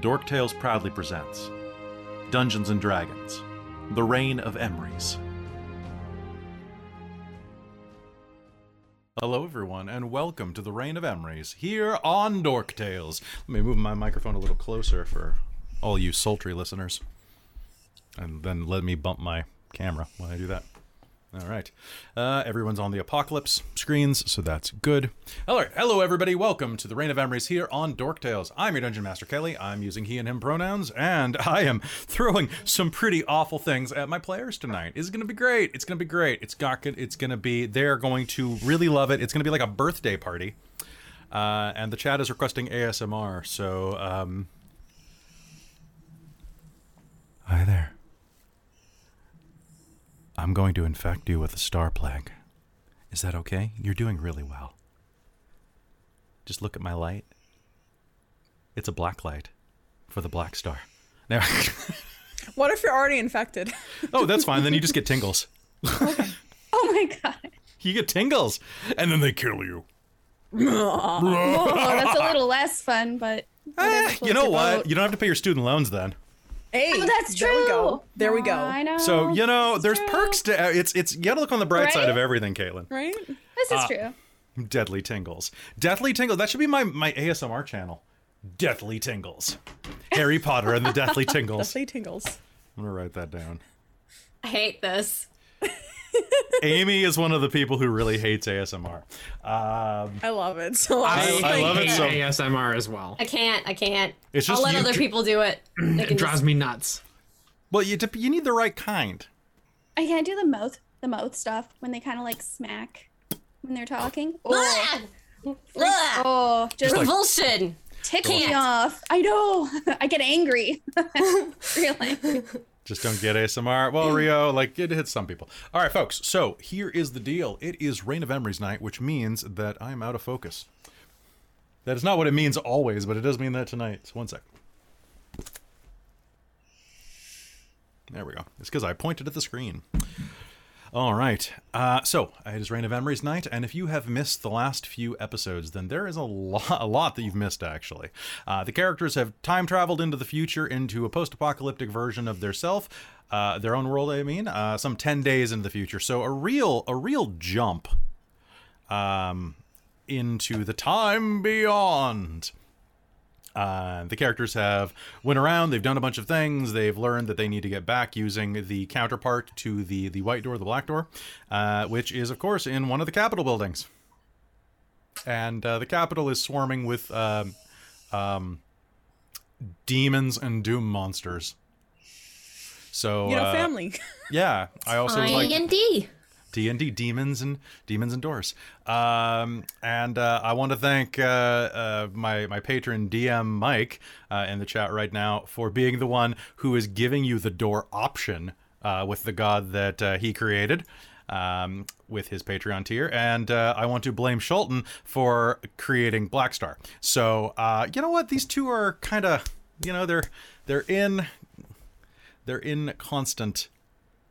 Dork Tales proudly presents Dungeons and Dragons The Reign of Emrys. Hello, everyone, and welcome to the Reign of Emrys here on Dork Tales. Let me move my microphone a little closer for all you sultry listeners. And then let me bump my camera while I do that. All right. Uh, everyone's on the apocalypse screens, so that's good. Hello, hello, everybody. Welcome to the Reign of Emrys here on Dork Tales. I'm your Dungeon Master Kelly. I'm using he and him pronouns, and I am throwing some pretty awful things at my players tonight. It's going to be great. It's going to be great. It's got. It's going to be. They're going to really love it. It's going to be like a birthday party. Uh, and the chat is requesting ASMR, so um, hi there. I'm going to infect you with the star plague. Is that okay? You're doing really well. Just look at my light. It's a black light for the black star. Now, What if you're already infected? oh, that's fine. Then you just get tingles. Okay. Oh my god. You get tingles, and then they kill you. Oh, that's a little less fun, but Eh, you know what? boat. You don't have to pay your student loans then. Hey, Oh, that's There we go. true. There we go. I know. So you know, That's there's true. perks to uh, it's. It's you gotta look on the bright side of everything, Caitlin. Right? This uh, is true. Deadly tingles. Deathly tingles. That should be my my ASMR channel. Deathly tingles. Harry Potter and the Deathly Tingles. Deathly tingles. I'm gonna write that down. I hate this. Amy is one of the people who really hates ASMR. Um, I love it. So I- I love it so- ASMR as well. I can't. I can't. It's just I'll let you other c- people do it. It can drives just, me nuts. well, you dep- you need the right kind. I can't do the mouth, the mouth stuff when they kind of like smack when they're talking. Oh, Ugh! oh just like- Revulsion. tick me off. I know. I get angry. really. Just don't get ASMR. Well, Rio, like it hits some people. All right, folks. So here is the deal. It is Reign of Emrys night, which means that I'm out of focus. That is not what it means always, but it does mean that tonight. So one sec. There we go. It's because I pointed at the screen. All right. Uh, so it is Reign of Emrys night, and if you have missed the last few episodes, then there is a lot, a lot that you've missed. Actually, uh, the characters have time traveled into the future, into a post-apocalyptic version of their self, uh, their own world. I mean, uh, some ten days into the future. So a real, a real jump, um, into the time beyond. Uh, the characters have went around. They've done a bunch of things. They've learned that they need to get back using the counterpart to the the white door, the black door, uh, which is of course in one of the Capitol buildings. And uh, the Capitol is swarming with um, um, demons and doom monsters. So You know, uh, family. yeah, I also I like and D. D and D, demons and demons and doors. Um, and uh, I want to thank uh, uh, my my patron DM Mike uh, in the chat right now for being the one who is giving you the door option uh, with the god that uh, he created. Um, with his Patreon tier, and uh, I want to blame Schulten for creating Blackstar. So uh, you know what? These two are kind of, you know, they're they're in they're in constant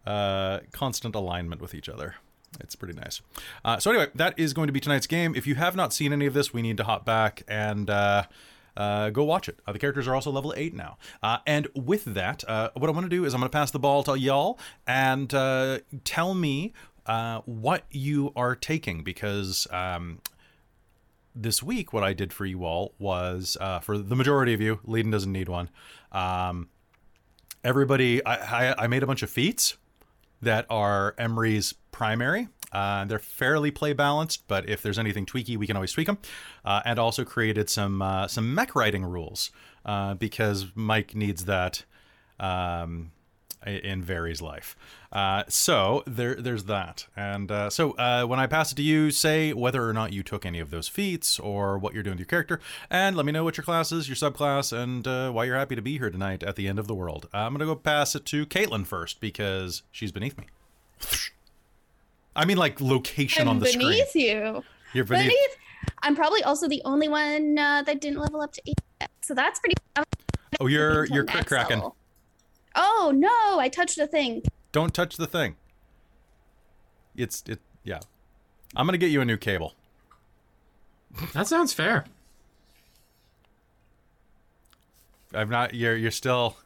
uh, constant alignment with each other. It's pretty nice. Uh, so anyway, that is going to be tonight's game. If you have not seen any of this, we need to hop back and uh, uh, go watch it. Uh, the characters are also level eight now. Uh, and with that, uh, what I want to do is I'm going to pass the ball to y'all and uh, tell me what you are taking because. Um, this week, what I did for you all was for the majority of you, Leiden doesn't need one. Um, everybody, I, I, I made a bunch of feats that are Emery's primary. Uh, they're fairly play balanced, but if there's anything tweaky, we can always tweak them. Uh, and also created some uh, some mech writing rules uh, because Mike needs that um, in Vary's life. Uh, so there there's that. And uh, so uh, when I pass it to you, say whether or not you took any of those feats or what you're doing with your character, and let me know what your class is, your subclass, and uh, why you're happy to be here tonight at the end of the world. I'm gonna go pass it to Caitlin first because she's beneath me. I mean, like location I'm on the beneath screen. you. You're beneath. Beneath. I'm probably also the only one uh, that didn't level up to eight. So that's pretty. Oh, you're you're crit cracking. level. Oh no! I touched a thing. Don't touch the thing. It's it. Yeah, I'm gonna get you a new cable. That sounds fair. I've not. You're you're still.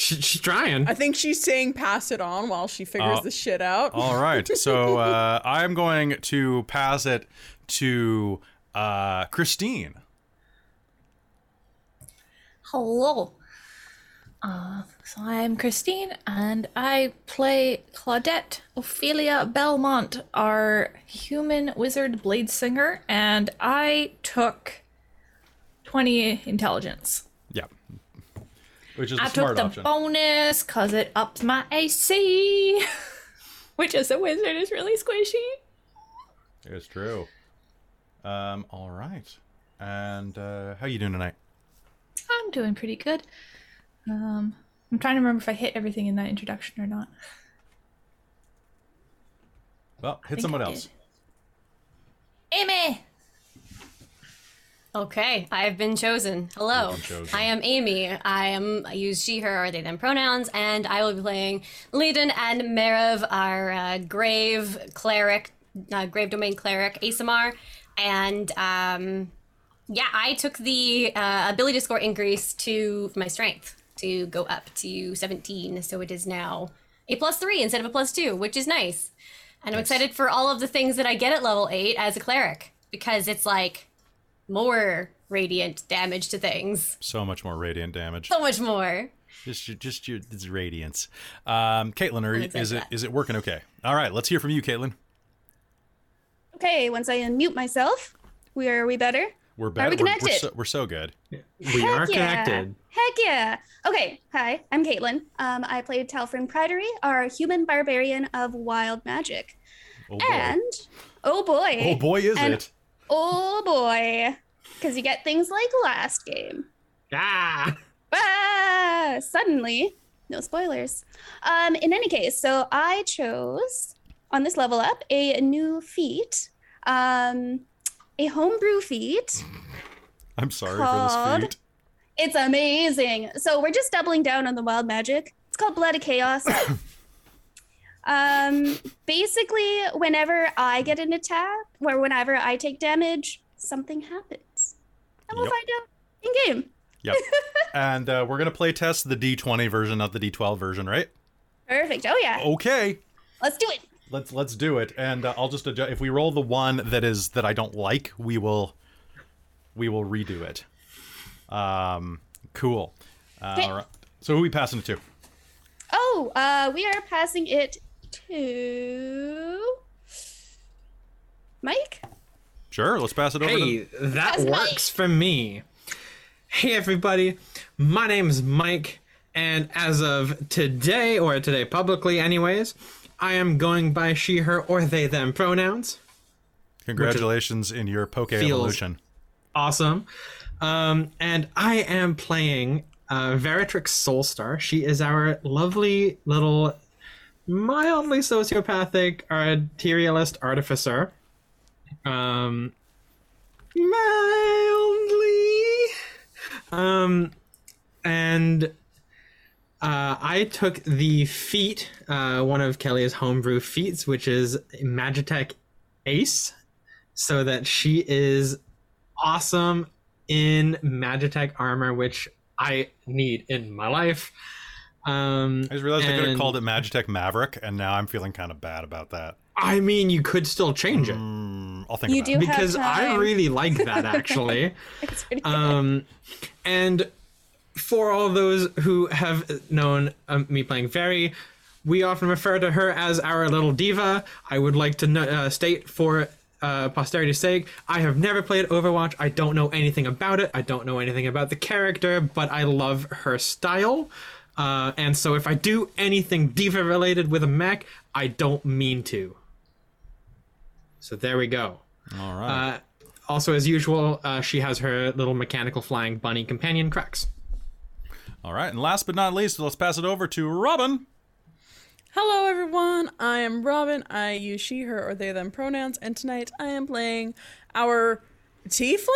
She, she's trying. I think she's saying pass it on while she figures Oh. the shit out. All right. So uh, I'm going to pass it to uh, Christine. Hello. Uh, so I'm Christine, and I play Claudette Ophelia Belmont, our human wizard blade singer, and I took 20 intelligence. Yeah. Which is a I took the option. bonus because it ups my AC, which as a wizard is really squishy. It's true. Um. All right. And uh, how are you doing tonight? I'm doing pretty good. Um, I'm trying to remember if I hit everything in that introduction or not. Well, hit someone else. Amy! Okay, I've been chosen. Hello. Been chosen. I am Amy. I am I use she, her, or they, them pronouns, and I will be playing Leiden and Merev, our uh, grave cleric, uh, grave domain cleric, Aasimar. And um, yeah, I took the uh, ability to score increase to my strength to go up to 17. So it is now a plus three instead of a plus two, which is nice. And I'm excited for all of the things that I get at level eight as a cleric because it's like more radiant damage to things. So much more radiant damage. So much more. Just your, just your it's radiance. Um, Caitlin, are, is for it it working okay? All right. Let's hear from you, Caitlin. Okay, once I unmute myself, we are we better? We're better. we We're- We're, connected? so, we're so good. we are Heck yeah. connected. Heck yeah. Okay, hi, I'm Caitlin. Um, I played Talfrin Pridery, our human barbarian of wild magic. Oh. And oh boy. oh boy, is and- it? Oh boy. Because you get things like last game. Ah! Ah, suddenly, no spoilers. Um, in any case, so I chose on this level up a new feat, um, a homebrew feat. I'm sorry for this feat. It's amazing. So we're just doubling down on the wild magic. It's called Blood of Chaos. um, basically, whenever I get an attack, or whenever I take damage, something happens, and we'll Yep. find out in game. Yep. and uh, we're gonna play test the D20 version, not the D12 version, right? Perfect. Oh yeah. Okay. Let's do it. Let's let's do it. And uh, I'll just adjust. If we roll the one that is that I don't like, we will we will redo it. Um, cool. Uh, Okay. all right. So who are we passing it to? Oh, uh, we are passing it to Mike. Sure. Let's pass it over. Hey, to... that That's works for me. Hey, everybody. My name's Mike, and as of today, or today publicly, anyways, I am going by she, her, or they, them pronouns. Congratulations in your Poke evolution. Awesome. Um, and I am playing uh, Veritrix Soulstar. She is our lovely little, mildly sociopathic artillerist artificer. Um, mildly. Um, and uh, I took the feat, uh, one of Kelly's homebrew feats, which is Magitech Ace, so that she is awesome in Magitech armor, which I need in my life. Um, I just realized I could have called it Magitech Maverick, and now I'm feeling kind of bad about that. I mean, you could still change it Mm, I'll think You about do it. have because I really like that actually. It's pretty good. um, and for all those who have known um, me playing Fairy, we often refer to her as our little diva. I would like to kno- uh, state for uh, posterity's sake, I have never played Overwatch. I don't know anything about it. I don't know anything about the character, but I love her style. Uh, and so if I do anything diva related with a mech, I don't mean to. So there we go. All right. Uh, also, as usual, uh, she has her little mechanical flying bunny companion, Crux. All right. And last but not least, let's pass it over to Robin. Hello, everyone. I am Robin. I use she, her, or they, them pronouns, and tonight I am playing our tiefling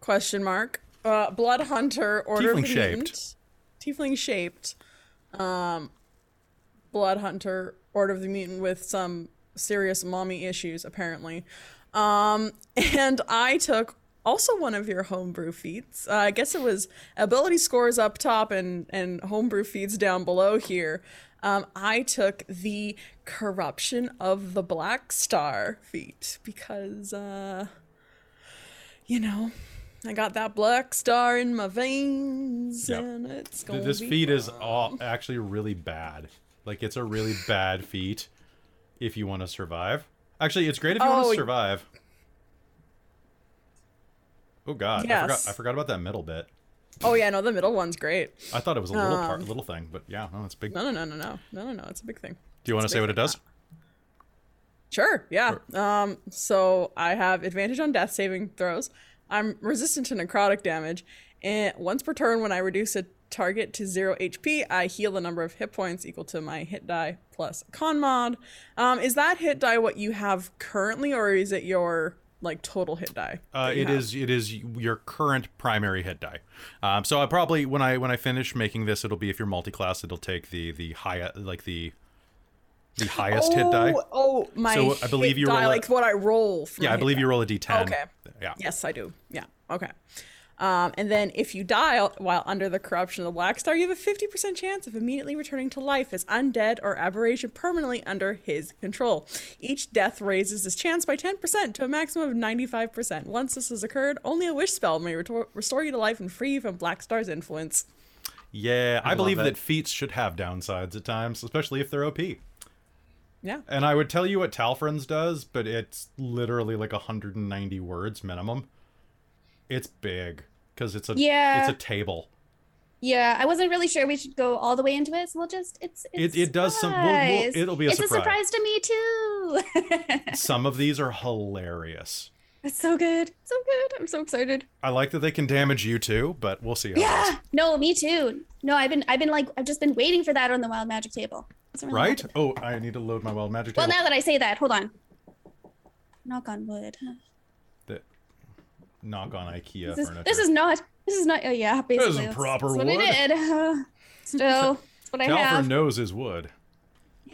question mark uh, blood hunter order of the Tiefling shaped. tiefling shaped um blood hunter order of the mutant with some serious mommy issues apparently um and I took also one of your homebrew feats. Uh, I guess it was ability scores up top and and homebrew feats down below here. Um, I took the corruption of the Black Star feat because, uh, you know, I got that Black Star in my veins, Yep. and it's going. this be This feat is all actually really bad. Like it's a really bad feat if you want to survive. Actually, it's great if you want Oh, to survive. Oh god, I forgot I forgot about that middle bit. Oh yeah, no, the middle one's great. I thought it was a little Um, part, little thing, but yeah, no, it's big. No, no, no, no, no, no, no, no. It's a big thing. Do you want to say what it does? Sure, yeah. Um, so I have advantage on death saving throws. I'm resistant to necrotic damage, and once per turn, when I reduce a target to zero HP, I heal the number of hit points equal to my hit die plus con mod. Um, is that hit die what you have currently, or is it your like total hit die? Uh, it have. is it is your current primary hit die. Um, so I probably when I when I finish making this, it'll be if you're multi-class, it'll take the the high like the the highest hit die. Oh, oh, my So I believe you die, roll a- like what I roll. Yeah, I believe die. you roll a d10. Okay. Yeah. Yes, I do. Yeah. Okay. Um, and then if you die while under the corruption of the Black Star, you have a 50% chance of immediately returning to life as undead or aberration permanently under his control. Each death raises this chance by 10% to a maximum of 95%. Once this has occurred, only a wish spell may retor- restore you to life and free you from Black Star's influence. Yeah, I, love believe it. that feats should have downsides at times, especially if they're OP. Yeah. And I would tell you what Talfrin's does, but it's literally like 190 words minimum. It's big because it's a Yeah. it's a table. Yeah, I wasn't really sure we should go all the way into it, so we'll just it's, it's It- it does some- we'll- we'll- it'll be a surprise. it's surprise. a surprise to me too. Some of these are hilarious. it's so good, so good. I'm so excited. I like that they can damage you too, but we'll see how Yeah, no, me too. No, I've been I've been like I've just been waiting for that on the wild magic table. Really Right? Oh, I need to load my wild magic table. Well, now that I say that, hold on. Knock on wood. The- knock on IKEA This is, furniture. this is not. This is not. Oh yeah, basically. This isn't that's- proper that's what wood. I did. Uh, still, that's what I Talfrin have. knows his wood,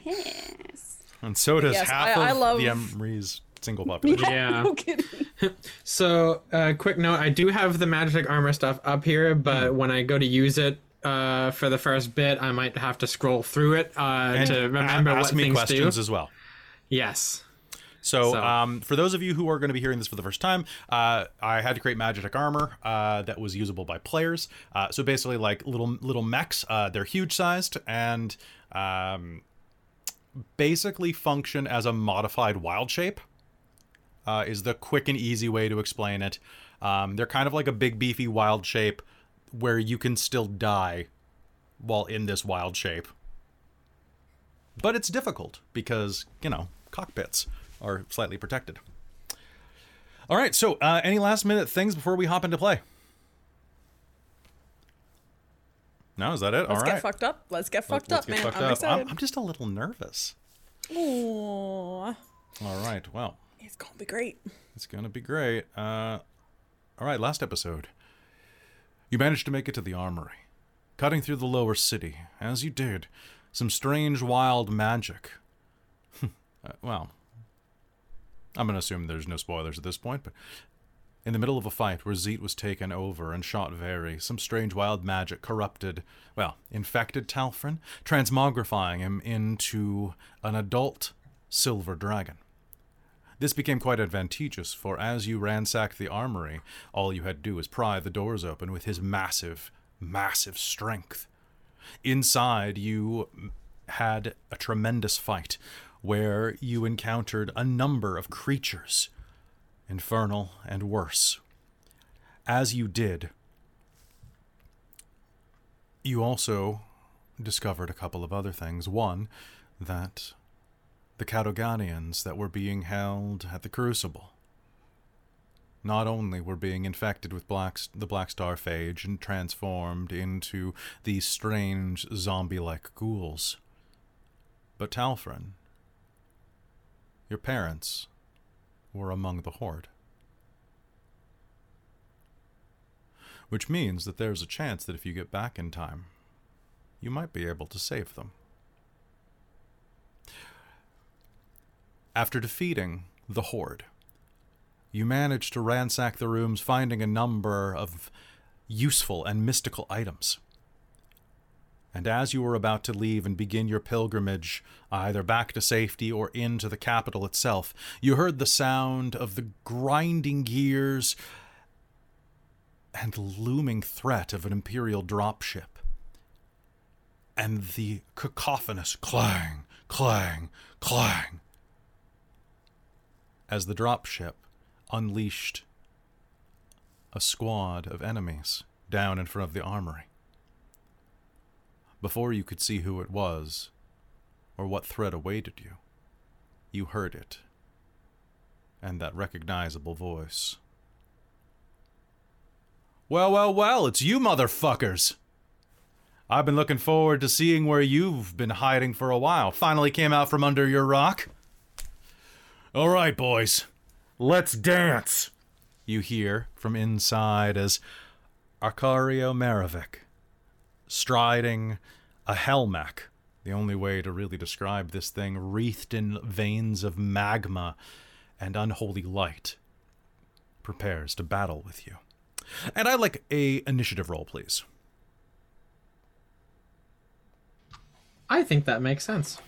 Yes. and so does Yes, half I- I of love- the Emery's single population. Yeah. No kidding. So, uh, quick note: I do have the magic armor stuff up here, but Hmm. when I go to use it uh, for the first bit, I might have to scroll through it uh, to remember a- what ask me things questions do. as well. Yes. So, So- Um, for those of you who are going to be hearing this for the first time, uh, I had to create magic armor uh, that was usable by players. Uh, so basically, like little little mechs. Uh, they're huge sized and um, basically function as a modified wild shape. Uh, is the quick and easy way to explain it. Um, they're kind of like a big beefy wild shape where you can still die while in this wild shape. But it's difficult because, you know, cockpits are slightly protected. All right, so uh, any last minute things before we hop into play? No, is that it? Let's All get fucked up. Let's get fucked Let's up, get man. fucked I'm up. excited. I'm, I'm just a little nervous. Aw, All right, well, it's gonna be great. it's gonna be great. Uh, all right, last episode. You managed to make it to the armory, cutting through the lower city. As you did, some strange, wild magic. uh, well, I'm gonna assume there's no spoilers at this point, but in the middle of a fight where Zeet was taken over and shot very, some strange wild magic corrupted, well, infected Talfrin, transmogrifying him into an adult silver dragon. This became quite advantageous, for as you ransacked the armory, all you had to do was pry the doors open with his massive, massive strength. Inside, you had a tremendous fight where you encountered a number of creatures, infernal and worse. As you did, you also discovered a couple of other things. One, that the Cadoganians that were being held at the Crucible not only were being infected with black, the Black Star phage and transformed into these strange zombie like ghouls, but Talfrin, your parents, were among the Horde. Which means that there's a chance that if you get back in time, you might be able to save them. After defeating the Horde, you manage to ransack the rooms, finding a number of useful and mystical items. And as you were about to leave and begin your pilgrimage, either back to safety or into the capital itself, you heard the sound of the grinding gears and looming threat of an Imperial dropship. And the cacophonous clang, clang, clang as the dropship unleashed a squad of enemies down in front of the armory. Before you could see who it was or what threat awaited you, you heard it and that recognizable voice. Well, well, well, it's you motherfuckers! I've been looking forward to seeing where you've been hiding for a while. Finally came out from under your rock. All right, boys, let's dance, you hear from inside as Arcario Maravik, striding a Helmech, the only way to really describe this thing, wreathed in veins of magma and unholy light, prepares to battle with you. And I'd like a initiative roll, please. I think that makes sense.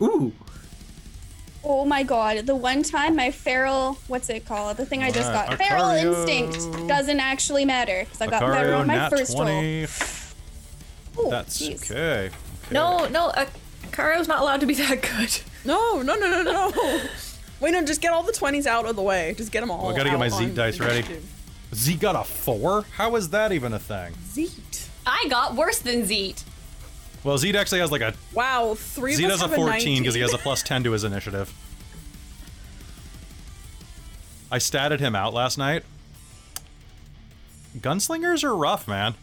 Ooh, Oh my god, the one time my feral, what's it called? The thing I just Alright, got. Feral instinct doesn't actually matter because I got better on my first 20. roll. Ooh, That's jeez. okay. okay. No, no, uh, Kario's not allowed to be that good. No, no, no, no, no. Wait, no, just get all the 20s out of the way. Just get them all I gotta get my on Zeet dice ready. initiative. Z got a four? How is that even a thing? Zeet. I got worse than Zeet. Well, Zed actually has like a Wow, three Zed has a 14 because he has a plus 10 to his initiative. I statted him out last night. Gunslingers are rough, man.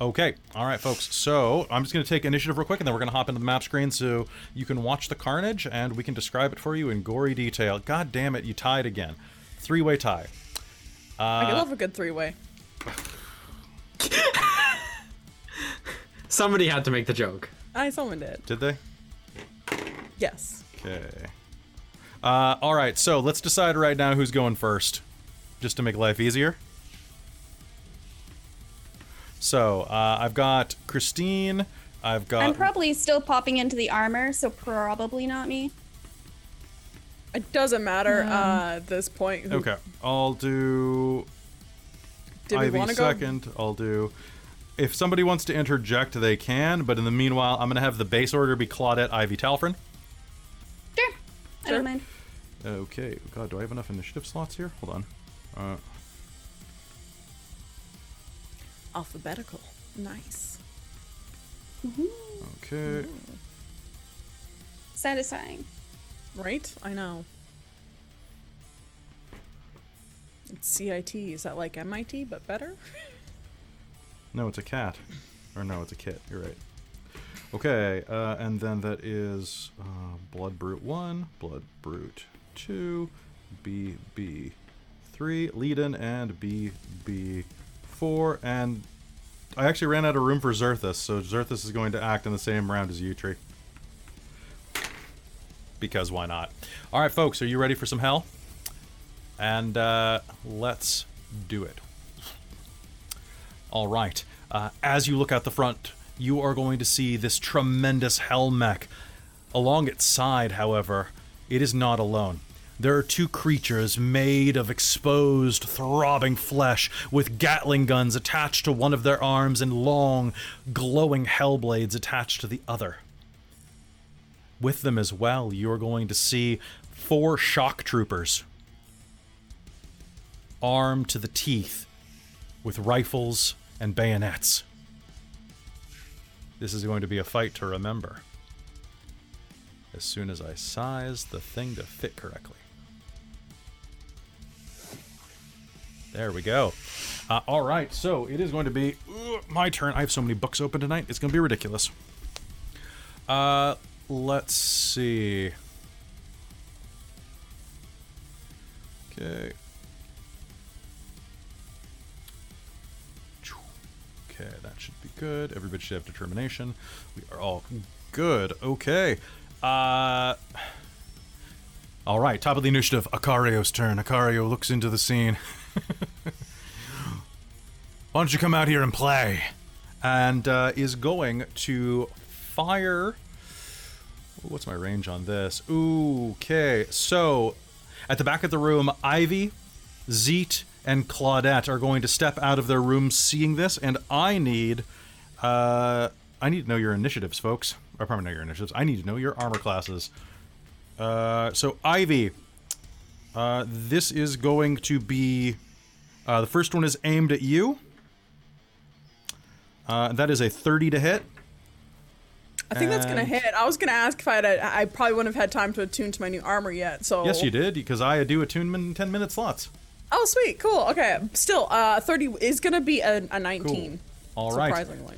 Okay, all right, folks. So I'm just going to take initiative real quick, and then we're going to hop into the map screen so you can watch the carnage, and we can describe it for you in gory detail. God damn it, you tied again. Three-way tie. I uh, love a good three-way. somebody had to make the joke. I someone did. Did they? Yes. Okay. Uh, all right, so let's decide right now who's going first, just to make life easier. So uh, I've got Christine. I've got. I'm probably still popping into the armor, so probably not me. It doesn't matter uh, at this point. Who, Okay, I'll do Did we Ivy want to go? second. I'll do. If somebody wants to interject, they can. But in the meanwhile, I'm gonna have the base order be Claudette, Ivy, Talfrin. Sure. I don't mind. Okay. God, do I have enough initiative slots here? Hold on. Uh, Alphabetical. Nice. okay. Satisfying. Right? I know. It's CIT. Is that like MIT, but better? No, it's a cat. Or no, it's a kit. You're right. Okay, uh, and then that is uh, Blood Brute 1, Blood Brute 2, BB 3, Leiden, and BB 4. And I actually ran out of room for Zerthus, so Zerthus is going to act in the same round as Utri. Because why not? All right, folks, are you ready for some hell? And uh, let's do it. All right. Uh, as you look out the front, you are going to see this tremendous Helmech. Along its side, however, it is not alone. There are two creatures made of exposed, throbbing flesh, with Gatling guns attached to one of their arms and long, glowing hellblades attached to the other. With them as well, you are going to see four shock troopers, armed to the teeth with rifles and bayonets. This is going to be a fight to remember. As soon as I size the thing to fit correctly. There we go. Uh, all right, so it is going to be uh, my turn. I have so many books open tonight. It's going to be ridiculous. Uh, let's see. Okay. Good. Everybody should have determination. We are all good. Okay. Uh. All right, top of the initiative. Acario's turn. Acario looks into the scene. Why don't you come out here and play? And uh, is going to fire. What's my range on this? Ooh, okay. So, at the back of the room, Ivy, Zeet, and Claudette are going to step out of their rooms seeing this, and I need. Uh, I need to know your initiatives, folks. Or probably not your initiatives. I need to know your armor classes. Uh, so Ivy, uh, this is going to be uh, the first one is aimed at you. Uh, that is a 30 to hit. I think that's gonna And- hit. I was gonna ask if I had. A, I probably wouldn't have had time to attune to my new armor yet. So Yes, you did because I do attunement in 10 minute slots. Oh, sweet, cool. Okay, still, uh, thirty is gonna be a, a nineteen. All right. surprisingly.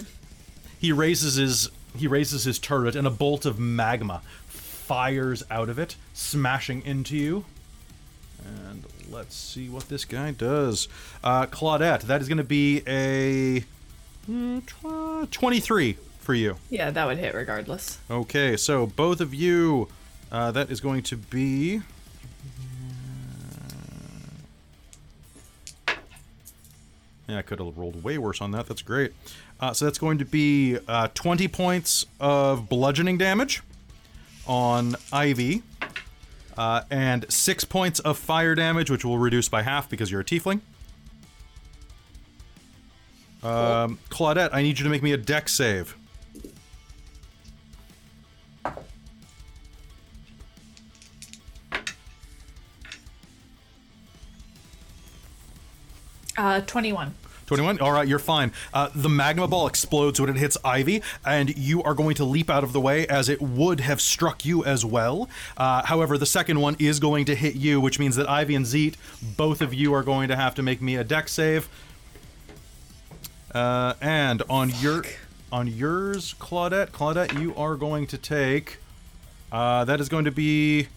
He raises his he raises his turret and a bolt of magma fires out of it, smashing into you. And let's see what this guy does. Uh, Claudette, that is going to be a mm, tw- 23 for you. Yeah, that would hit regardless. Okay, so both of you, uh, that is going to be. Yeah, I could have rolled way worse on that. That's great. Uh, so that's going to be uh, 20 points of bludgeoning damage on Ivy, uh, and 6 points of fire damage, which will reduce by half because you're a tiefling. Um, Claudette, I need you to make me a dex save. Uh, 21. 21 all right you're fine. Uh, the magma ball explodes when it hits ivy and you are going to leap out of the way as it would have struck you as well. Uh, however the second one is going to hit you which means that ivy and zeet both of you are going to have to make me a dex save. Uh, and on your on yours claudette claudette you are going to take uh, that is going to be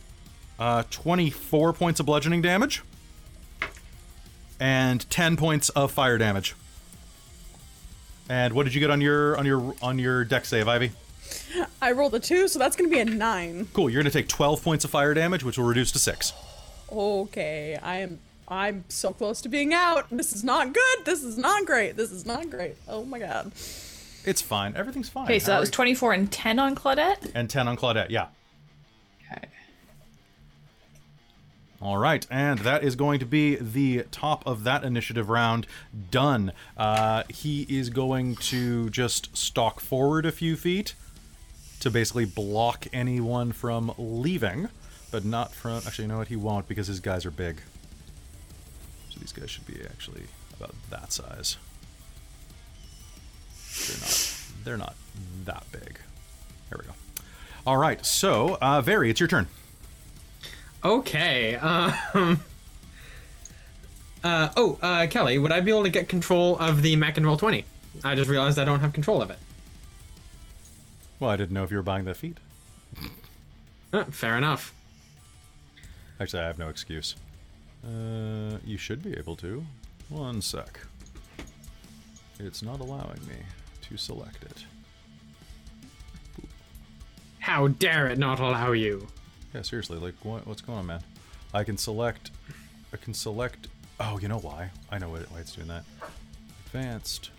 uh, 24 points of bludgeoning damage and 10 points of fire damage. And what did you get on your on your on your dex save, Ivy? I rolled a two, so that's gonna be a nine. Cool. You're gonna take 12 points of fire damage, which will reduce to six. Okay, I am. I'm so close to being out. This is not good. This is not great. This is not great. Oh my god. It's fine. Everything's fine. Okay, so that was 24 and 10 on Claudette. and 10 on Claudette. Yeah. All right, and that is going to be the top of that initiative round done. Uh, he is going to just stalk forward a few feet to basically block anyone from leaving, but not from. Actually, you know what? He won't because his guys are big. So these guys should be actually about that size. They're not. They're not that big. There we go. All right, so uh, Very, it's your turn. Okay. Um. Uh, oh, uh, Kelly, would I be able to get control of the Mac and Roll 20? I just realized I don't have control of it. Well, I didn't know if you were buying the feet. Uh, fair enough. Actually, I have no excuse. Uh, you should be able to. One sec. It's not allowing me to select it. How dare it not allow you? Yeah, seriously, like, what, what's going on, man? I can select. I can select. Oh, you know why? I know why it's doing that. Advanced.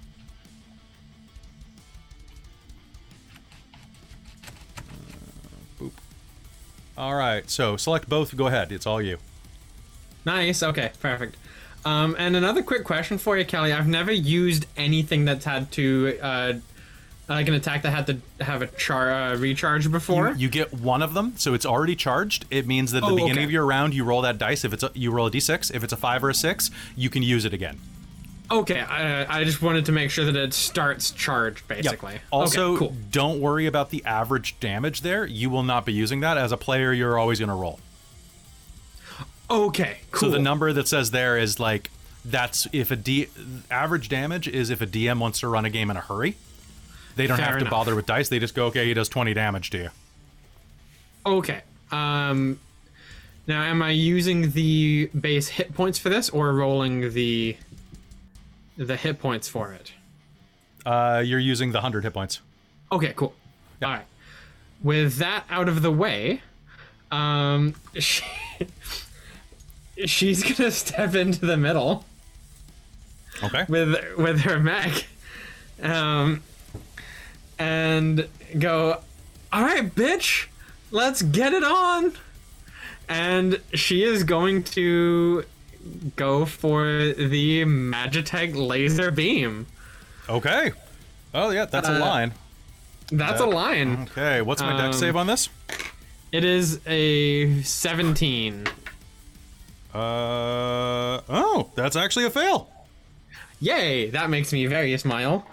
Uh, boop. All right, so select both. Go ahead. It's all you. Nice. Okay, perfect. Um, and another quick question for you, Kelly. I've never used anything that's had to, uh, like an attack that had to have a char uh, recharge before. You get one of them, so it's already charged. It means that at the Oh, beginning okay. of your round, you roll that dice. If it's a, you roll a d6, if it's a five or a six, you can use it again. Okay, I, I just wanted to make sure that it starts charged, basically. Also, okay, cool. don't worry about the average damage there. You will not be using that as a player. You're always going to roll. Okay, cool. So the number that says there is like that's if a D average damage is if a DM wants to run a game in a hurry. They don't Fair have to enough. bother with dice. They just go, okay, he does 20 damage to you. Okay. Um, now, am I using the base hit points for this, or rolling the the hit points for it? Uh, you're using the 100 hit points. Okay, cool. All right. with that out of the way, um, she, she's gonna step into the middle Okay. with with her mech, um, and go, "All right, bitch, let's get it on." And she is going to go for the Magitech laser beam. Okay. Oh yeah, that's a Uh, line. That's a line. Okay, what's my dex um, save on this? It is a 17. Uh oh, that's actually a fail. Yay! That makes me very smile.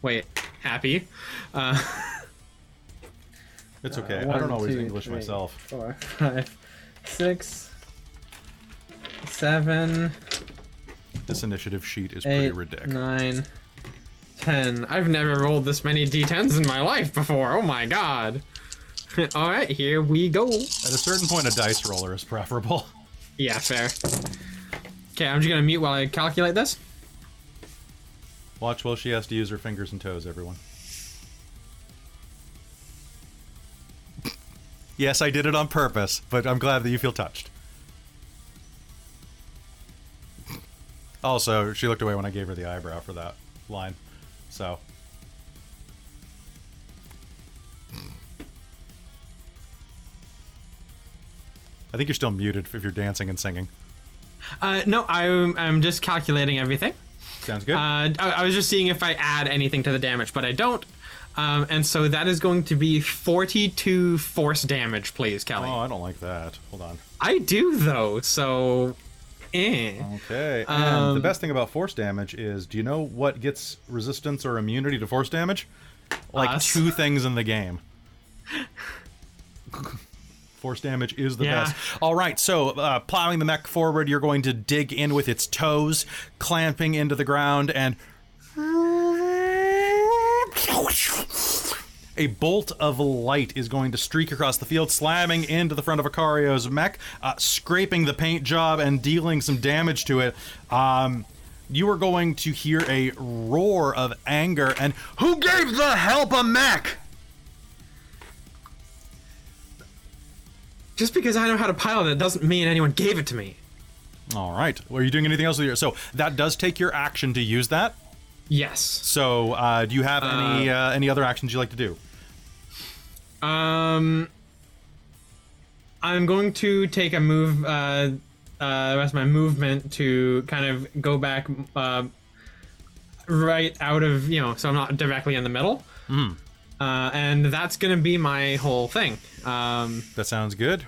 Wait, happy. Uh, It's okay. I one, don't always two, English three, myself. Four, five, six, seven, This initiative sheet is pretty eight, ridiculous. nine, ten. I've never rolled this many d10s in my life before. Oh my god. All right, here we go. At a certain point, a dice roller is preferable. Yeah, fair. Okay, I'm just gonna mute while I calculate this. Watch while she has to use her fingers and toes, everyone. Yes, I did it on purpose, but I'm glad that you feel touched. Also, she looked away when I gave her the eyebrow for that line. So, I think you're still muted if you're dancing and singing. Uh, no, I'm I'm just calculating everything. Sounds good. Uh, I, I was just seeing if I add anything to the damage, but I don't. Um, and so that is going to be 42 force damage, please, Kelly. oh, I don't like that. Hold on. I do though, so eh. Okay. And the Um, best thing about force damage is do you know what gets resistance or immunity to force damage? Like Us. two things in the game. Force damage is the Yeah. best. All right, so uh, plowing the mech forward, you're going to dig in with its toes, clamping into the ground, and a bolt of light is going to streak across the field, slamming into the front of Icario's mech, uh, scraping the paint job and dealing some damage to it. Um, you are going to hear a roar of anger and who gave the help a mech? Just because I know how to pilot it doesn't mean anyone gave it to me. All right. Well, are you doing anything else with your? So that does take your action to use that. Yes. So uh, do you have any uh, any other actions you like to do? Um, I'm going to take a move, uh, uh, the rest of my movement to kind of go back, uh, right out of, you know, so I'm not directly in the middle. Hmm. Uh, and that's going to be my whole thing. Um, That sounds good.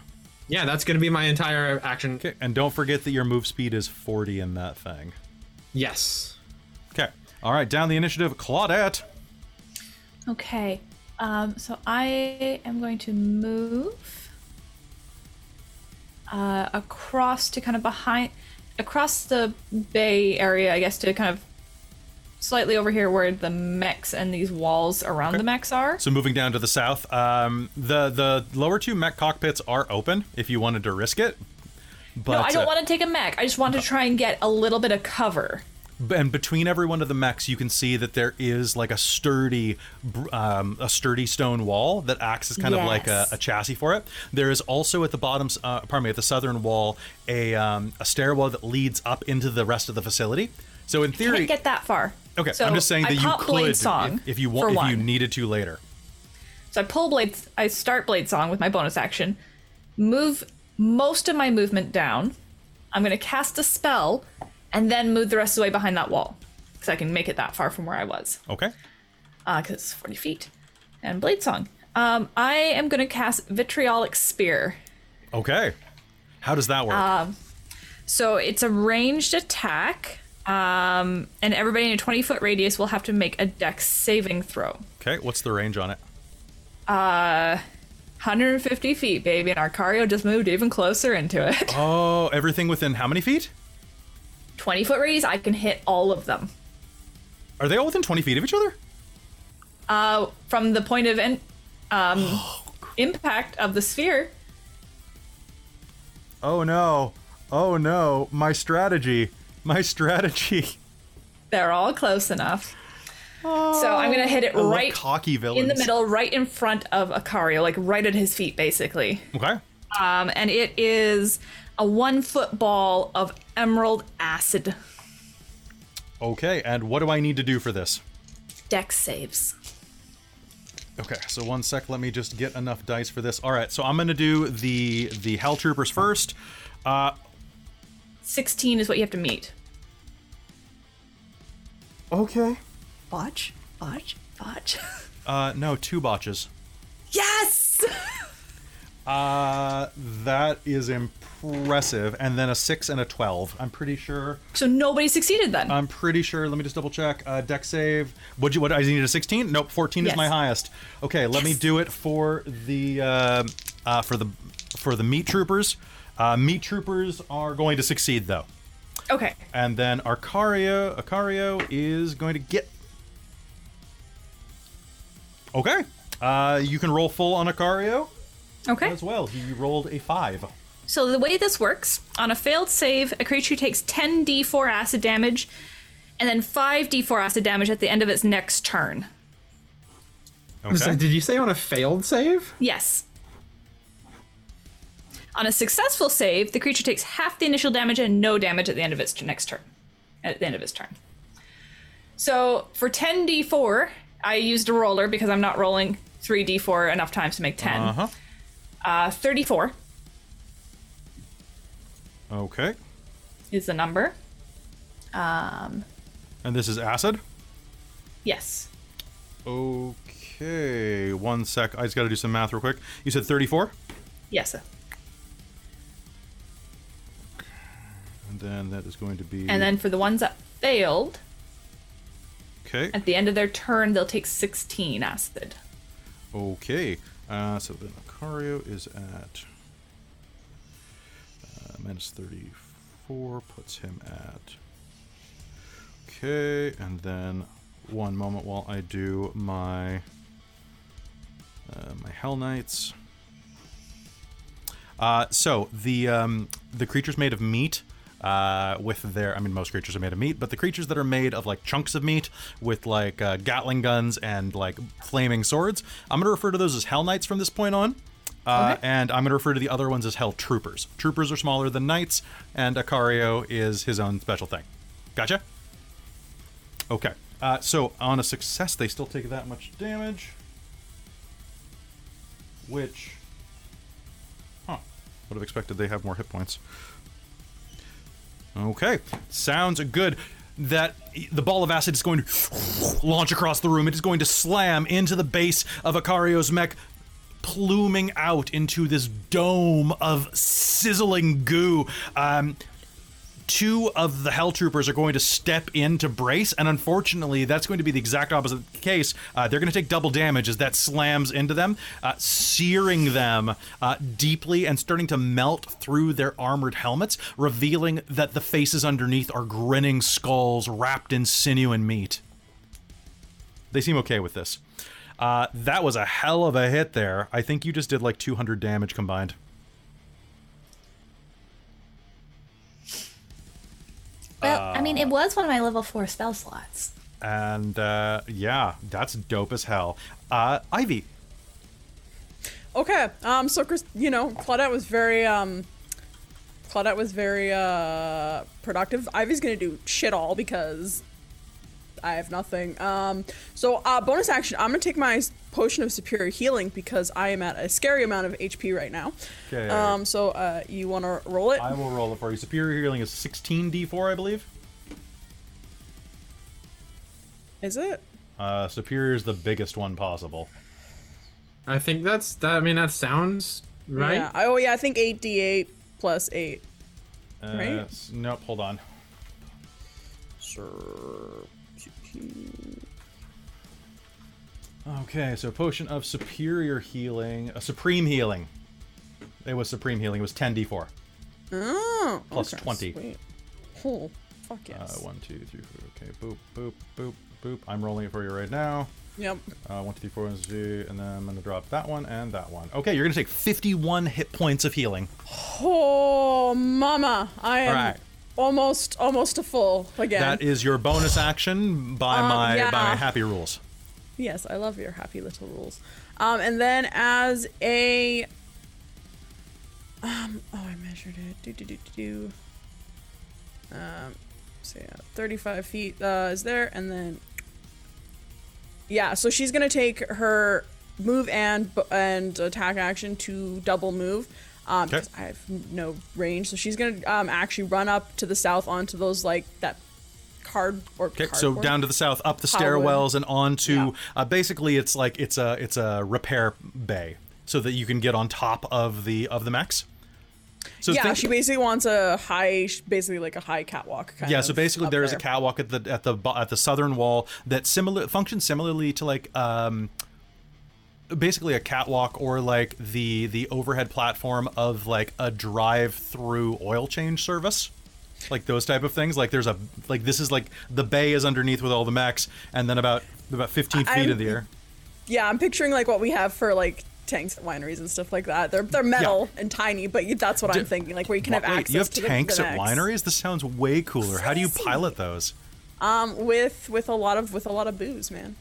Yeah, that's going to be my entire action. Okay. And don't forget that your move speed is 40 in that thing. Yes. Okay. All right. Down the initiative, Claudette. Okay. Um, so I am going to move uh, across to kind of behind, across the bay area, I guess, to kind of slightly over here where the mechs and these walls around the mechs are. So moving down to the south, um, the the lower two mech cockpits are open if you wanted to risk it. But no, I don't uh, want to take a mech. I just want to try and get a little bit of cover. and between every one of the mechs you can see that there is like a sturdy um, a sturdy stone wall that acts as kind of like a, a chassis for it there is also at the bottom uh, pardon me at the southern wall a um, a stairwell that leads up into the rest of the facility so in theory Can't get that far. okay So i'm just saying that you could Song if, if you want if you needed to later So I pull blade. I start blade song with my bonus action. Move most of my movement down. I'm gonna cast a spell, and then move the rest of the way behind that wall, because I can make it that far from where I was. okay Uh, because it's 40 feet. And blade song. Um, I am gonna cast vitriolic sphere. okay how does that work Uh, So it's a ranged attack. Um, and everybody in a 20 foot radius will have to make a dex saving throw. okay what's the range on it? Uh, 150 feet, baby, and Arcario just moved even closer into it. oh everything within how many feet? 20 foot radius, I can hit all of them. are they all within 20 feet of each other? Uh, from the point of in, um, impact of the sphere, oh no. Oh no. My strategy my strategy they're all close enough. so I'm gonna hit it love right cocky villains. in the middle, right in front of Acario, like right at his feet, basically. Okay. Um, and it is a one foot ball of emerald acid. Okay, and what do I need to do for this? Dex saves. Okay, so one sec. Let me just get enough dice for this. All right, so I'm gonna do the the Hell Troopers first. Uh, 16 is what you have to meet. okay. Botch, botch, botch. Uh, no, two botches. yes! Uh, that is impressive. And then a six and a twelve. I'm pretty sure. So nobody succeeded then. I'm pretty sure. Let me just double check. Uh, dex save. Would you? What? I needed a 16. Nope. 14 is my highest. Okay, let me do it for the uh, uh, for the for the meat troopers. Uh, meat troopers are going to succeed though. okay. And then Arcario, Arcario is going to get. Okay. Uh, you can roll full on Arcario Okay. as well. He rolled a five. So the way this works, on a failed save, a creature takes 10d4 acid damage and then 5d4 acid damage at the end of its next turn. So Okay. did you say on a failed save? Yes. On a successful save, the creature takes half the initial damage and no damage at the end of its next turn. At the end of its turn. So for 10d4, I used a roller because I'm not rolling 3d4 enough times to make 10. Uh-huh. Uh, 34 Okay. is the number. Um, And this is acid. yes. Okay. One sec. I just got to do some math real quick. You said 34? Yes. And then that is going to be. And then for the ones that failed, Okay. at the end of their turn, they'll take 16 acid. Okay. Uh, so then Acario is at uh, minus 34, puts him at. Okay, and then one moment while I do my uh, my Hell Knights. Uh, so the um, the creatures made of meat. Uh, with their, I mean, most creatures are made of meat, but the creatures that are made of like chunks of meat with like uh, Gatling guns and like flaming swords, I'm gonna refer to those as Hell Knights from this point on. Uh, Okay. And I'm gonna refer to the other ones as Hell Troopers. Troopers are smaller than knights, and Acario is his own special thing. Gotcha. Okay. Uh, so on a success, they still take that much damage. Which, huh? Would have expected they have more hit points. Okay, sounds good. That the ball of acid is going to launch across the room. It is going to slam into the base of Acario's mech, pluming out into this dome of sizzling goo. Um, two of the Hell Troopers are going to step in to brace, and unfortunately, that's going to be the exact opposite case. Uh, they're going to take double damage as that slams into them, uh, searing them uh, deeply and starting to melt through their armored helmets, revealing that the faces underneath are grinning skulls wrapped in sinew and meat. They seem okay with this. Uh, that was a hell of a hit there. I think you just did like 200 damage combined. Well, I mean, it was one of my level four spell slots. And uh, yeah, that's dope as hell. Uh, Ivy. Okay. Um. So Chris, you know, Claudette was very um. Claudette was very uh productive. Ivy's gonna do shit all because I have nothing. Um. So uh, bonus action. I'm gonna take my potion of superior healing because I am at a scary amount of HP right now. Okay. Um. So uh, you wanna roll it? I will roll it for you. Superior healing is 16d4, I believe. Is it? Uh, superior is the biggest one possible. I think that's that. I mean, that sounds right. Yeah. Oh yeah. I think eight d8 plus eight. Uh, Right? Nope, hold on. Sir. Okay, so potion of superior healing, a supreme healing. It was supreme healing. It was 10d4. Oh. Plus okay, 20. Sweet. Oh. Fuck Uh, yes. one, two, three, four. Okay, boop, boop, boop, boop. I'm rolling it for you right now. Yep. Uh, one, two, three, four, one, two, and then I'm gonna drop that one and that one. Okay, you're gonna take 51 hit points of healing. Oh, mama. I am. All right. Almost almost a full again. That is your bonus action by Um, my yeah. by my happy rules. Yes, I love your happy little rules. Um, and then as a um, oh, I measured it. Do do do do do. Um, so yeah, thirty-five feet uh, is there, and then yeah, so she's gonna take her move and and attack action to double move. Um, Okay. because I have no range, so she's gonna um actually run up to the south onto those like that card or Okay, so down to the south, up the Hardwood. stairwells, and onto. Yeah. Uh, basically, it's like it's a it's a repair bay, so that you can get on top of the of the mechs. So yeah, think- she basically wants a high, basically like a high catwalk. Kind yeah, so basically there is a catwalk at the at the at the southern wall that similar functions similarly to like um basically a catwalk or like the the overhead platform of like a drive-through oil change service. Like those type of things. Like there's a like this is like the bay is underneath with all the mechs and then about about 15 feet I'm- in the air. Yeah, I'm picturing like what we have for like tanks at wineries and stuff like that. They're they're metal and tiny, but that's what I'm thinking. Like where you can have Wait, access you have to tanks the at wineries? This sounds way cooler. How do you pilot those? Um, with with a lot of with a lot of booze, man.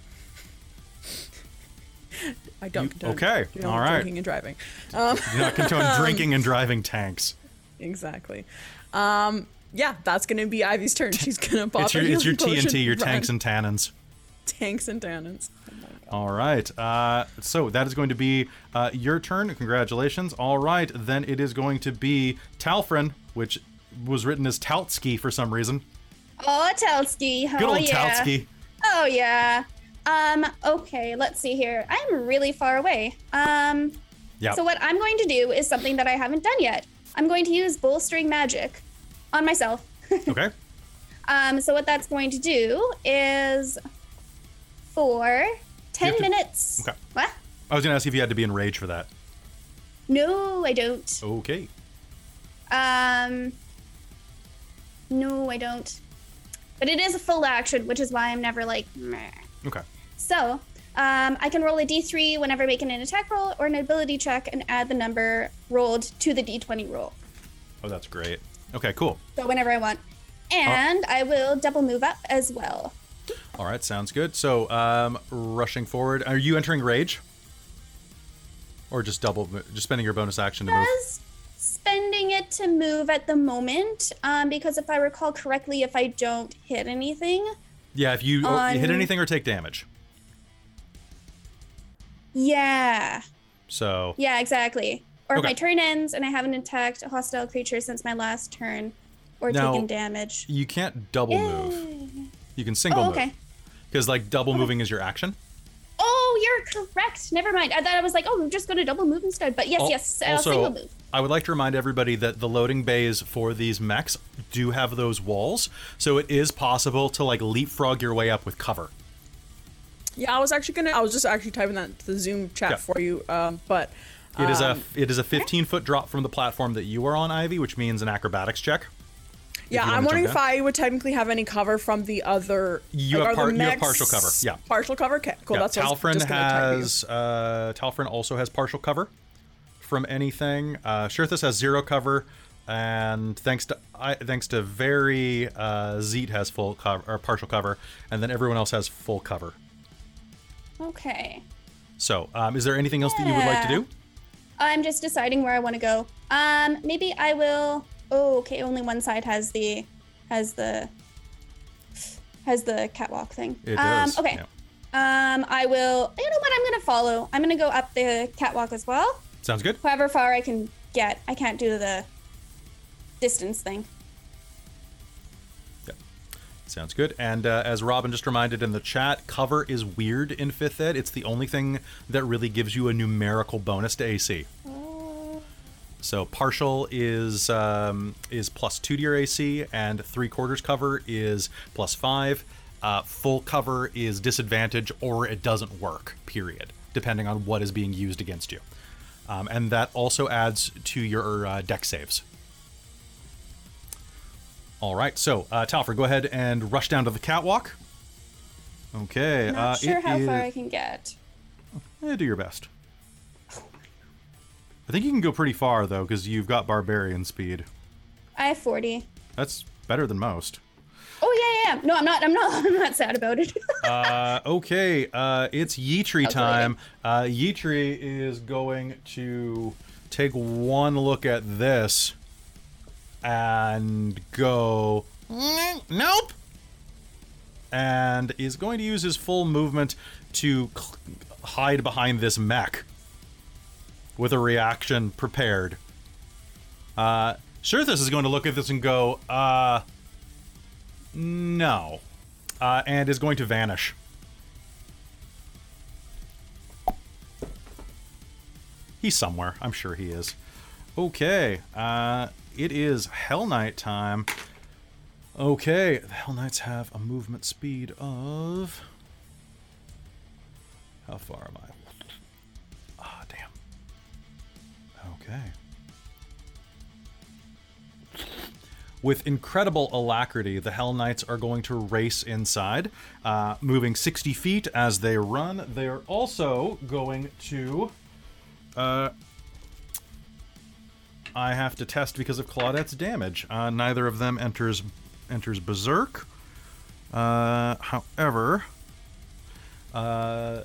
I don't. You- don't okay, you know, all right. Drinking and driving. Um, You're not condoning drinking and driving tanks. exactly. Um, yeah, that's gonna be Ivy's turn. She's gonna pop. It's your a it's your TNT, your run. tanks and tannins. tanks and tannins. All right. Uh, so that is going to be uh, your turn. Congratulations. All right. Then it is going to be Talfrin, which was written as Taltsky for some reason. Oh, Telsky. Good oh, old yeah. Taltsky. Oh yeah. Um, okay, let's see here. I'm really far away. Um, Yeah. so what I'm going to do is something that I haven't done yet. I'm going to use bolstering magic on myself. okay. Um, so what that's going to do is for 10 have to- minutes. Okay. What? I was going to ask if you had to be enraged for that. No, I don't. Okay. Um, no, I don't. But it is a full action, which is why I'm never like, meh. Okay. So, um, I can roll a d3 whenever making an attack roll or an ability check and add the number rolled to the d20 roll. Oh, that's great. Okay, cool. So, whenever I want. And I will double move up as well. All right, sounds good. So, um, rushing forward, are you entering rage? Or just double, just spending your bonus action to move? was spending it to move at the moment um, because if I recall correctly, if I don't hit anything, Yeah, if you, or you hit anything or take damage. Yeah, So, yeah, exactly. Or if my turn ends and I haven't attacked a hostile creature since my last turn, or Now- taken damage. you can't double move. You can single Oh, move. okay. Because, like, double moving is your action. Oh, you're correct. Never mind. I thought I was like, oh, I'm just going to double move instead. But yes, Al- yes, uh, single move. I would like to remind everybody that the loading bays for these mechs do have those walls, so it is possible to like leapfrog your way up with cover. Yeah, I was actually gonna. I was just actually typing that to the Zoom chat Yeah. for you. Um, but It is a um, it is a 15 foot drop from the platform that you are on, Ivy, which means an acrobatics check. yeah, I'm wondering if I would technically have any cover from the other. You like, have par- you have partial cover, yeah. partial cover. Okay, cool. yeah, that's Talfrin just gonna type you. has uh, Talfrin also has partial cover from anything. Uh, Shirthus has zero cover, and thanks to I, thanks to very uh, Zeet has full cover or partial cover, and then everyone else has full cover. Okay. So, um, is there anything else that you would like to do? I'm just deciding where I want to go. Um, maybe I will. Oh, okay. Only one side has the, has the, has the catwalk thing. It um, does. Okay. yeah. Um, I will. You know what? I'm gonna follow. I'm gonna go up the catwalk as well. Sounds good. However far I can get. I can't do the distance thing. Sounds good. And uh, as Robin just reminded in the chat, cover is weird in 5th Ed. It's the only thing that really gives you a numerical bonus to AC. So partial is um, is plus two to your AC, and three quarters cover is plus five. Uh, full cover is disadvantage, or it doesn't work. Period, depending on what is being used against you. Um, and that also adds to your uh, dex saves. All right, so uh, Talford, go ahead and rush down to the catwalk. Okay, Not uh, sure how is- far I can get. eh, do your best. I think you can go pretty far though, because you've got barbarian speed. I have 40. That's better than most. Oh yeah, yeah. No, I'm not. I'm not. I'm not sad about it. Uh, okay, uh, it's Yeetree time. Uh, Yeetree is going to take one look at this and go, "Mm, nope. And is going to use his full movement to cl- hide behind this mech with a reaction prepared. Uh, Shirthus is going to look at this and go, uh, no. Uh, and is going to vanish. He's somewhere. I'm sure he is. Okay. Uh, it is Hell Knight time. Okay. The Hell Knights have a movement speed of. How far am I? Ah, damn. Okay. With incredible alacrity, the Hell Knights are going to race inside, uh, moving 60 feet as they run. They are also going to. Uh, I have to test because of Claudette's damage. Uh, neither of them enters enters Berserk. Uh, however, uh,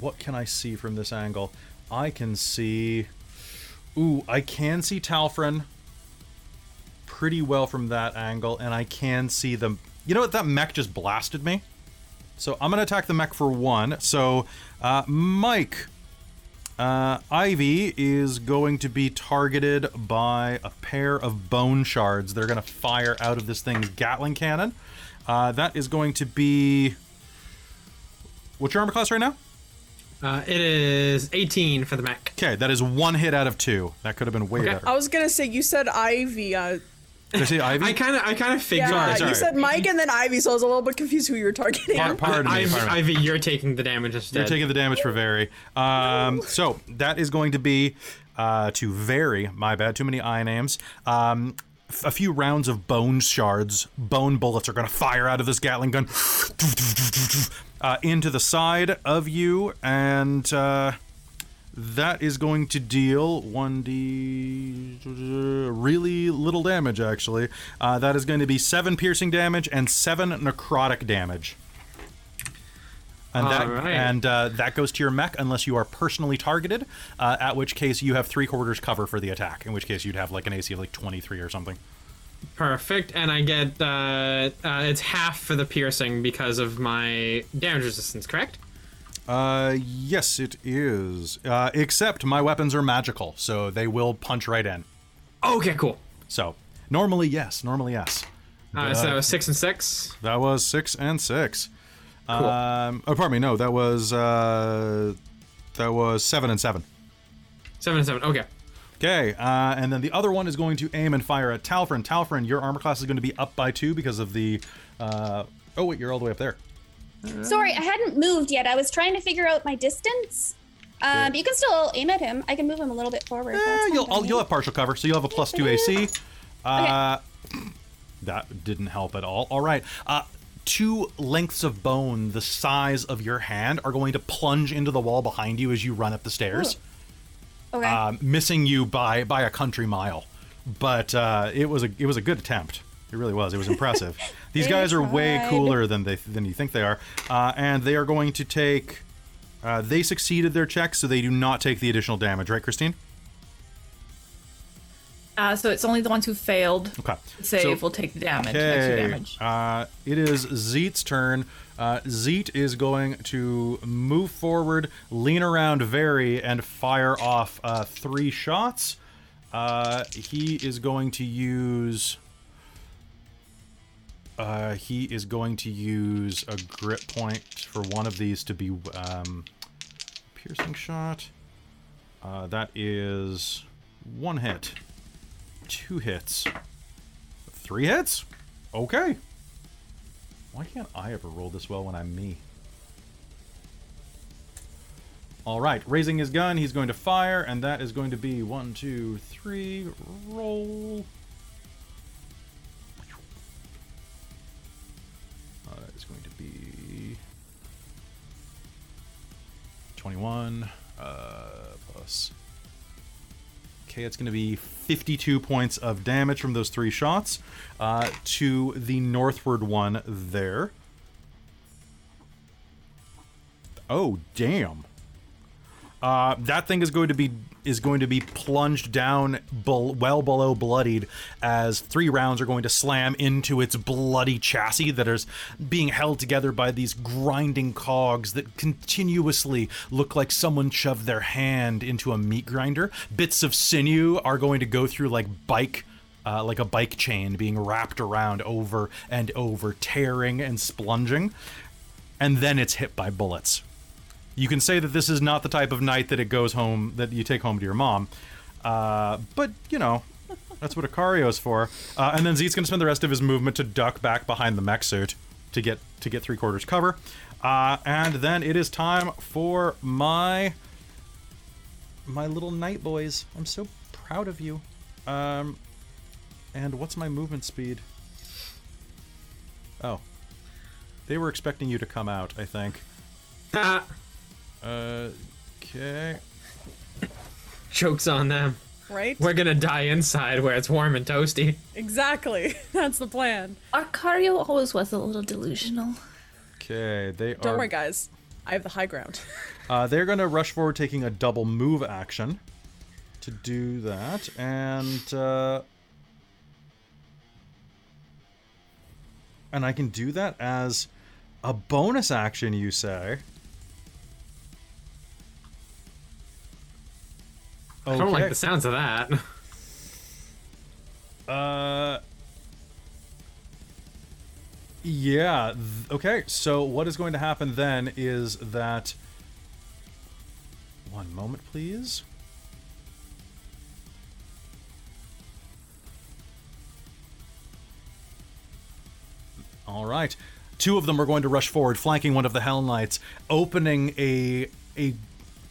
what can I see from this angle? I can see. Ooh, I can see Talfrin pretty well from that angle, and I can see them. You know what? That mech just blasted me. So I'm gonna attack the mech for one. So, uh, Mike, uh, Ivy is going to be targeted by a pair of bone shards. They're gonna fire out of this thing's Gatling cannon. Uh, that is going to be. What's your armor class right now? Uh, it is 18 for the mech. Okay, that is one hit out of two. That could have been way Okay. better. I was gonna say you said Ivy. Did I say Ivy? I kind of, I kind of figured. yeah, sorry. you said Mike and then Ivy, so I was a little bit confused who you were targeting. Par- pardon me. Ivy, pardon me. Ivy, you're taking the damage instead. You're taking the damage for Very. Um, so that is going to be uh, to Very. My bad. Too many I names. Um, f- a few rounds of bone shards, bone bullets are going to fire out of this Gatling gun uh, into the side of you, and uh, that is going to deal 1d really little damage, actually. Uh, that is going to be 7 piercing damage and 7 necrotic damage. And that Alright. and uh, that goes to your mech unless you are personally targeted, uh, at which case you have three quarters cover for the attack. In which case you'd have like an AC of like 23 or something. Perfect, and I get uh, uh, it's half for the piercing because of my damage resistance. Correct? Uh, yes, it is. Uh, except my weapons are magical, so they will punch right in. Okay, cool. So normally yes, normally yes. Uh, so six and six. That was six and six. Cool. Um, oh, pardon me. No, that was uh, that was seven and seven. Seven and seven. Okay. Okay, uh, and then the other one is going to aim and fire at Talfrin. Talfrin, your armor class is going to be up by two because of the. Uh, oh wait, you're all the way up there. Sorry, I hadn't moved yet. I was trying to figure out my distance. Um, you can still aim at him. I can move him a little bit forward. Fine you'll I'll, you'll have partial cover, so you'll have a plus two AC. Uh, that didn't help at all. All right. Uh, two lengths of bone the size of your hand are going to plunge into the wall behind you as you run up the stairs. Okay. um, missing you by by a country mile. But uh, it was a it was a good attempt. It really was. It was impressive. These They guys are way cooler than they than you think they are, uh, and they are going to take. Uh, they succeeded their check, so they do not take the additional damage, right, Christine? Uh, so it's only the ones who failed Okay. save So- will take the damage, extra Okay. damage. Uh, it is Zeet's turn. Uh, Zeet is going to move forward, lean around very, and fire off uh, three shots. Uh, he is going to use. Uh, he is going to use a grip point for one of these to be um, piercing shot. Uh, that is one hit, two hits, Three hits? Okay. Why can't I ever roll this well when I'm me? All right, raising his gun, he's going to fire, and that is going to be one, two, three, roll. 21 uh, plus. Okay, it's going to be 52 points of damage from those three shots uh, to the northward one there. Oh, damn. Uh, that thing is going to be is going to be plunged down well below bloodied as three rounds are going to slam into its bloody chassis that is being held together by these grinding cogs that continuously look like someone shoved their hand into a meat grinder. Bits of sinew are going to go through like bike uh, like a bike chain being wrapped around over and over, tearing and splunging. And then it's hit by bullets. You can say that this is not the type of night that it goes home that you take home to your mom, uh, but you know that's what Icario's for. Uh, and then Zeet's gonna spend the rest of his movement to duck back behind the mech suit to get to get three quarters cover, uh, and then it is time for my my little knight boys. I'm so proud of you. Um, and what's my movement speed? Oh, they were expecting you to come out. I think. Okay. jokes on them. Right? We're gonna die inside where it's warm and toasty. Exactly. That's the plan. Arcario always was a little delusional. Okay, they are. Don't worry, guys. I have the high ground. Uh, they're going to rush forward, taking a double move action to do that, and uh, and I can do that as a bonus action. You say? I don't like the sounds of that. Uh. Yeah. Okay. So what is going to happen then is that. One moment, please. All right. Two of them are going to rush forward, flanking one of the Hell Knights, opening a a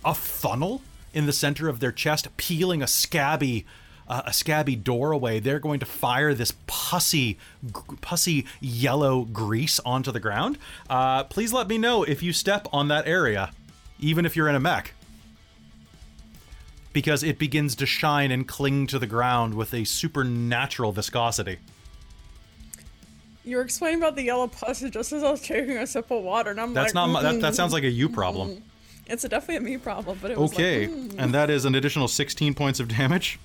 a funnel in the center of their chest, peeling a scabby uh, a scabby doorway. They're going to fire this pussy g- pussy yellow grease onto the ground. Uh, please let me know if you step on that area, even if you're in a mech. Because it begins to shine and cling to the ground with a supernatural viscosity. You were explaining about the yellow pus just as I was taking a sip of water, and I'm That's like, not my, that, that sounds like a you problem. It's a, definitely a me problem, but it was Okay, like, mm. and that is an additional 16 points of damage.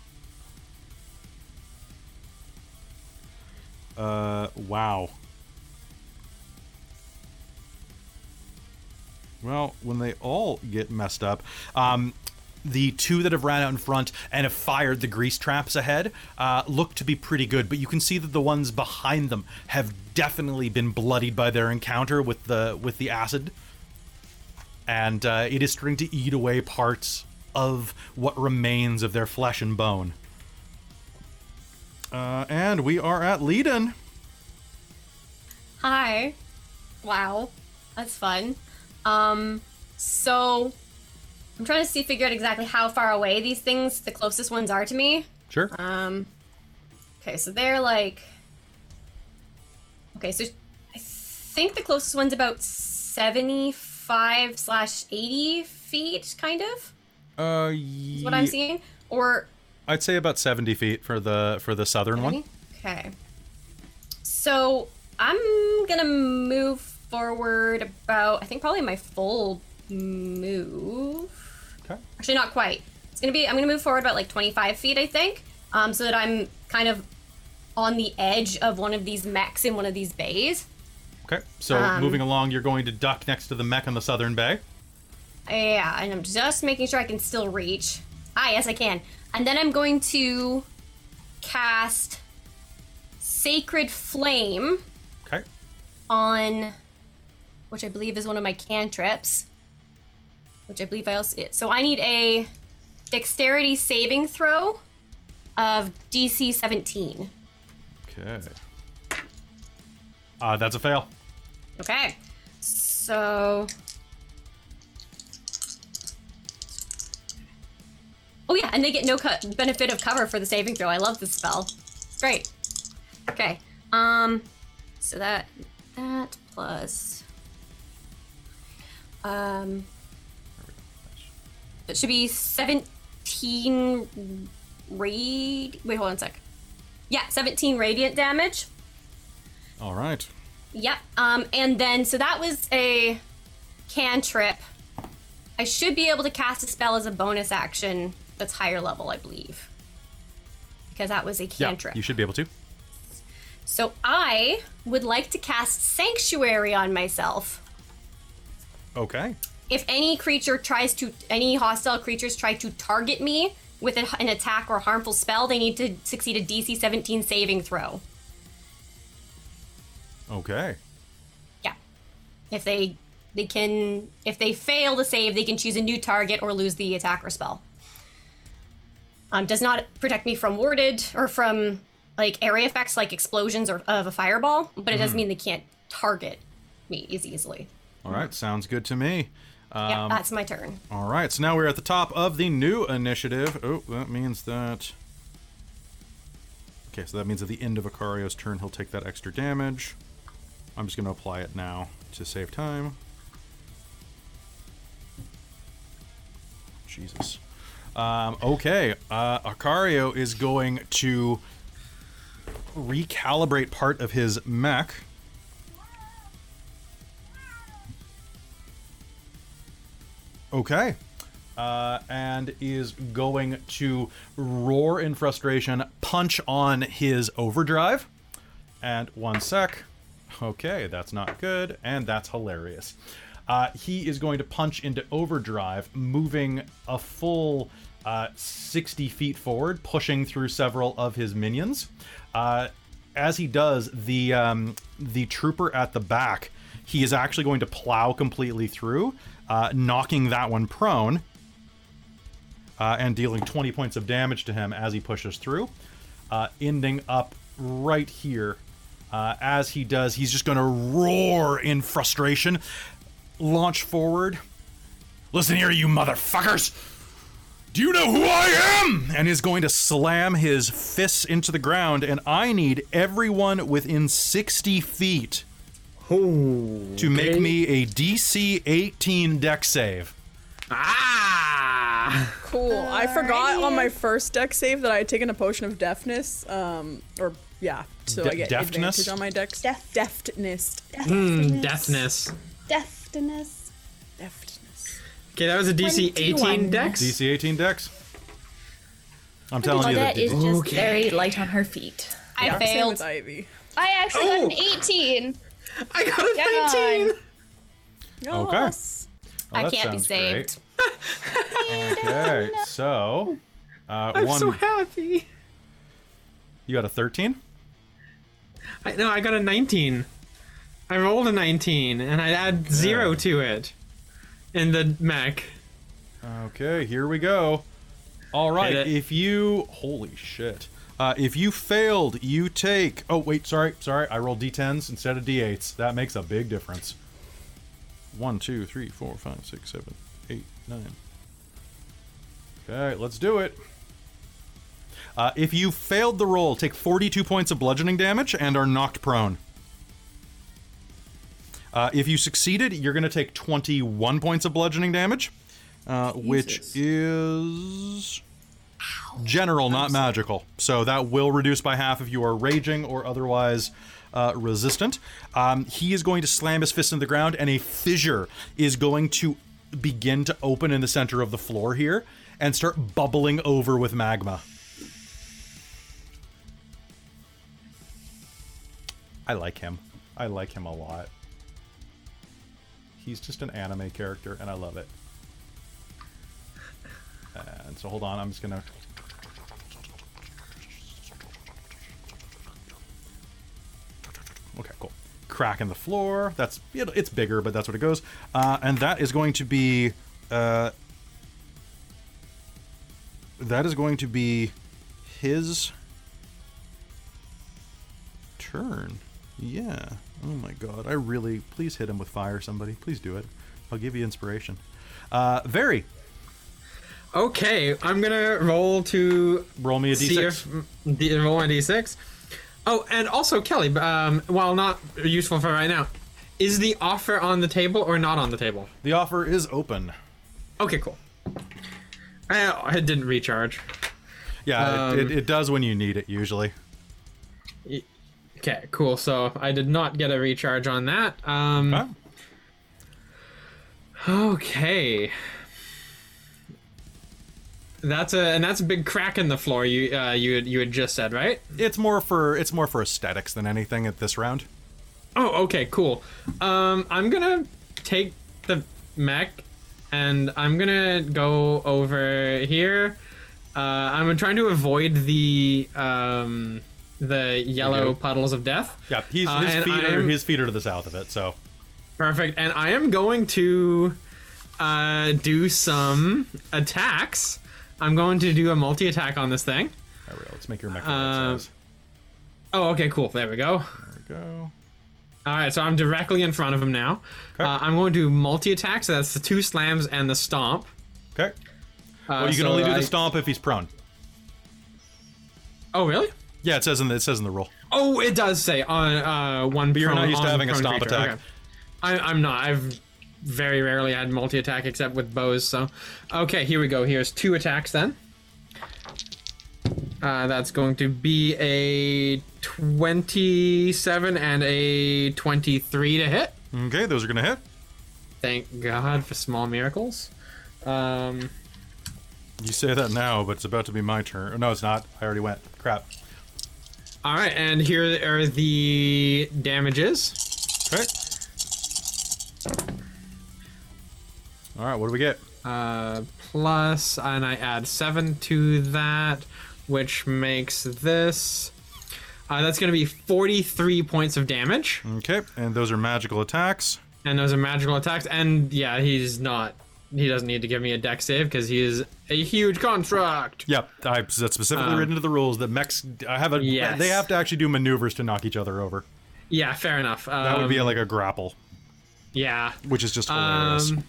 Uh, wow. Well, when they all get messed up, um, the two that have ran out in front and have fired the grease traps ahead uh, look to be pretty good, but you can see that the ones behind them have definitely been bloodied by their encounter with the with the acid and uh, it is starting to eat away parts of what remains of their flesh and bone. Uh, and we are at Leiden. Hi. Wow. That's fun. Um, so I'm trying to see figure out exactly how far away these things, the closest ones are to me. Sure. Um, okay, so they're like. Okay, so I think the closest one's about 75 slash 80 feet, kind of. Uh, Is what I'm seeing. Or I'd say about seventy feet for the for the southern one. Okay. So I'm gonna move forward about I think probably my full move. Okay. Actually, not quite. It's gonna be I'm gonna move forward about like 25 feet, I think, um, so that I'm kind of on the edge of one of these mechs in one of these bays. Okay. So Um, moving along, you're going to duck next to the mech on the southern bay. Yeah, and I'm just making sure I can still reach. Ah, yes, I can. And then I'm going to cast Sacred Flame Okay. on, which I believe is one of my cantrips, which I believe I also. So I need a Dexterity saving throw of DC 17. Okay. Uh, that's a fail. Okay, so. Oh yeah, and they get no benefit of cover for the saving throw. I love this spell. It's great. Okay. Um. So that that plus. Um. It should be seventeen radi. Wait, hold on a sec. Yeah, 17 radiant damage. All right. Yep. Um, and then so that was a cantrip. I should be able to cast a spell as a bonus action that's higher level, I believe. Because that was a cantrip. Yeah, you should be able to. So I would like to cast Sanctuary on myself. Okay. If any creature tries to, any hostile creatures try to target me with an attack or harmful spell, they need to succeed a DC 17 saving throw. Okay. Yeah. If they they can if they fail to save, they can choose a new target or lose the attack or spell. Um, does not protect me from warded or from like area effects like explosions or of a fireball, but it doesn't mean they can't target me as easily. All right. Sounds good to me. yeah, Um, that's my turn. All right, so now we're at the top of the new initiative. Oh, that means that. Okay, so that means at the end of Acario's turn, he'll take that extra damage. I'm just going to apply it now to save time. Jesus. Um, okay, uh, Acario is going to recalibrate part of his mech. Okay. Uh, and is going to roar in frustration, punch on his overdrive. And one sec. Okay, that's not good, and that's hilarious. Uh, he is going to punch into overdrive, moving a full uh, 60 feet forward, pushing through several of his minions. Uh, as he does, the um, the trooper at the back, he is actually going to plow completely through, uh, knocking that one prone, uh, and dealing 20 points of damage to him as he pushes through, uh, ending up right here. Uh, as he does, he's just going to roar in frustration, launch forward. Listen here, you motherfuckers! Do you know who I am? And is going to slam his fists into the ground, and I need everyone within 60 feet Oh, to make me a DC 18 dex save. ah. Cool. I forgot on my first dex save that I had taken a potion of deafness. Um, or yeah, so De- I get deftness? advantage on my dex. Def- Deftness. Mm, deafness. Deftness. Deftness. Okay, that was a DC 18 21. dex. DC 18 dex. I'm telling you that. Odette is just Okay. very light on her feet. I Same failed. with Ivy. I actually got an Oh. 18. I got a Come 19. Okay. Yes. Oh, I that can't be sounds saved. great. Okay, so uh, I'm one. so happy. you got a 13. I, no, I got a 19. I rolled a 19, and I add zero to it in the mech. Okay, here we go. All right, if you holy shit, uh, if you failed, you take. Oh wait, sorry, sorry, I rolled d10s instead of d8s. That makes a big difference. One, two, three, four, five, six, seven, eight, nine. Okay, let's do it. Uh, if you failed the roll, take 42 points of bludgeoning damage and are knocked prone. Uh, if you succeeded, you're going to take 21 points of bludgeoning damage, uh, which is general, not magical. So that will reduce by half if you are raging or otherwise uh, resistant. Um, he is going to slam his fist in the ground, and a fissure is going to begin to open in the center of the floor here and start bubbling over with magma. I like him. I like him a lot. He's just an anime character, and I love it. And so hold on, I'm just gonna. Okay, cool. Crack in the floor. That's it, it's bigger, but that's what it goes. Uh, and that is going to be. Uh, that is going to be his turn. Yeah. Oh my god. I really. Please hit him with fire, somebody. Please do it. I'll give you inspiration. Uh, very. Okay, I'm gonna roll to Roll me a see d6. if d- roll my d6. Oh, and also Kelly, um, while not useful for right now, is the offer on the table or not on the table? The offer is open. Okay, cool. I, I didn't recharge. Yeah, Um, it, it, it does when you need it usually. Okay, cool. So I did not get a recharge on that. Um, Okay. okay. That's a and that's a big crack in the floor. You uh, you you had just said right. It's more for it's more for aesthetics than anything at this round. Oh, okay, cool. Um, I'm gonna take the mech, and I'm gonna go over here. Uh, I'm trying to avoid the um the yellow puddles of death. Yeah, he's, Uh, his and feet are am- his feet are to the south of it. So Perfect. And I am going to uh, do some attacks. I'm going to do a multi attack on this thing. we go. Let's make your mech Uh, size. Oh, okay, cool. There we go. There we go. All right, so I'm directly in front of him now. Okay. Uh, I'm going to do multi attack. So that's the two slams and the stomp. Okay. Uh, Well, you can so only do I- the stomp if he's prone. Oh, really? Yeah, it says in the, it says in the rule. Oh, it does say on uh, one. But you're not used to having a stomp attack. I, I'm not. I've very rarely had multi attack except with bows. So, okay, here we go. Here's two attacks then. Uh, that's going to be a 27 and a 23 to hit. Okay, those are gonna hit. Thank God for small miracles. Um, You say that now, but it's about to be my turn. No, it's not. I already went. Crap. All right, and here are the damages. Okay. All right, what do we get? uh, plus, and I add seven to that, which makes this. Uh, that's going to be 43 points of damage, Okay, and those are magical attacks. and those are magical attacks. And yeah, he's not. He doesn't need to give me a dex save because he is a huge construct. Yep, I, that's specifically Um, written into the rules that mechs. I have a. Yes. They have to actually do maneuvers to knock each other over. Yeah, fair enough. Um, That would be like a grapple, yeah. which is just hilarious. Um,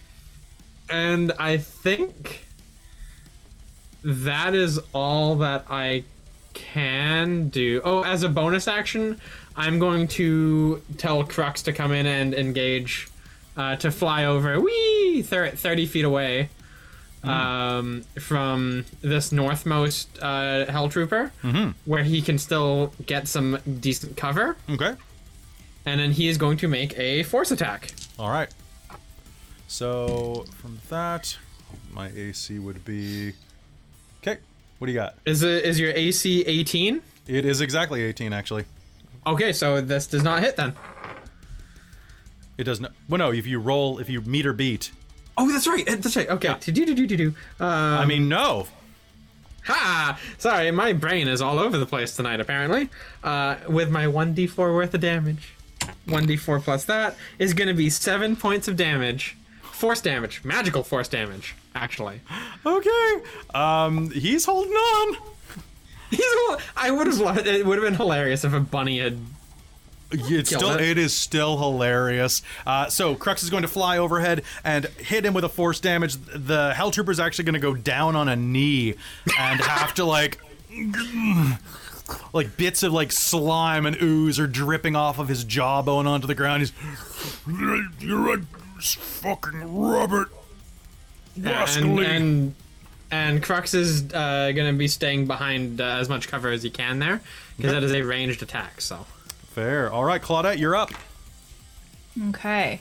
and I think that is all that I can do. Oh, as a bonus action, I'm going to tell Crux to come in and engage, uh, to fly over, wee, thir- 30 feet away um, from this northmost uh, Hell Trooper, where he can still get some decent cover. okay, And then he is going to make a force attack. all right. So from that, my AC would be. Okay, what do you got? Is it is your AC 18? It is exactly 18, actually. Okay, so this does not hit then. It does not. Well, no, if you roll, if you meet or beat. Oh, that's right. That's right. Okay. Do do do do do. I mean, no. ha! Sorry, my brain is all over the place tonight. Apparently, uh, with my one d4 worth of damage, one d4 plus that is going to be seven points of damage, force damage, magical force damage. Actually, Okay. Um, he's holding on. he's. I would have loved. It would have been hilarious if a bunny had. It's Kill still, it. it is still hilarious. Uh, so Crux is going to fly overhead and hit him with a force damage. The Hell Trooper is actually going to go down on a knee and have to like, like bits of like slime and ooze are dripping off of his jawbone onto the ground. He's, you're a fucking Robert. And Rascally. and and Crux is uh, going to be staying behind uh, as much cover as he can there because that is a ranged attack. So. Fair. All right, Claudette, you're up. Okay.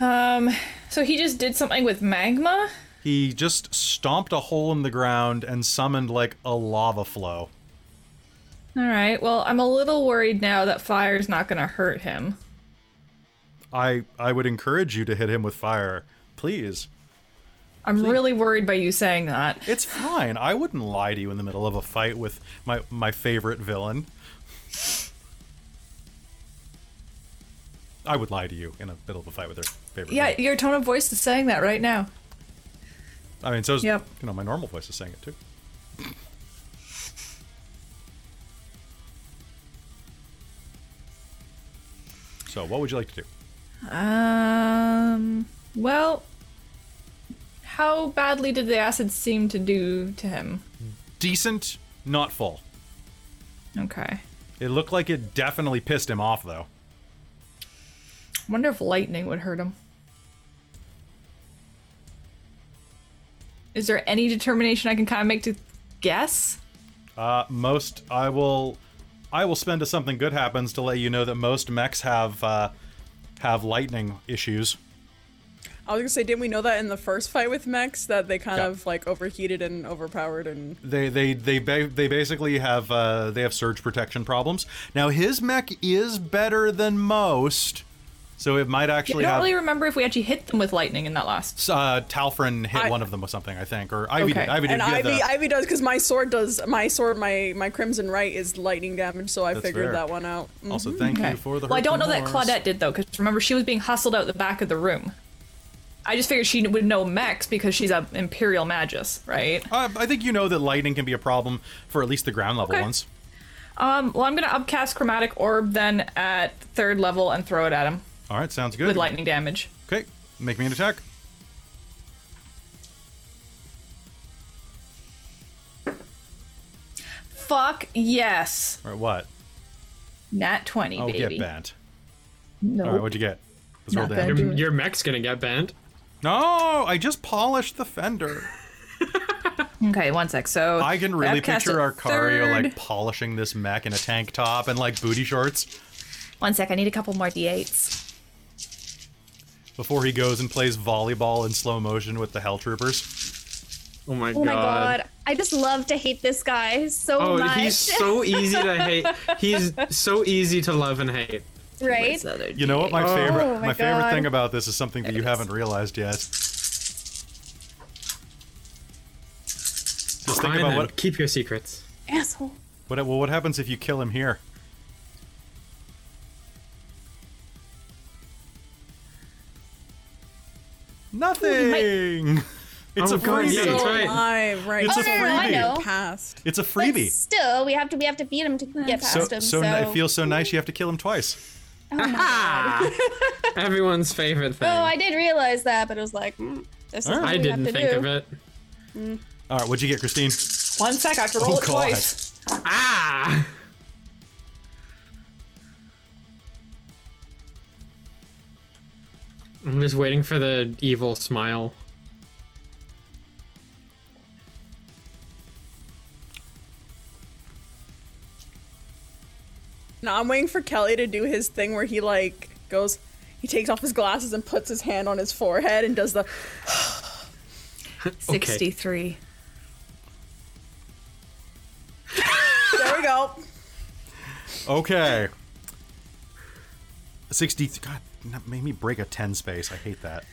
Um, so he just did something with magma? He just stomped a hole in the ground and summoned like a lava flow. All right. Well, I'm a little worried now that fire's not going to hurt him. I I would encourage you to hit him with fire, please. I'm really worried by you saying that. It's fine. I wouldn't lie to you in the middle of a fight with my my favorite villain. I would lie to you in the middle of a fight with their favorite. Yeah, your tone of voice is saying that right now. I mean, so is, Yep. you know my normal voice is saying it too. So, what would you like to do? Um, well, how badly did the acid seem to do to him? Decent, not full. Okay. It looked like it definitely pissed him off, though. Wonder if lightning would hurt him. Is there any determination I can kind of make to guess? Uh, most I will, I will spend a something good happens to let you know that most mechs have uh, have lightning issues. I was gonna say, didn't we know that in the first fight with mechs that they kind Yeah. of like overheated and overpowered and They they they ba- they basically have uh, they have surge protection problems. Now his mech is better than most, so it might actually I actually don't have. really remember if we actually hit them with lightning in that last. uh, Talfrin hit I- one of them with something, I think, or Ivy Okay. did. Ivy did. and Ivy the- Ivy does because my sword does my sword my my crimson rite is lightning damage, so I That's figured fair. that one out. Mm. Also, thank Okay. you for the. well, I don't know hurting that. Claudette did though, because remember she was being hustled out the back of the room. I just figured she would know mechs because she's a Imperial Magus, right? Uh, I think you know that lightning can be a problem for at least the ground level Okay. ones. Um, well, I'm gonna upcast Chromatic Orb then at third level and throw it at him All right, sounds good. with lightning damage. Okay, make me an attack. Fuck yes, Or what? nat twenty, Oh, baby. get bent. No, All right, what'd you get? Let's roll Not damage. bad. Your, your mech's gonna get banned. No, I just polished the fender. Okay, one sec. So I can really upcast picture at Arcario third. like polishing this mech in a tank top and like booty shorts One sec, I need a couple more d8s. before he goes and plays volleyball in slow motion with the Hell Troopers. Oh my Oh god. my god. I just love to hate this guy so Oh, much. he's so easy to hate. He's so easy to love and hate. Right? Where's the other You know what my favorite Oh my my, favorite thing about this is something that you There haven't realized yet. Just think Fine about then, what keep your secrets. Asshole. what well, what happens if you kill him here? Nothing. It's Oh, a freebie. yeah, So alive, right? It's a Oh, no, no, I freebie. know. Past. It's a But freebie. still, we have to we have to beat him to get So, past him. so, So, n- it feels so nice you have to kill him twice. oh god. Everyone's favorite thing. Oh, I did realize that, but it was like, mm, this is Alright. what I we didn't have to think do. of it. All right, what'd you get, Christine? One sec. I have to roll Oh, it God. twice. Ah! I'm just waiting for the evil smile. No, I'm waiting for Kelly to do his thing where he like goes, he takes off his glasses and puts his hand on his forehead and does the. Sixty-three. There we go. Okay. 60. God, that made me break a 10 space. I hate that.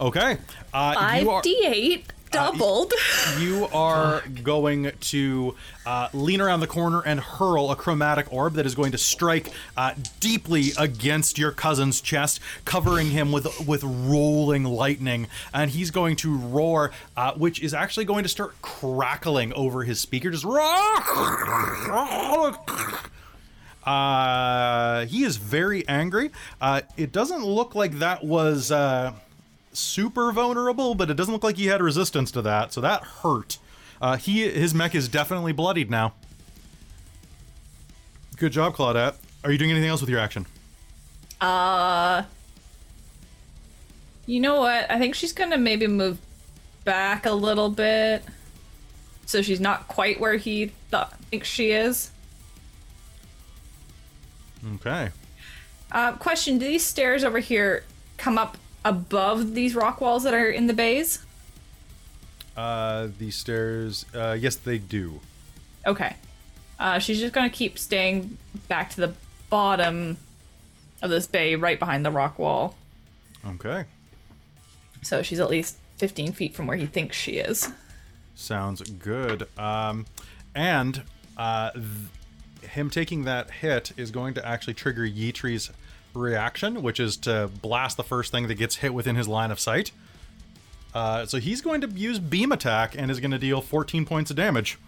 Okay. Uh, Five you are, D8 doubled. you are going to uh, lean around the corner and hurl a chromatic orb that is going to strike uh, deeply against your cousin's chest, covering him with with rolling lightning, and he's going to roar, uh, which is actually going to start crackling over his speaker. Just roar. Uh, he is very angry. Uh, it doesn't look like that was uh, super vulnerable, but it doesn't look like he had resistance to that, so that hurt. Uh, he his mech is definitely bloodied now. Good job, Claudette. Are you doing anything else with your action? Uh, you know what? I think she's gonna maybe move back a little bit, so she's not quite where he thought thinks she is. Okay. Uh, question: Do these stairs over here come up above these rock walls that are in the bays? Uh, these stairs. Uh, yes, they do. Okay. Uh, she's just gonna keep staying back to the bottom of this bay, right behind the rock wall. Okay. So she's at least 15 feet from where he thinks she is. Sounds good. Um, and uh, th- him taking that hit is going to actually trigger Yitree's reaction, which is to blast the first thing that gets hit within his line of sight. Uh, so he's going to use beam attack and is going to deal 14 points of damage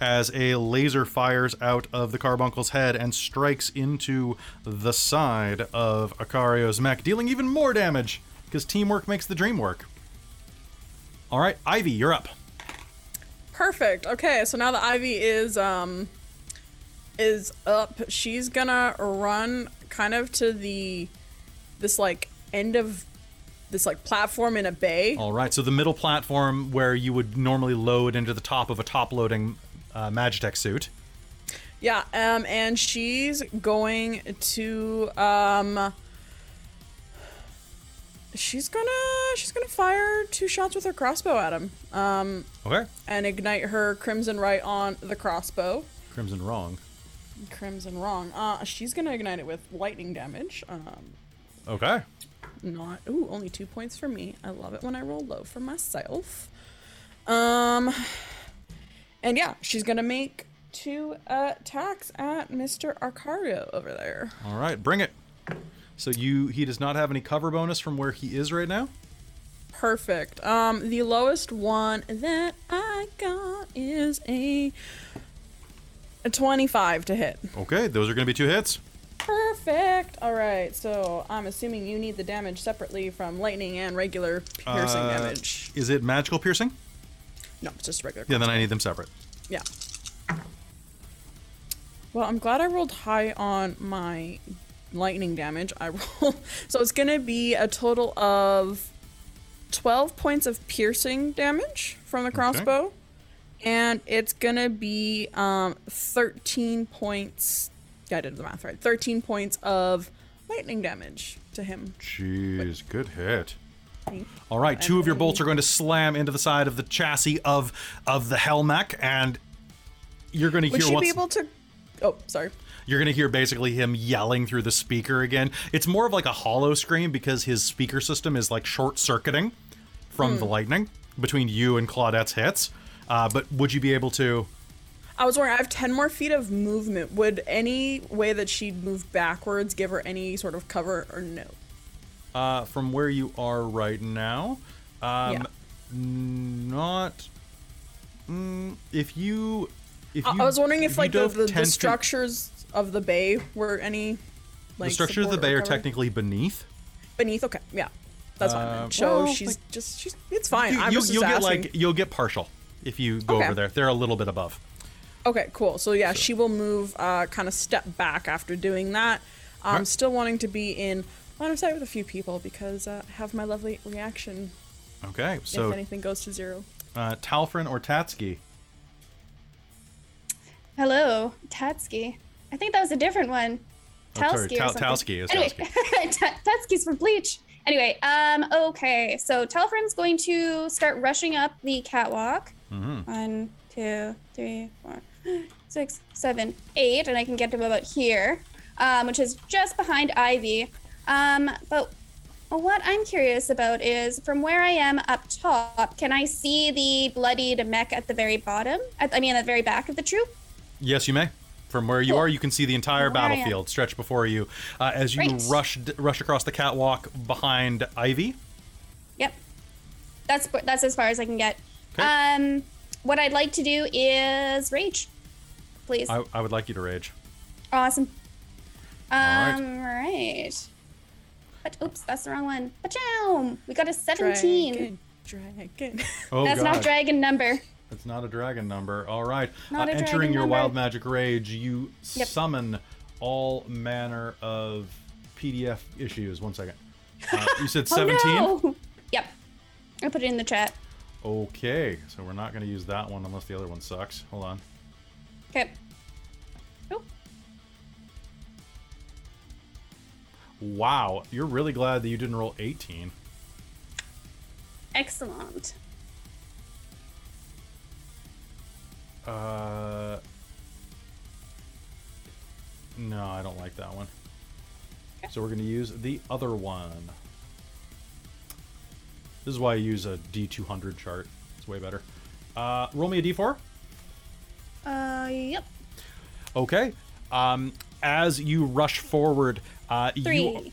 as a laser fires out of the carbuncle's head and strikes into the side of Acario's mech, dealing even more damage because teamwork makes the dream work. All right, Ivy, you're up. Perfect. Okay, so now the Ivy is um is up, she's gonna run kind of to the this like end of this like platform in a bay. All right, so the middle platform where you would normally load into the top of a top-loading uh, Magitech suit. Yeah, um, and she's going to um, she's gonna she's gonna fire two shots with her crossbow at him, um, Okay. and ignite her crimson rite on the crossbow. Crimson wrong. Crimson wrong. Uh, she's gonna ignite it with lightning damage. Um, Okay. not ooh, only two points for me. I love it when I roll low for myself. Um, and yeah, she's gonna make two attacks at Mr. Arcario over there. All right, bring it. So you he does not have any cover bonus from where he is right now. Perfect. Um, the lowest one that I got is a a twenty-five to hit. Okay, those are going to be two hits. Perfect. All right. So I'm assuming you need the damage separately from lightning and regular piercing Uh, damage. Is it magical piercing? No, it's just regular. Yeah, then I need them separate. Yeah. Well, I'm glad I rolled high on my lightning damage. I roll so it's gonna be a total of twelve points of piercing damage from the crossbow, and it's gonna be um thirteen points. Yeah, I did the math right. Thirteen points of lightning damage to him. Jeez, good hit. All right, two of your bolts are going to slam into the side of the chassis of of the Hellmech, and you're going to Would hear she what's be able to? Oh, sorry. you're going to hear basically him yelling through the speaker again. It's more of like a hollow scream because his speaker system is like short circuiting from the lightning between you and Claudette's hits. Uh, but would you be able to? I was wondering, I have 10 more feet of movement. Would any way that she'd move backwards give her any sort of cover or no? Uh, from where you are right now, um, Yeah. not. Mm, if you, if I you, I was wondering if, like, the, the, 10 the feet- structures of the bay were any. Like, the structures of the bay are technically beneath. beneath. Okay, yeah, that's fine. Uh, then. So well, she's like- just she's it's fine. You, I'm you, just you'll get asking. like you'll get partial if you go Okay. over there. They're a little bit above. Okay, cool. So yeah, she will move, uh, kind of step back after doing that. I'm Right. still wanting to be in line of sight with a few people because uh, I have my lovely reaction Okay, so if anything goes to zero. uh, Talfrin or Tatsky? Hello, Tatsky. I think that was a different one. Oh, sorry, Talsky or Tal- Talsky is anyway, Talsky. Ta- from Bleach. Anyway, um, okay, so Telfrin's going to start rushing up the catwalk. Mm-hmm. One, two, three, four, six, seven, eight, and I can get to about here, um, which is just behind Ivy. Um, but what I'm curious about is from where I am up top, can I see the bloodied mech at the very bottom? At, I mean, at the very back of the troop? Yes, you may. From where you Cool. are, you can see the entire From where I am. battlefield stretched before you. Uh, as you Great. rush rush across the catwalk behind Ivy. Yep. That's that's as far as I can get. Okay. Um, what I'd like to do is rage, please. I, I would like you to rage. awesome. right. Um, right. But oops, that's the wrong one. Pachow! We got a seventeen. Dragon, dragon. Oh that's God, not dragon number. That's not a dragon number. All right. Not uh, a entering your number. wild magic rage, you Yep. summon all manner of PDF issues. One second. Uh, you said 17? Oh no! Yep. I put it in the chat. Okay, so we're not going to use that one unless the other one sucks. Hold on. Okay. Oh, Wow, you're really glad that you didn't roll 18. excellent. Uh, no, I don't like that one. So we're going to use the other one. This is why I use a D200 chart. It's way better. Uh, roll me a D4. Uh, yep. Okay. Um, as you rush forward, uh, you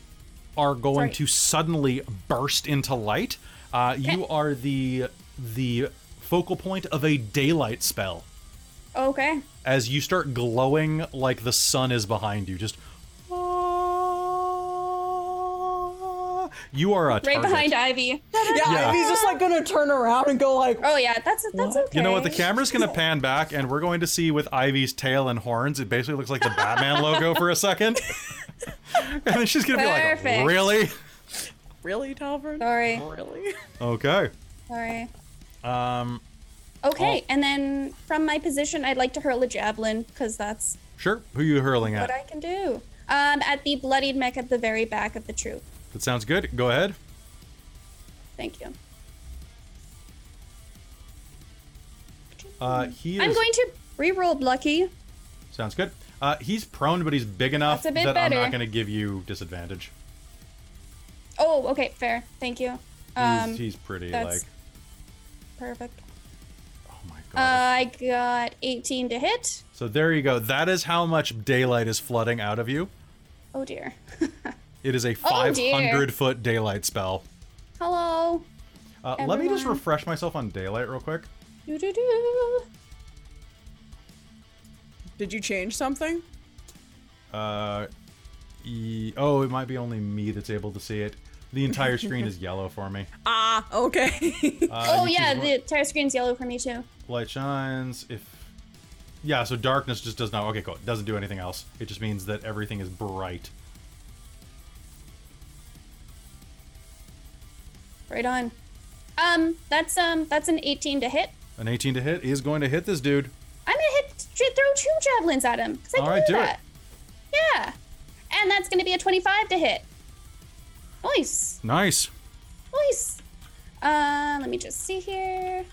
are going Sorry. to suddenly burst into light. Uh, you are the the focal point of a daylight spell. Okay. as you start glowing like the sun is behind you. Just you are a Right target. behind Ivy. yeah, Yeah. Ivy's just like gonna turn around and go like, Oh yeah, that's that's okay. You know what? The camera's going to pan back, and we're going to see with Ivy's tail and horns. It basically looks like the Batman logo for a second, and then she's going to be like, Perfect. "Really?" Really, Talvin? Sorry. Really? Okay. Sorry. Um, Okay, Oh. and then from my position, I'd like to hurl a javelin because that's sure. Who you hurling at? what? I can do. Um, at the bloodied mech at the very back of the troop. That sounds good. Go ahead. Thank you. Uh, he is. I'm going to re-roll lucky. Sounds good. Uh, he's prone, but he's big enough That's a bit that I'm not going to give you disadvantage. Oh, okay, fair. Thank you. He's, Um, he's pretty that's- like. perfect. Oh my god. Uh, I got 18 to hit. so there you go. That is how much daylight is flooding out of you. Oh dear. It is a Oh, 500 foot daylight spell. Hello. Uh, let me just refresh myself on daylight real quick. Doo doo doo. Did you change something? Uh, e- oh, it might be only me that's able to see it. The entire screen is yellow for me. Ah, okay. Uh, Oh yeah, the entire screen's yellow for me too. light shines. If yeah, so darkness just does not. Okay, cool. It doesn't do anything else. It just means that everything is bright. Right on. Um, that's um, that's an 18 to hit. An 18 to hit is going to hit this dude. I'm gonna hit, throw two javelins at him. 'cause I All can right, do do it. Yeah, and that's gonna be a 25 to hit. Nice, Nice. nice. Uh, let me just see here.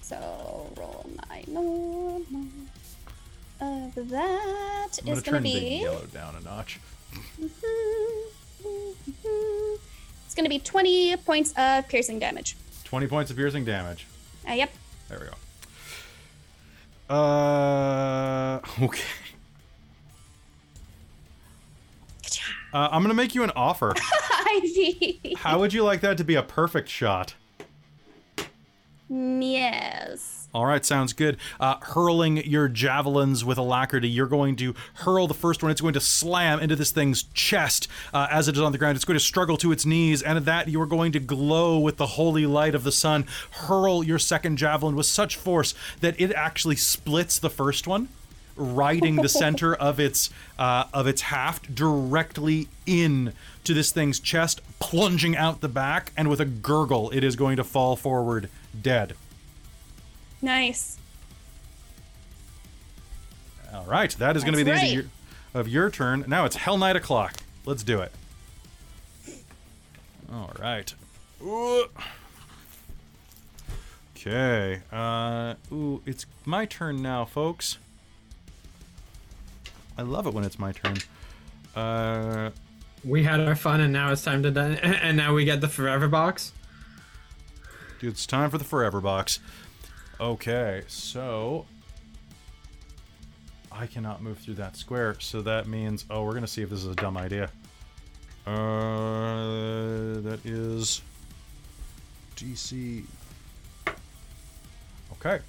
So roll my normal. Uh, that gonna is gonna big be. yellow down a notch. It's gonna be 20 points of piercing damage. 20 points of piercing damage. Uh, yep. There we go. Uh, okay. Uh, I'm gonna make you an offer. How would you like that to be a perfect shot? yes. All right, sounds good. Uh, hurling your javelins with alacrity, you're going to hurl the first one. It's going to slam into this thing's chest uh, as it is on the ground. It's going to struggle to its knees, and at that, you are going to glow with the holy light of the sun. Hurl your second javelin with such force that it actually splits the first one, riding the center of its uh, of its haft directly in to this thing's chest, plunging out the back, and with a gurgle, it is going to fall forward dead. Nice. All right, that is going to be That's the end of your, of your turn. Now it's Hell Knight o'clock. Let's do it. All right. Ooh. Okay. Uh, ooh, it's my turn now, folks. I love it when it's my turn. Uh, We had our fun, and now it's time to die. And now we get the forever box. it's time for the Forever Box. Okay, so I cannot move through that square, so that means oh, we're gonna see if this is a dumb idea. Uh, that is DC. Okay.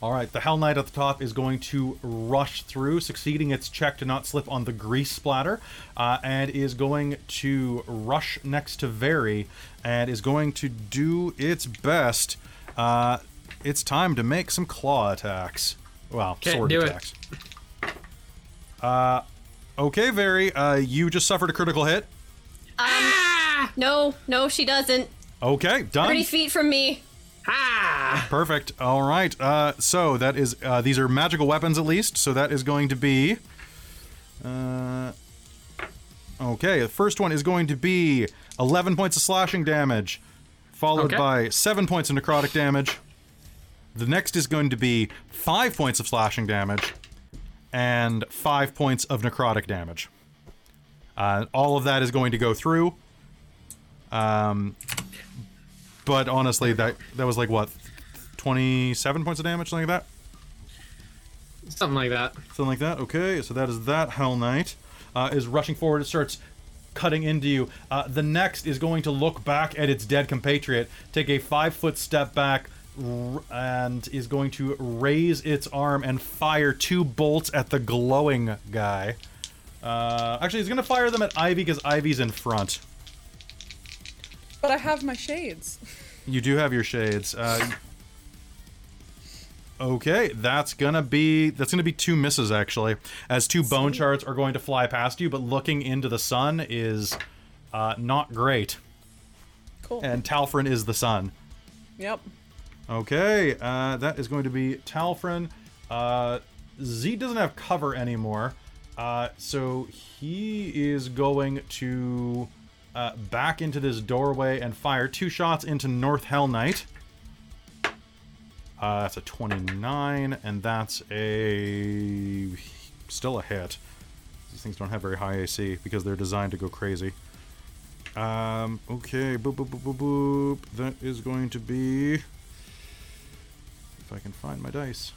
All right, the Hell Knight at the top is going to rush through, succeeding its check to not slip on the grease splatter, uh, and is going to rush next to Very, and is going to do its best. Uh, it's time to make some claw attacks. Well, Okay, sword do it. attacks. Uh, okay, Very, uh, you just suffered a critical hit. ah No, no, she doesn't. Okay, done. 30 feet from me. Ah! Perfect. All right. Uh, so that is uh, these are magical weapons at least. So that is going to be. Uh, okay. The first one is going to be 11 points of slashing damage, followed Okay. by seven points of necrotic damage. The next is going to be five points of slashing damage, and five points of necrotic damage. Uh, all of that is going to go through. Um, but honestly, that that was like what, twenty-seven points of damage, something like that. Something like that. Something like that. Okay, so that is that Hell Knight uh, is rushing forward. It starts cutting into you. Uh, the next is going to look back at its dead compatriot, take a five-foot step back, r- and is going to raise its arm and fire two bolts at the glowing guy. Uh, actually, he's going to fire them at Ivy because Ivy's in front. But I have my shades. You do have your shades. Uh, okay, that's gonna be that's gonna be two misses actually, as two bone shards are going to fly past you. But looking into the sun is Uh, not great. Cool. And Talfrin is the sun. yep. Okay, uh, that is going to be Talfrin. Uh, Z doesn't have cover anymore, uh, so he is going to uh, back into this doorway and fire two shots into North Hell Knight. Uh, that's a 29, and that's a still a hit. These things don't have very high AC because they're designed to go crazy. Um, okay, boop, boop, boop, boop, boop. That is going to be. If I can find my dice.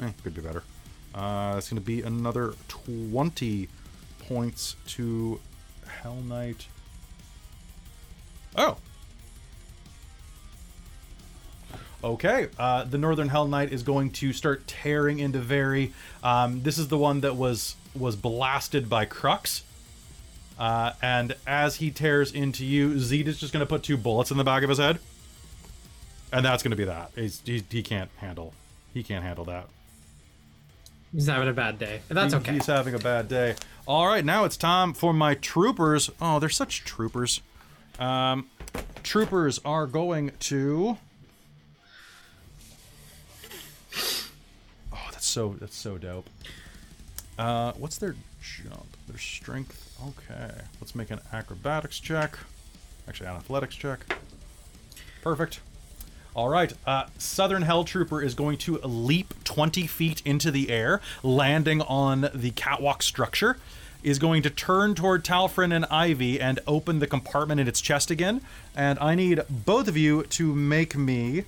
Eh, could be better. Uh, it's going to be another 20 points to Hell Knight. Oh! Okay, uh, the Northern Hell Knight is going to start tearing into Very. Um, this is the one that was was blasted by Crux. Uh, and as he tears into you, Zed is just going to put two bullets in the back of his head, and that's going to be that. He's, he, he can't handle he can't handle that. He's having a bad day. That's okay. He's having a bad day. All right, now it's time for my troopers. Oh, they're such troopers. Um, troopers are going to. That's so that's so dope. Uh, what's their jump? Their strength. Okay, let's make an acrobatics check. Actually, an athletics check. Perfect. All right. Uh, Southern Hell Trooper is going to leap 20 feet into the air, landing on the catwalk structure. Is going to turn toward Talfrin and Ivy and open the compartment in its chest again. And I need both of you to make me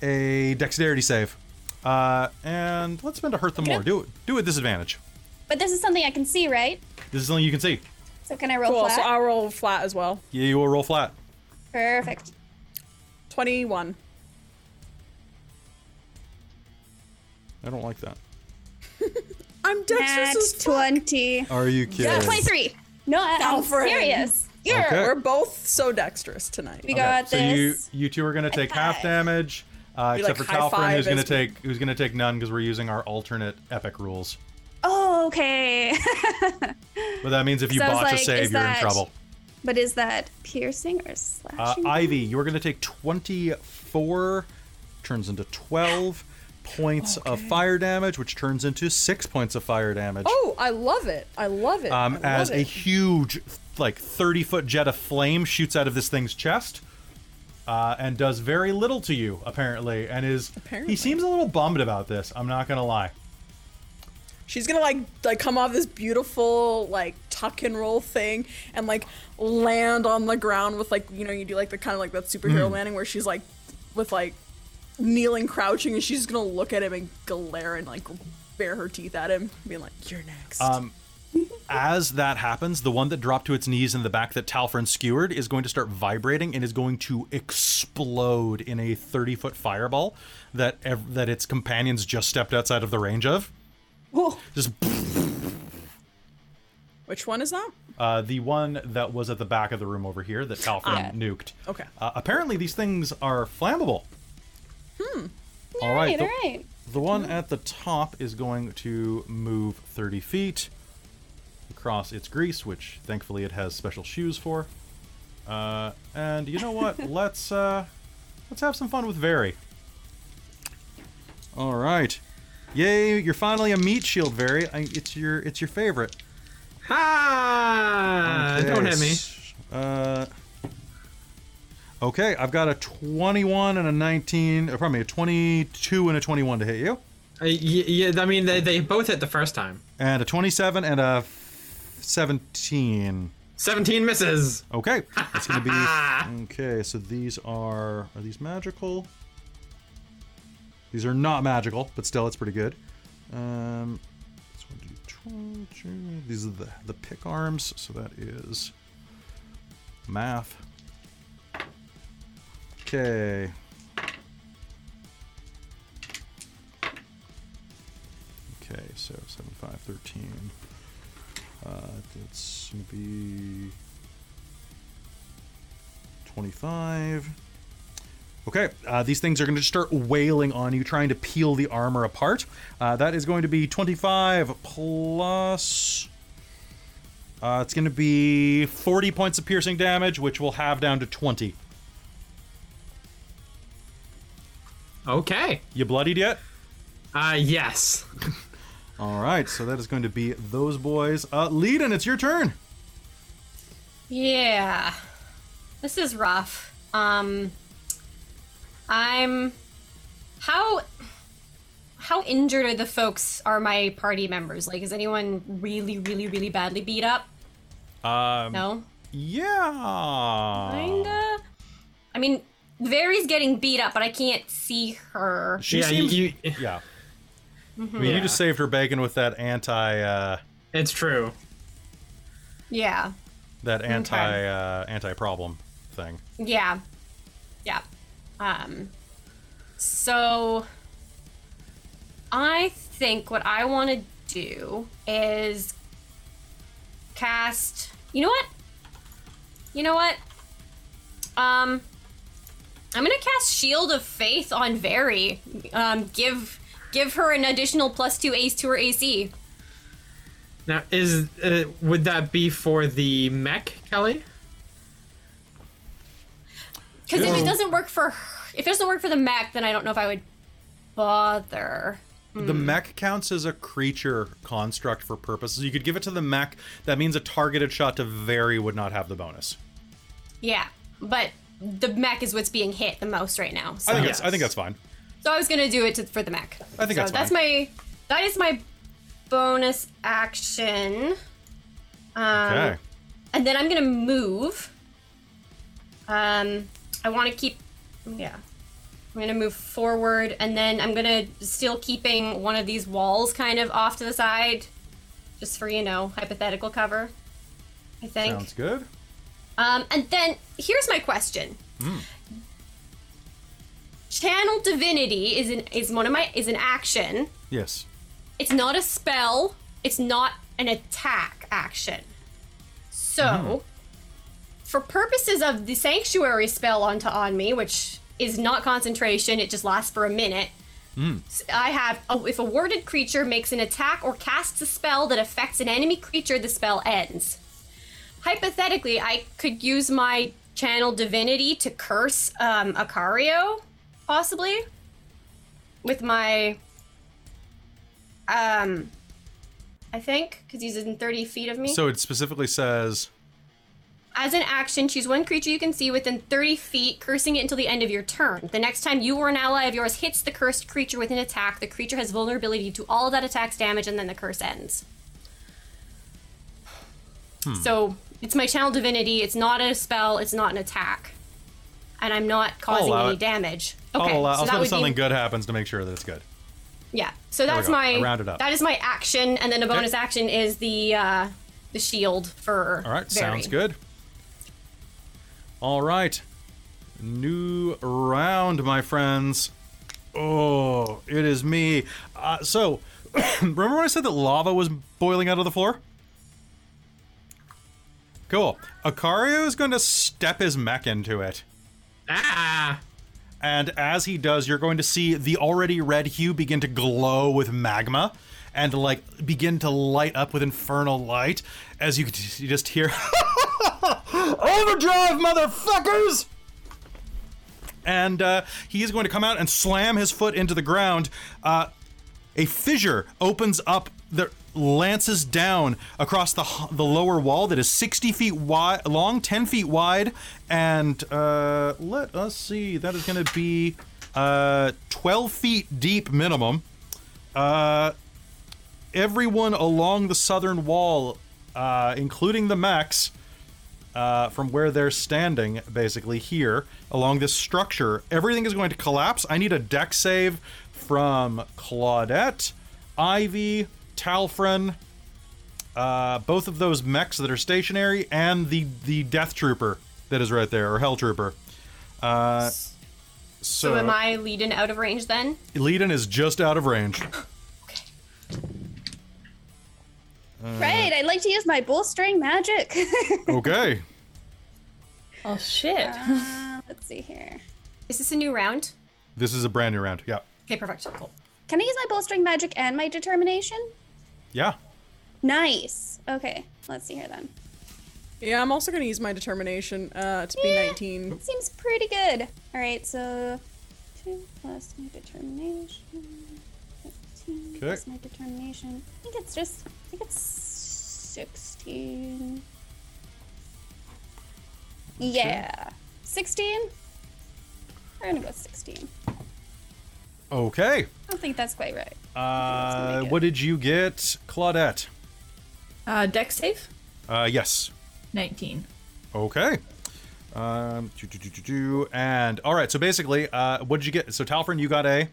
a dexterity save. Uh, and let's spend a hurt them more. Do it. Do it disadvantage. But this is something I can see, right? This is something you can see. So can I roll Cool. flat? So I'll roll flat as well. Yeah, you will roll flat. Perfect. 21. I don't like that. I'm dexterous as fuck. 20. Are you kidding? Yes. 23. No, I- I'm Alfred. serious. Yeah, Okay. we're both so dexterous tonight. We got so this. you you two are gonna take half damage, uh, except like, for Talfrin, who's gonna take who's gonna take none because we're using our alternate epic rules. Oh, okay. But that means if you So I was botch a like, save, is you're in that trouble. but is that piercing or Uh, slashing? Ivy, you're gonna take 24, turns into 12 points of fire damage, which turns into six points of fire damage. Oh, I love it. I love it. um, I love as a it. huge, like 30 foot jet of flame shoots out of this thing's chest. Uh, and does very little to you apparently, and is Apparently. he seems a little bummed about this. I'm not gonna lie. She's gonna like like come off this beautiful like tuck and roll thing and like land on the ground with like you know you do like the kind of like that superhero landing where she's like with like kneeling crouching and she's gonna look at him and glare and like bare her teeth at him being like you're next. Um, As that happens, the one that dropped to its knees in the back that Talfrin skewered is going to start vibrating and is going to explode in a 30 foot fireball that ev- that its companions just stepped outside of the range of. Oh, Just Which one is that? uh, the one that was at the back of the room over here that Talfrin Yeah. nuked. Okay. Uh, apparently, these things are flammable. Hmm. All right. right, the- all right. The one at the top is going to move 30 feet across its grease, which thankfully it has special shoes for. Uh, and you know what? let's uh, let's have some fun with Very. All right. Yay! You're finally a meat shield, Very. I, it's your it's your favorite. Ah! Okay, Don't hit me. Uh. Okay, I've got a 21 and a 19, or pardon me, a 22 and a 21 to hit you. Uh, yeah, I mean, they, they both hit the first time. and a 27 and a 17 17 misses. okay that's gonna be okay so these are are these magical? These are not magical but still it's pretty good. Um this one do 20, these are the the pick arms so that is math. Okay. Okay, so 7, 5, 13. Uh, that's going to be 25. Okay, uh, these things are going to start wailing on you, trying to peel the armor apart. Uh, that is going to be 25 plus Uh, it's going to be 40 points of piercing damage, which will have down to 20. Okay. You bloodied yet? Uh, yes. All right, so that is going to be those boys. Uh, Leiden, it's your turn. Yeah. This is rough. Um I'm how how injured are the folks are my party members? Like is anyone really really really badly beat up? Um, No. Yeah. Kinda. I mean, Very's getting beat up, but I can't see her. She yeah, seems- you, you, Yeah. I mean, you just saved her bacon with that anti, uh, it's true. Yeah. that anti, uh, anti-problem thing. Yeah. Yeah. Um so I think what I want to do is cast You know what? You know what? Um I'm going to cast Shield of Faith on Very. Um give give her an additional plus 2 ace to her AC. Now, is uh, would that be for the mech, Kelly? Cuz if it doesn't work for her, if it doesn't work for the mech, then I don't know if I would bother. The mech counts as a creature construct for purposes. You could give it to the mech. That means a targeted shot to Very would not have the bonus. Yeah, but the mech is what's being hit the most right now. So, I think Yes. that's I think that's fine. So I was gonna do it to, for the mech. I think so that's that's my that is my bonus action. Um, Okay. and then I'm gonna move. Um, I want to keep, yeah. I'm gonna move forward, and then I'm gonna still keeping one of these walls kind of off to the side, just for you know hypothetical cover. I think. Sounds good. Um, and then here's my question. Channel divinity is an is one of my is an action. Yes. It's not a spell. It's not an attack action. So, for purposes of the sanctuary spell onto on me, which is not concentration, it just lasts for a minute. I have oh, if a warded creature makes an attack or casts a spell that affects an enemy creature, the spell ends. Hypothetically, I could use my channel divinity to curse um, Acario, possibly, with my um, I think because he's in thirty feet of me. So it specifically says As an action, choose one creature you can see within 30 feet, cursing it until the end of your turn. The next time you or an ally of yours hits the cursed creature with an attack, the creature has vulnerability to all of that attack's damage, and then the curse ends. Hmm. So it's my channel divinity. It's not a spell. It's not an attack, and I'm not causing any it. damage. I'll, Okay, so I'll that spend would something be good happens to make sure that it's good. yeah. So that's my I rounded up. that is my action, and then a bonus action is the uh, the shield for. All right, Very. sounds good. All right. New round, my friends. Oh, it is me. Uh, so, remember when I said that lava was boiling out of the floor? Cool. Acario is going to step his mech into it. Ah, And as he does, you're going to see the already red hue begin to glow with magma and like begin to light up with infernal light as you, just hear Overdrive, motherfuckers! And uh, he is going to come out and slam his foot into the ground. Uh, a fissure opens up that lances down across the the lower wall that is 60 feet wide long 10 feet wide and uh, let us see that is going to be uh, 12 feet deep minimum uh, everyone along the southern wall uh, including the max. uh, from where they're standing, basically here along this structure, everything is going to collapse. I need a dex save from Claudette, Ivy, Talfrin, uh, both of those mechs that are stationary, and the the Death Trooper that is right there, or Hell Trooper. Uh, so, So am I leading out of range then? Leiden is just out of range. Right, I'd like to use my bolstering magic. Okay. Oh shit. Uh, let's see here. Is this a new round? This is a brand new round. Yeah. Okay, perfect. Cool. Can I use my bolstering magic and my determination? Yeah. Nice. Okay, let's see here then. Yeah, I'm also gonna use my determination uh, to be Yeah. 19. Seems pretty good. All right, so two plus my determination. 15 plus my determination. I think it's just. I think it's sixteen. Yeah, sixteen. We're gonna go with sixteen. Okay. I don't think that's quite right. Uh, what did you get, Claudette? Uh, dex save? Uh, yes. 19. Okay. Um, do, do, do, do, do. and all right. So basically, uh, what did you get? So Talfrin, you got a.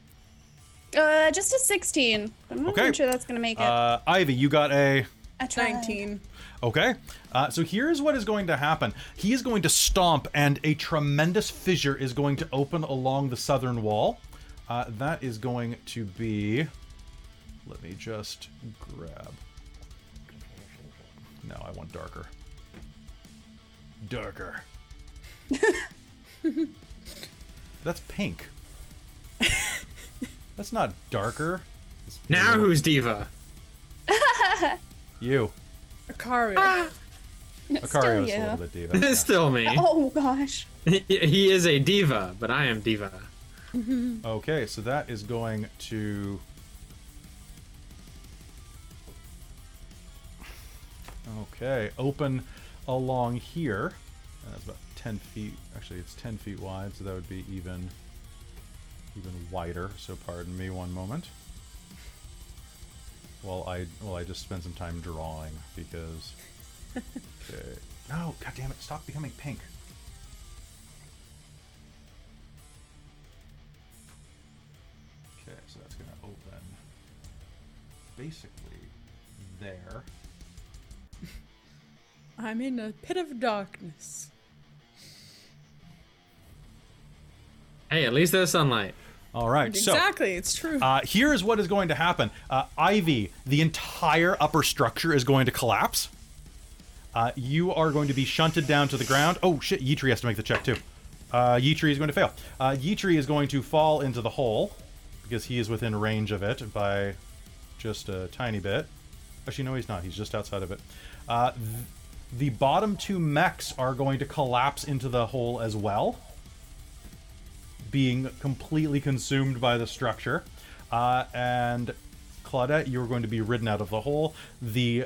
Uh, just a sixteen. But I'm not Okay. sure that's gonna make it. Uh, Ivy, you got a. tried. 19. Okay. Uh, so here's what is going to happen. He is going to stomp, and a tremendous fissure is going to open along the southern wall. Uh, that is going to be. Let me just grab. No, I want darker. Darker. That's pink. That's not darker. Now who's diva? you? Akaria. Ah! It's Akario's still a you. little bit diva. It's still me. Oh gosh. he is a diva, but I am diva. Mm-hmm. Okay, so that is going to. Okay, open along here. Uh, that's about 10 feet. Actually, it's 10 feet wide, so that would be even even wider. So pardon me one moment. Well, I well I just spent some time drawing because. Okay. No, god damn it! Stop becoming pink. Okay, so that's going to open basically there. I'm in a pit of darkness. Hey, at least there's sunlight. All right, so Exactly, it's true. uh, here is what is going to happen. Uh, Ivy, the entire upper structure is going to collapse. Uh, you are going to be shunted down to the ground. Oh shit, Yeetri has to make the check too. Uh, Yeetri is going to fail. Uh, Yeetri is going to fall into the hole because he is within range of it by just a tiny bit. Actually, no, he's not. He's just outside of it. Uh, th- the bottom two mechs are going to collapse into the hole as well, being completely consumed by the structure. Uh, and Claudette, you're going to be ridden out of the hole. The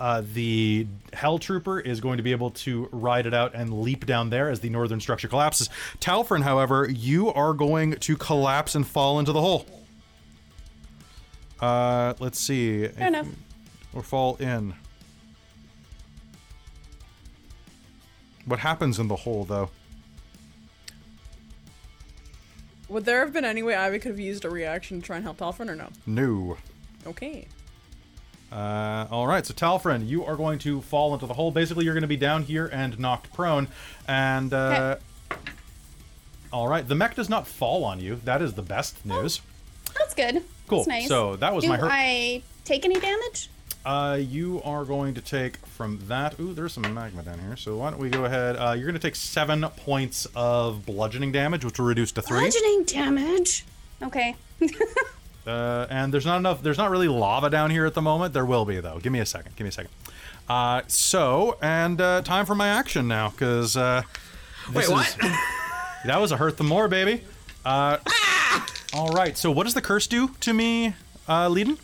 uh, the Hell Trooper is going to be able to ride it out and leap down there as the northern structure collapses. Talfrin, however, you are going to collapse and fall into the hole. Uh, let's see. Fair enough. Or fall in. What happens in the hole, though? Would there have been any way Ivy could have used a reaction to try and help Talfrin or no? No. Okay. Uh, all right, so Talfrin, you are going to fall into the hole. Basically, you're going to be down here and knocked prone. And uh, all right, the mech does not fall on you. That is the best news. That's good. Cool. That's nice. So that was Do my hurt. I take any damage? Uh, you are going to take from that. Ooh, there's some magma down here. So why don't we go ahead? Uh, you're going to take seven points of bludgeoning damage, which will reduce to three. Bludgeoning damage. Okay. Uh, and there's not enough. There's not really lava down here at the moment. There will be though. Give me a second. Give me a second. Uh, so and uh, time for my action now, because uh, this Wait, what? is- that was a hurt the more, baby. Uh, all right. So what does the curse do to me, uh, Leiden?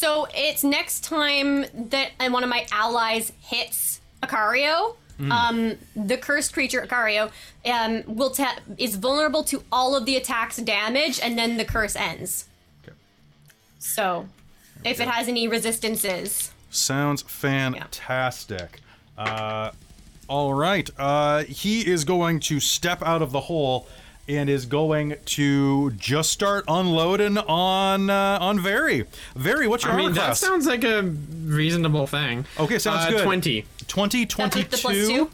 So it's next time that one of my allies hits Akario, um, the cursed creature Akario um, will ta- is vulnerable to all of the attack's damage, and then the curse ends. Okay. So, if it has any resistances, Sounds fantastic. Uh, all right. Uh, he is going to step out of the hole and is going to just start unloading on uh, on Very. Very, what's your I mean, armor that sounds like a reasonable thing. Okay, sounds uh, good. 20. 20, that's with the plus 22,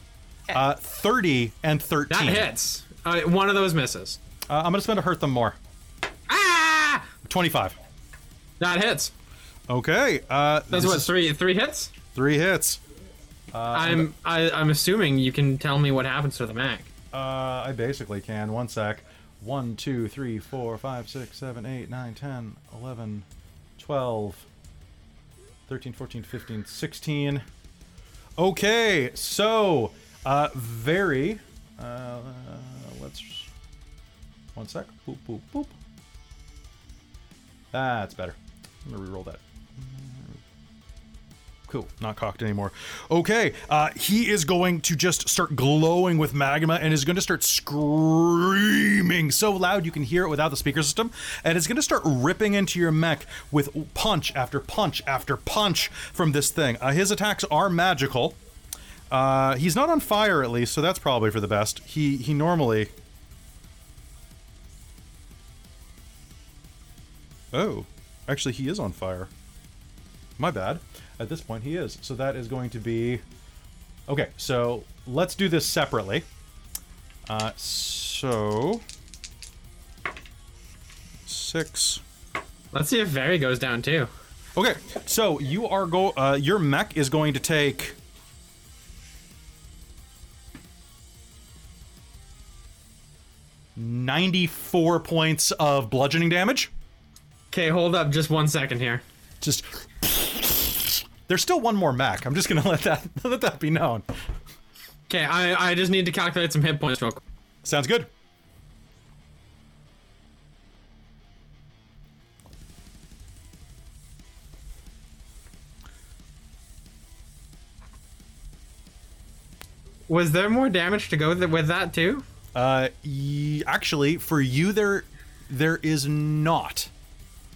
uh, 30, and 13. That hits. Uh, one of those misses. Uh, I'm going to spend a hurt them more. Ah! 25. That hits. Okay. Uh, That's this what is three three hits. three hits. I'm I, I'm assuming you can tell me what happens to the Mac. Uh, I basically can. One sec. 1, 2, 3, 4, 5, 6, 7, 8, 9, 10, 11, 12, 13, 14, 15, 16. Okay, so uh, very. Uh, let's. One sec. Boop, boop, boop. That's better. I'm gonna re-roll that. Cool, not cocked anymore. Okay, uh, he is going to just start glowing with magma and is going to start screaming so loud you can hear it without the speaker system, and it's going to start ripping into your mech with punch after punch after punch from this thing. Uh, his attacks are magical. Uh, he's not on fire at least, so that's probably for the best. He he normally. Oh, actually, he is on fire. My bad. At this point, he is. So that is going to be. Okay, so let's do this separately. Uh, so. Six. Let's see if Very goes down too. Okay, so you are go. Uh, your mech is going to take. Ninety-four points of bludgeoning damage. Okay, hold up just one second here. Just there's still one more mech. I'm just gonna let that let that be known. Okay, I, I just need to calculate some hit points real quick. Sounds good. Was there more damage to go th- with that too? Uh, y- actually, for you there, there is not.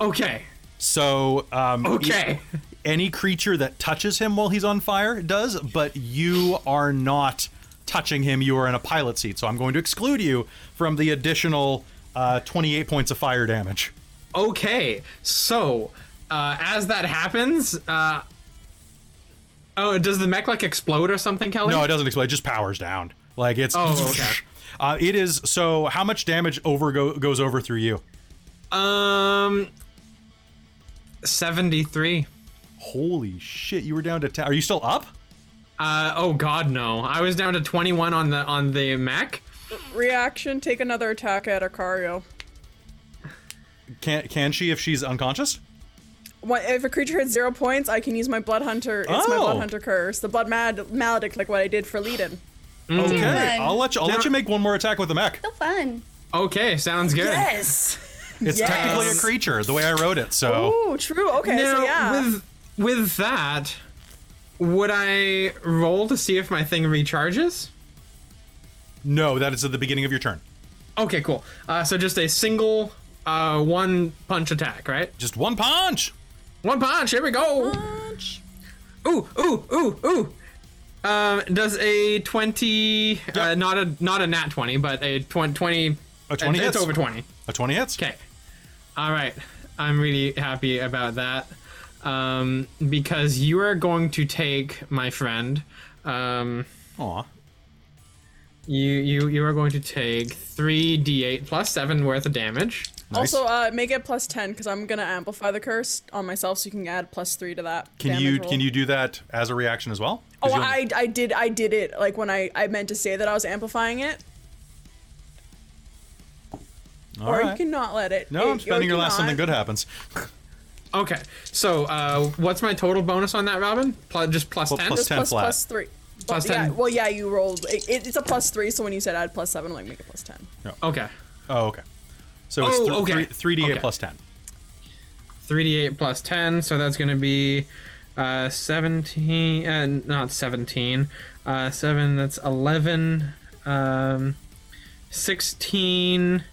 Okay. So, um, Okay. any creature that touches him while he's on fire does, but you are not touching him. You are in a pilot seat, so I'm going to exclude you from the additional uh, 28 points of fire damage. Okay. So, uh, as that happens, uh, oh, does the mech like explode or something, Kelly? No, it doesn't explode. It just powers down. Like it's. Oh, okay. Uh, it is. So, how much damage over go, goes over through you? Um, seventy-three. Holy shit! You were down to 10. Are you still up? Uh, oh God, no! I was down to twenty-one on the on the mech. Reaction, take another attack at Acario. Can can she if she's unconscious? What, if a creature hits zero points, I can use my Blood Hunter. It's my Blood Oh. Hunter curse, the Blood Mad Maledict, like what I did for Leiden. Okay, fun. I'll let you. I'll let you make one more attack with the mech. So fun. Okay, sounds good. Yes. It's Yes. technically a creature, the way I wrote it. So Oh, true. Okay, Now, so yeah. with with that, would I roll to see if my thing recharges? no, that is at the beginning of your turn. Okay, cool. Uh, so just a single uh, one punch attack, right? Just one punch. One punch. Here we go. Punch. Ooh, ooh, ooh, ooh. Um, does a twenty? Uh, not a not a nat twenty, but a tw- twenty. A 20 It's hits. over twenty. A twenty hits. Okay. All right. I'm really happy about that. Um, because you are going to take my friend. Um, Aw. you you you are going to take three d8 plus seven worth of damage. Nice. Also, uh, make it plus ten because I'm gonna amplify the curse on myself, so you can add plus three to that. Can damage you roll. can you do that as a reaction as well? 'Cause Oh, you'll- I, I did I did it like when I I meant to say that I was amplifying it, All or right. you cannot let it. No, it- I'm spending or your last cannot. something good happens. Okay. So uh, what's my total bonus on that, Robin? Plus, just plus Well, ten. plus 10 plus, flat. plus three. Plus Well, yeah, 10. well, yeah, you rolled. It, it- it's a plus three, so when you said add plus seven, I'm like make it plus ten. No. Okay. Oh, okay. So it's Oh, th- okay. three three d eight Okay. plus ten. Three d8 plus ten, so that's going to be uh, seventeen. Uh, not seventeen. Uh, seven. That's eleven. Um, sixteen.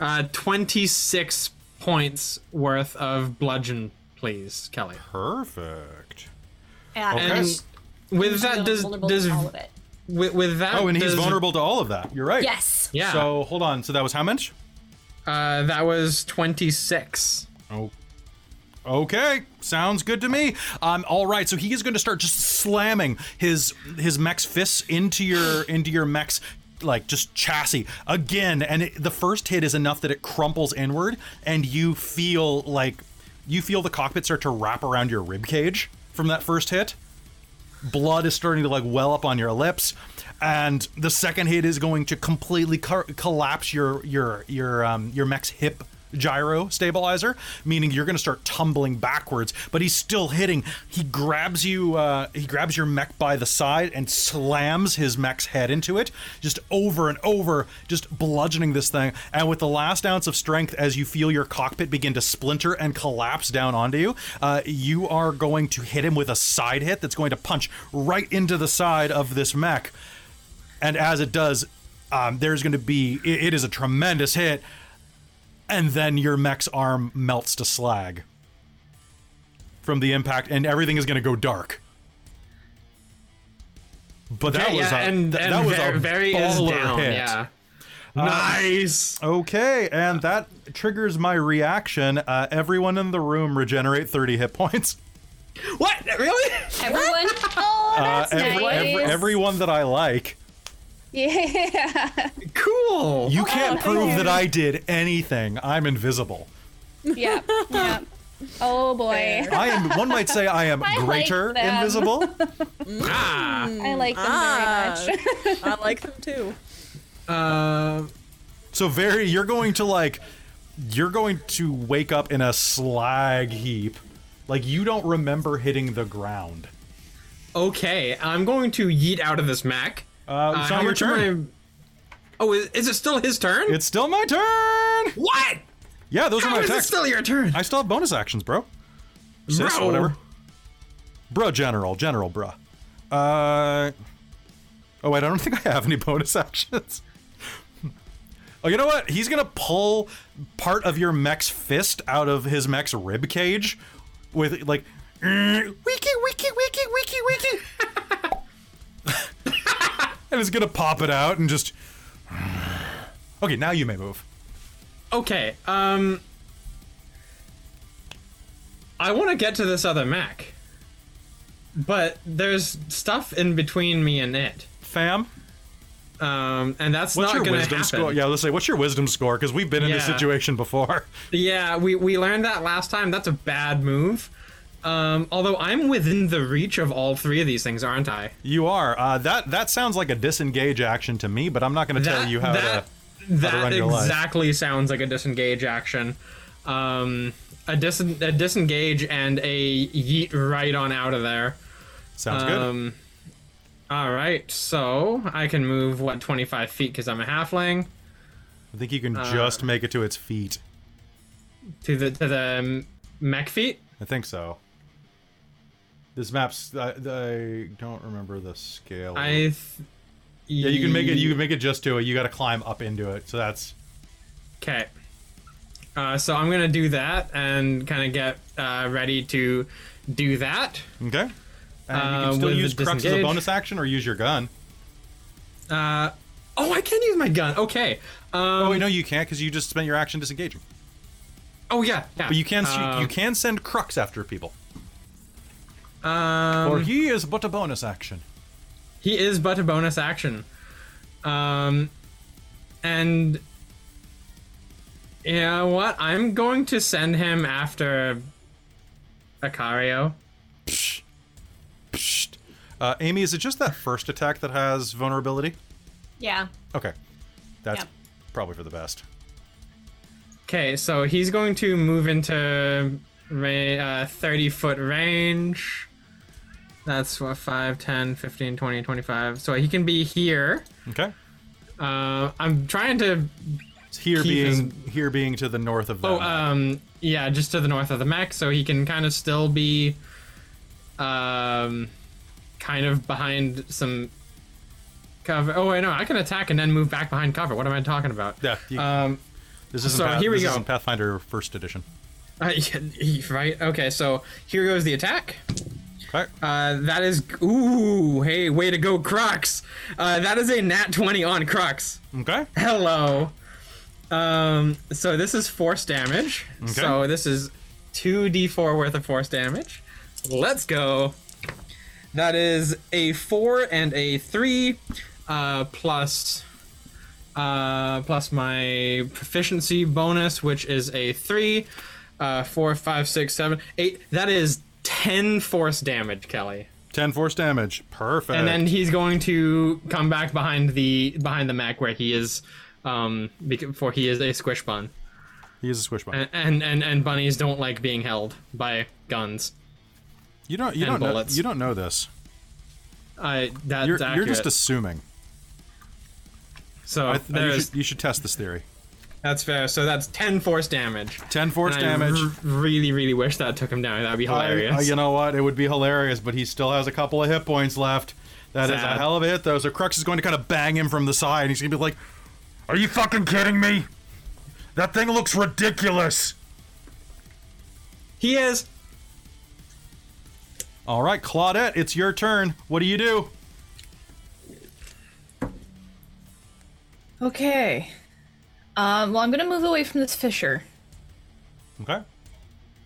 Uh, twenty-six points worth of bludgeon, please, Kelly. Perfect. Yeah, Okay. And with that, does does to all of it. with, with that? Oh, and he's does- vulnerable to all of that. You're right. Yes. Yeah. So hold on. So that was how much? uh, that was twenty-six. Oh. Okay, sounds good to me. Um, all right, so he is going to start just slamming his his mech's fists into your into your mech's like just chassis again, and it, the first hit is enough that it crumples inward, and you feel like you feel the cockpit start to wrap around your rib cage from that first hit. Blood is starting to like well up on your lips, and the second hit is going to completely co- collapse your your your um your mech's hip gyro stabilizer, meaning you're going to start tumbling backwards. But he's still hitting. He grabs you. Uh, he grabs your mech by the side and slams his mech's head into it, just over and over, just bludgeoning this thing. And with the last ounce of strength, as you feel your cockpit begin to splinter and collapse down onto you, uh, you are going to hit him with a side hit that's going to punch right into the side of this mech. And as it does, um, there's going to be it, it is a tremendous hit, and then your mech's arm melts to slag from the impact, and everything is going to go dark. But that Okay, was yeah, a, and, th- and that was very, a very is baller down. hit. Yeah. nice. Okay, and that triggers my reaction. Uh, everyone in the room regenerate 30 hit points. What? Really? Everyone, Oh, Uh, every, nice. every, everyone that I like. Yeah. cool. You can't Oh, prove that I did anything. I'm invisible. yeah. Yeah. Oh boy. I am. One might say I am I like greater them. invisible. ah. I like them Ah. very much. I like them too. Uh, So very, you're going to like, you're going to wake up in a slag heap, like you don't remember hitting the ground. okay, I'm going to yeet out of this mech. Uh, it's not your turn. I- Oh, is, is it still his turn? It's still my turn. what? Yeah, those are my attacks. still your turn? I still have bonus actions, bro. Sis, Bro. whatever. Bro, general, general, bruh. Uh. Oh wait, I don't think I have any bonus actions. Oh, you know what? He's gonna pull part of your mech's fist out of his mech's rib cage, with like, "Mm, wiki, wiki, wiki, wiki, wiki, and it's gonna pop it out and just. Okay, now you may move. Okay, um. I want to get to this other mech. But there's stuff in between me and it. Fam, Um, and that's what's not your wisdom happen. score? Yeah, let's say, what's your wisdom score? Because we've been in this situation before. Yeah, we, we learned that last time. That's a bad move. Um, although I'm within the reach of all three of these things, aren't I? You are. Uh, that that sounds like a disengage action to me, but I'm not going to tell you how that, to. that your life. exactly sounds like a disengage action. Um, a, dis- a disengage and a yeet right on out of there. Sounds good. Um, all right, so I can move what 25 feet because I'm a halfling I think you can uh, just make it to its feet. to the to the mech feet. I think so. This map's. I, I don't remember the scale. I. Th- yeah, you can make it. You can make it just to it. You got to climb up into it. So that's Okay. Uh, so I'm gonna do that and kind of get uh, ready to do that. okay. And you Uh, can still with use crux as a bonus action, or use your gun. Uh, oh, I can use my gun. Okay. Um, Oh wait, no, you can't because you just spent your action disengaging. oh yeah, yeah. But you can Um, you can send crux after people. Um, Or he is but a bonus action. He is but a bonus action. Um, and you know what? I'm going to send him after Akario. Acario. Psst. Uh, Amy, is it just that first attack that has vulnerability? yeah. Okay, that's Yep. probably for the best. Okay, so he's going to move into ra- uh, 30 foot range. That's what, 5, 10, 15, 20, 25. So he can be here. Okay, Uh, I'm trying to. here Keep his- being here being to the north of that. Oh, um, yeah, just to the north of the mech, so he can kind of still be. Um, kind of behind some cover. Oh, wait, no, I can attack and then move back behind cover. What am I talking about? yeah. You, Um, this isn't so Path- here we go. Pathfinder First Edition. uh, yeah, right? Okay, so here goes the attack. Okay. Uh, that is ooh, hey, way to go, Crux. Uh, that is a nat twenty on Crux. Okay. Hello. Um, so this is force damage. Okay. So this is two d4 worth of force damage. Let's go. That is a four and a three, uh, plus, uh, plus my proficiency bonus, which is a three, uh, four, five, six, seven, eight. That is ten force damage, Kelly. Ten force damage. Perfect. And then he's going to come back behind the behind the mech where he is, um, for he is a squish bun. He is a squish bun. And, and and and bunnies don't like being held by guns. You don't. You don't know. You don't know this. I that's You're, you're just assuming. so I th- you, should, you should test this theory. That's fair. So that's ten force damage. Ten force And I damage. r- really, really wish that took him down. That'd be I- hilarious. I- you know what? It would be hilarious, but he still has a couple of hit points left. That is a Sad. hell of a hit, though. So Crux is going to kind of bang him from the side. And he's going to be like, "Are you fucking kidding me? That thing looks ridiculous." he is. All right, Claudette, it's your turn. What do you do? Okay. Um, well, I'm gonna move away from this fissure Okay.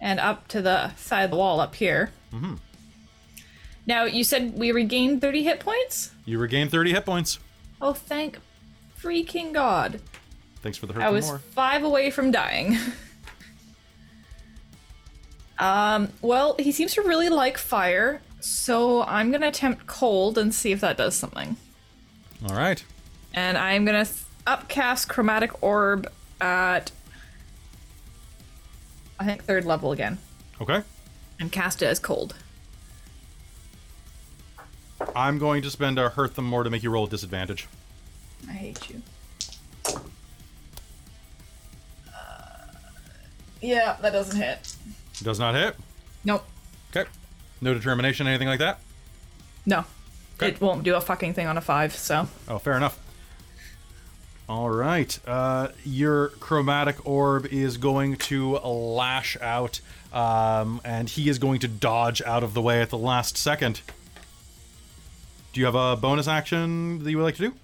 and up to the side of the wall up here. Mm-hmm. Now, you said we regained 30 hit points? You regain 30 hit points. Oh, thank freaking God. Thanks for the hurt I was more. five away from dying. um, well, he seems to really like fire, so I'm gonna attempt cold and see if that does something. All right. And I'm gonna th- upcast chromatic orb at I think third level again. Okay. And cast it as cold. I'm going to spend a hurt them more to make you roll a disadvantage. I hate you. Uh, yeah, that doesn't hit. Does not hit. Nope. Okay. No determination, anything like that? No. Okay. It won't do a fucking thing on a five, so. Oh, fair enough. All right. Uh, your chromatic orb is going to lash out, um, and he is going to dodge out of the way at the last second. Do you have a bonus action that you would like to do?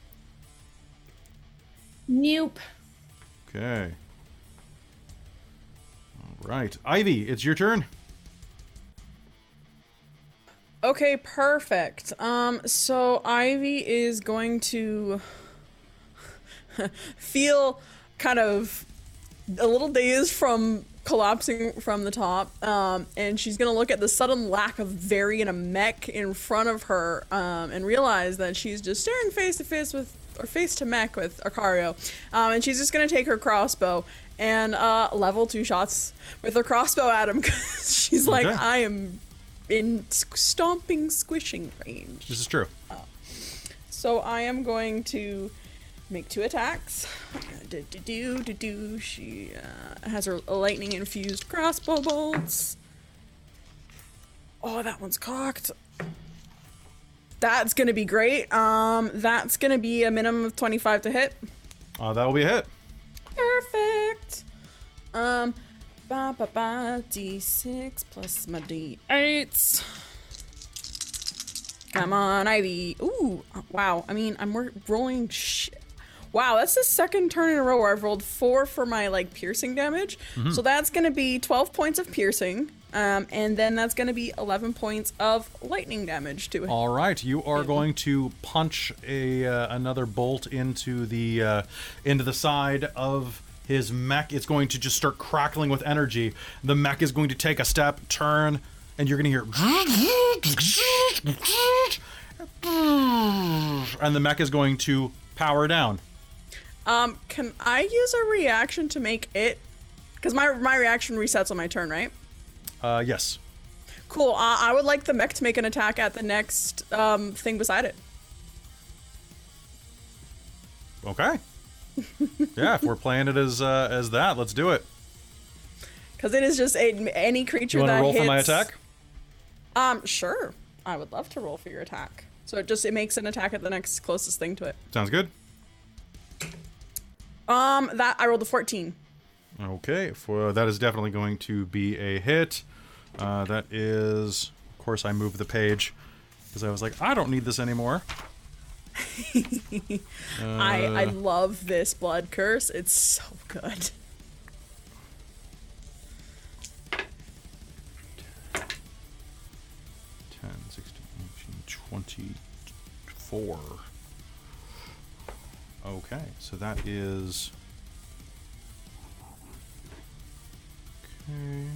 Nope. Okay. All right. Ivy, it's your turn. Okay, perfect. Um, so Ivy is going to feel kind of a little dazed from collapsing from the top, um, and she's gonna look at the sudden lack of Very and a mech in front of her, um, and realize that she's just staring face to face with, or face to mech with Acario, um, and she's just gonna take her crossbow and uh, level two shots with her crossbow at him because she's like, I am in stomping, squishing range. This is true. So I am going to make two attacks. Do do do do do. She uh, has her lightning infused crossbow bolts. Oh, that one's cocked. That's gonna be great. Um, that's gonna be a minimum of twenty-five to hit. Uh, that will be a hit. Perfect. Um, ba ba ba. D6 plus my D8s. Come on, Ivy. Ooh, wow. I mean, I'm rolling. Sh- wow, that's the second turn in a row where I've rolled four for my like piercing damage. So that's gonna be 12 points of piercing, um, and then that's gonna be 11 points of lightning damage to it. All right, you are going to punch a uh, another bolt into the uh, into the side of his mech. It's going to just start crackling with energy. The mech is going to take a step, turn, and you're going to hear and the mech is going to power down. Um, can I use a reaction to make it? Because my my reaction resets on my turn, right? Uh, yes. Cool. Uh, I would like the mech to make an attack at the next um, thing beside it. Okay. yeah, if we're playing it as uh, as that, let's do it. Because it is just a, any creature You that roll for my attack? Um, sure. I would love to roll for your attack. So it just it makes an attack at the next closest thing to it. Sounds good. Um, that I rolled a 14. Okay, for that is definitely going to be a hit. Uh, that is, of course, I moved the page because I was like, I don't need this anymore. I I Uh. love this blood curse. It's so good. Ten, sixteen, eighteen, twenty-four. Okay, so that is. Okay.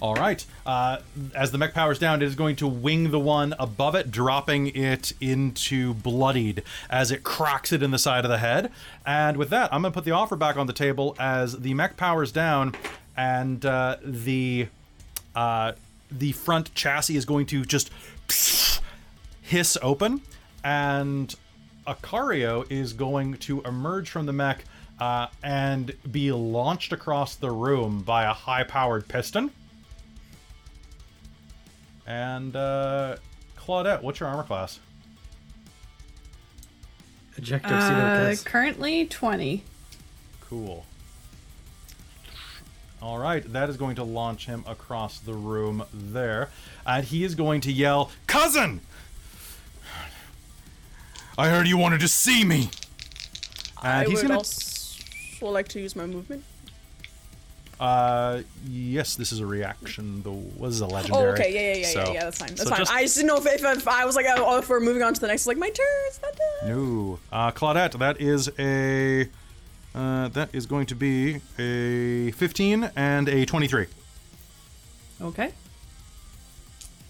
All right. Uh, as the mech powers down, it is going to wing the one above it, dropping it into bloodied as it cracks it in the side of the head. And with that, I'm going to put the offer back on the table as the mech powers down, and uh, the uh, the front chassis is going to just hiss open, and Acario is going to emerge from the mech uh, and be launched across the room by a high-powered piston. And uh, Claudette, what's your armor class? Ejecto Uh, currently 20. Cool. All right, that is going to launch him across the room there, and he is going to yell, "Cousin! I heard you wanted to see me." I And he's would gonna. also like to use my movement. Uh, yes, this is a reaction. The what is a legendary? Oh, okay, yeah, yeah, yeah, So- yeah, yeah. That's fine. That's so fine. just- I just didn't know if, if, if I was like, oh, if we're moving on to the next, like my turn. It's not done. No. Uh, Claudette, that is a. Uh, that is going to be a 15 and a 23. Okay.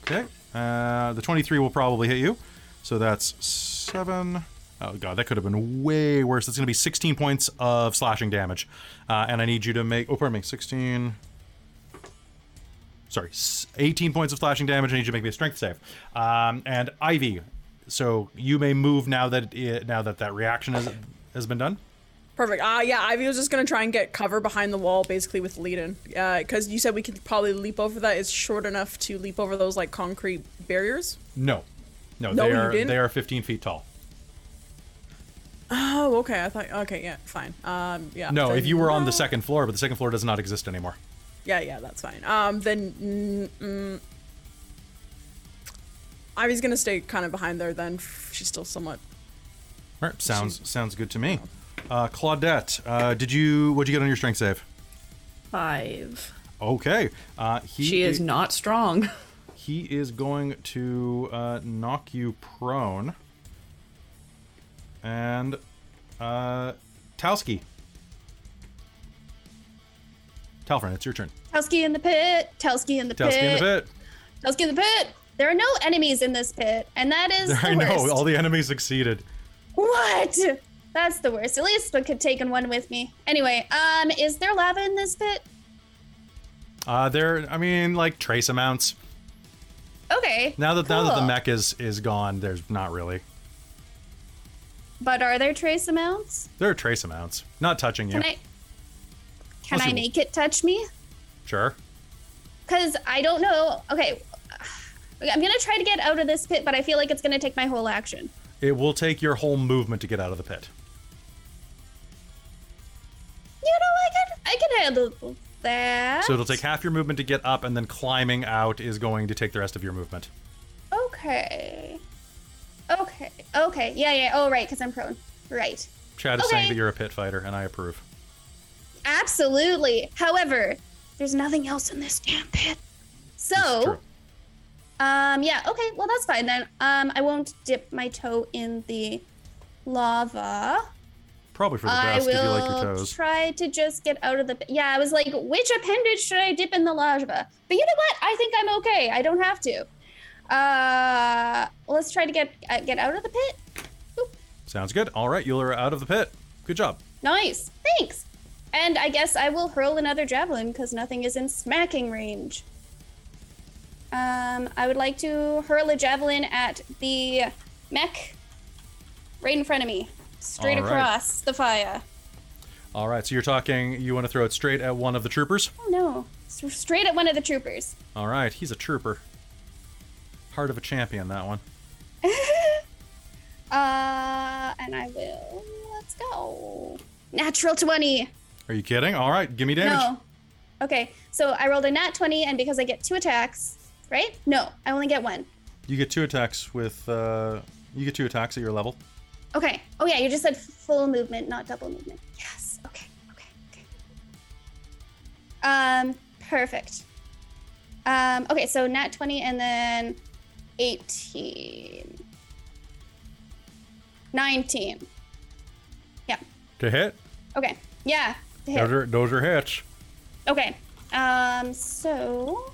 Okay. Uh, the 23 will probably hit you. So that's 7. Oh, God, that could have been way worse. That's going to be 16 points of slashing damage. Uh, and I need you to make. Oh, pardon me. 16. Sorry. 18 points of slashing damage. I need you to make me a strength save. Um, and Ivy. So you may move now that it, now that that reaction has, has been done. Perfect. Uh, yeah, Ivy was just gonna try and get cover behind the wall, basically with Leiden, because you said we could probably leap over that. It's short enough to leap over those like concrete barriers. No. No, No, they you are didn't? they are 15 feet tall. Oh, okay. I thought. Okay, yeah, fine. Um, yeah. No, then if you were on the second floor, but the second floor does not exist anymore. Yeah, yeah, that's fine. Um, then mm, mm, Ivy's gonna stay kind of behind there. Then she's still somewhat. All right, sounds sounds good to me. Uh, Claudette, uh, did you what'd you get on your strength save? Five. Okay, uh, he She is not strong. he is going to uh, knock you prone, and uh, Talski. Talfrin, it's your turn. Telsky in the pit. Telsky in the Talski pit. in the pit. Telsky in the pit. There are no enemies in this pit, and that is the I know worst. all the enemies succeeded. What? That's the worst. At least I could taken one with me. Anyway, um, is there lava in this pit? Uh, there, I mean, like trace amounts. Okay. Now that now that the cool. mech is is gone, there's not really. But are there trace amounts? There are trace amounts. Not touching you. Can I? Can Unless I you- make it touch me? Sure. Cause I don't know. Okay, I'm gonna try to get out of this pit, but I feel like it's gonna take my whole action. It will take your whole movement to get out of the pit. You know, I can I can handle that. So it'll take half your movement to get up, and then climbing out is going to take the rest of your movement. Okay. Okay. Okay. Yeah. Yeah. Oh, right. Because I'm prone. Right. Chad is saying that you're a pit fighter, and I approve. Absolutely. However, there's nothing else in this damn pit. So, um, yeah. Okay. Well, that's fine then. Um, I won't dip my toe in the lava. Probably for the I best if you like your will toes. try to just get out of the. Yeah, I was like, which appendage should I dip in the lava? But you know what? I think I'm okay. I don't have to. Uh, let's try to get uh, get out of the pit. Sounds good. All right, you're out of the pit. Good job. Nice. Thanks. And I guess I will hurl another javelin because nothing is in smacking range. Um, I would like to hurl a javelin at the mech right in front of me, straight All right. across the fire. All right, so you're talking. You want to throw it straight at one of the troopers. Oh no, S- straight at one of the troopers. All right, he's a trooper. Heart of a champion, that one. Uh, and I will. Let's go. Natural 20. Are you kidding? All right, give me damage. No. Okay, so I rolled a nat 20, and because I get two attacks, right? No, I only get one. You get two attacks with. Uh, you get two attacks at your level. Okay. Oh, yeah, you just said full movement, not double movement. Yes. Okay, okay, okay. Um, perfect. Um, okay, so nat 20 and then 18. 19. Yeah. To hit. Okay. Yeah. to hit. Those are those are hits. Okay. Um, so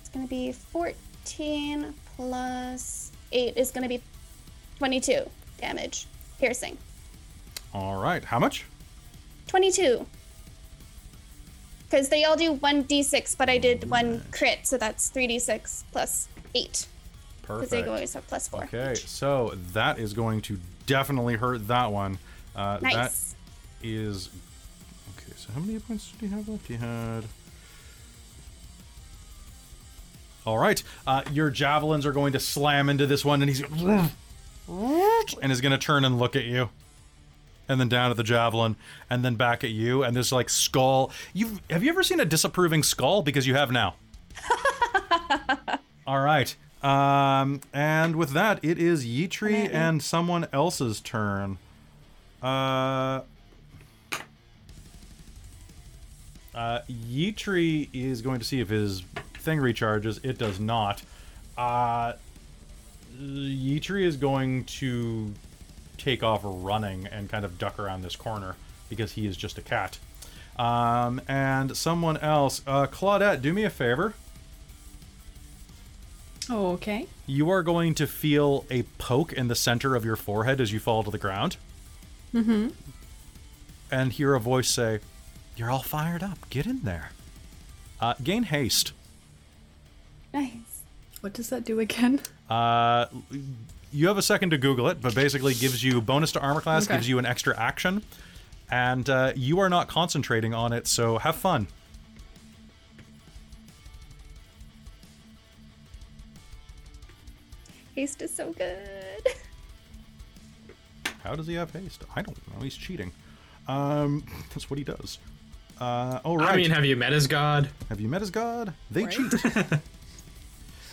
it's gonna be 14 plus 8 is gonna be 22 damage. Piercing. All right. How much? 22. Because they all do 1d6, but I did one crit, so that's 3d6 plus 8. Because they Perfect. always have plus 4. Okay, so that is going to definitely hurt that one. Uh, Nice. is okay. So how many points did he have left? He had. All right, uh, your javelins are going to slam into this one, and he's and is going to turn and look at you, and then down at the javelin, and then back at you, and this like skull. You have you ever seen a disapproving skull? Because you have now. All right. Um, and with that, it is Yitri and someone else's turn. Uh, uh, Yitri is going to see if his thing recharges. It does not. Uh, Yitri is going to take off running and kind of duck around this corner because he is just a cat. Um, and someone else, uh, Claudette, do me a favor. Okay. You are going to feel a poke in the center of your forehead as you fall to the ground. Mm-hmm. And hear a voice say, You're all fired up. Get in there. Uh, gain haste. Nice. What does that do again? Uh, you have a second to Google it, but basically gives you bonus to armor class, Okay. gives you an extra action, and uh, you are not concentrating on it, so have fun. Haste is so good. How does he have haste? I don't know. He's cheating. Um, that's what he does. Uh, all right. I mean, have you met his god? Have you met his god? They cheat.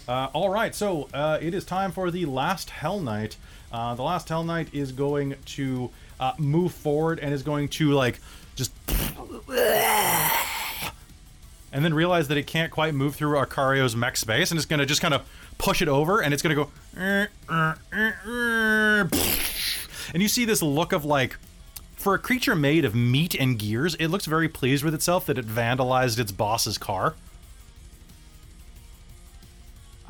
uh, all right, so uh, it is time for the last Hell Knight. Uh, the last Hell Knight is going to uh, move forward and is going to like just and then realize that it can't quite move through Arcario's mech space and it's going to just kind of push it over and it's going to go and you see this look of like for a creature made of meat and gears, it looks very pleased with itself that it vandalized its boss's car.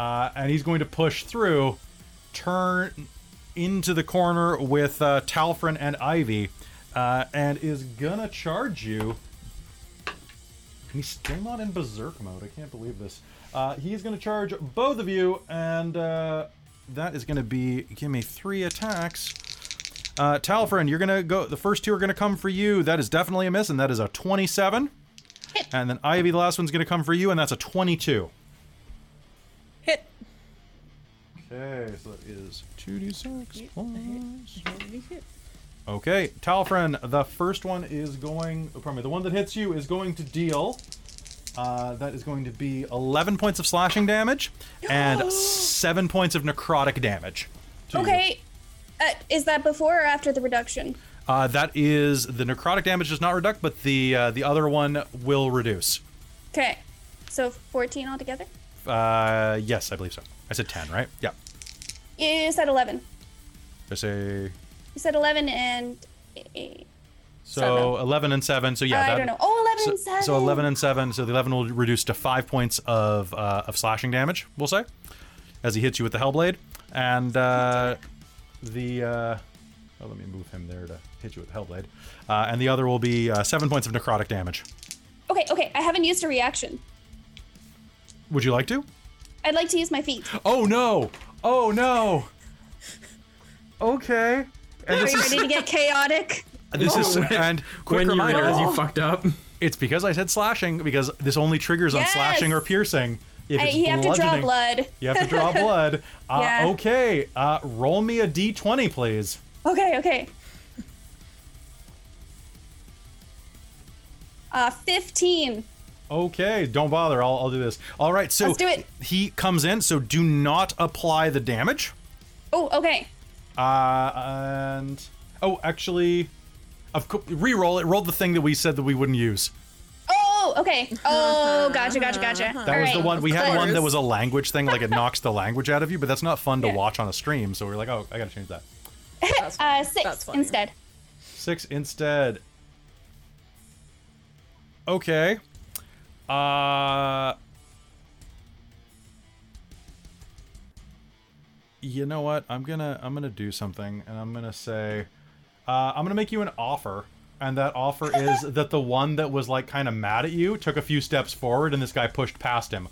Uh, and he's going to push through, turn into the corner with uh, Talfrin and Ivy, uh, and is gonna charge you. He's still not in berserk mode. I can't believe this. Uh, he's gonna charge both of you, and uh, that is gonna be give me three attacks. Uh, Talfrin, you're gonna go. The first two are gonna come for you. That is definitely a miss, and that is a 27. And then Ivy, the last one's gonna come for you, and that's a 22. Okay, so that is 2d6 plus. Okay, Talfrin, the first one is going. Oh, pardon me, the one that hits you is going to deal. Uh, that is going to be 11 points of slashing damage and 7 points of necrotic damage. to you. Okay. Uh, is that before or after the reduction? Uh, that is the necrotic damage does not reduct, but the uh, the other one will reduce. Okay. So 14 altogether? Uh, yes, I believe so. I said 10, right? Yeah. You said 11. I say You said 11 and. eh, so 11 and 7. So yeah, I that- don't know. Oh, 11 so, and 7. so 11 and 7. So the 11 will reduce to 5 points of uh, of slashing damage, we'll say, as he hits you with the Hellblade. And uh, the. Uh, oh, let me move him there to hit you with the Hellblade. Uh, and the other will be uh, 7 points of necrotic damage. Okay, okay. I haven't used a reaction. Would you like to? I'd like to use my feat. Oh no! Oh no! Okay. And Are you is, ready to get chaotic? this is and quick when you reminder. realize you fucked up. It's because I said slashing because this only triggers on Yes! slashing or piercing. If I, it's you have to draw bludgeoning, blood. You have to draw blood. Uh, Yeah. Okay. Uh, roll me a d20, please. Okay, okay. Uh, 15. Okay, don't bother. I'll, I'll do this. All right, so Let's do it. he comes in, so do not apply the damage. Oh, okay. Uh, and oh, actually, of co- re-roll it. Roll the thing that we said that we wouldn't use. Oh, okay. Oh, gotcha, gotcha, gotcha. That All was right. the one we had Course. one that was a language thing, like it knocks the language out of you, but that's not fun to Yeah. watch on a stream. So we are like, oh, I gotta change that. That's Uh, six That's funny. instead. Six instead. Okay. Uh. You know what? I'm gonna I'm gonna do something, and I'm gonna say, uh, I'm gonna make you an offer, and that offer is that the one that was like kind of mad at you took a few steps forward, and this guy pushed past him.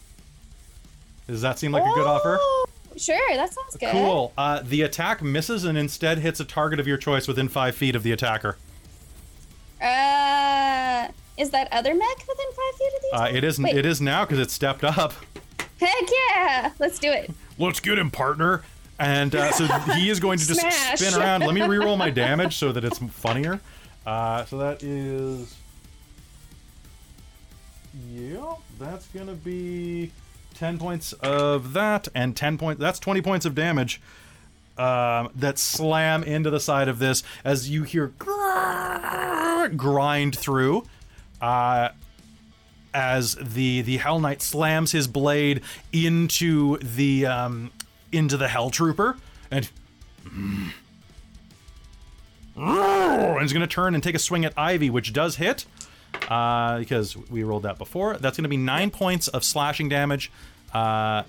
Does that seem like a good offer? Oh, Sure, that sounds good. Cool. Uh, the attack misses and instead hits a target of your choice within five feet of the attacker. Uh, is that other mech within five feet of these? Uh, it is Wait. it is now because it stepped up. Heck yeah! Let's do it. Let's get him, partner. And uh, so he is going to just Smash. spin around. Let me reroll my damage so that it's funnier. Uh, so that is. Yeah, that's gonna be ten points of that, and ten points. That's twenty points of damage. Um, that slam into the side of this as you hear grind through. Uh, as the the Hell Knight slams his blade into the um, into the Hell Trooper, and and he's going to turn and take a swing at Ivy, which does hit uh, because we rolled that before. That's going to be nine points of slashing damage uh,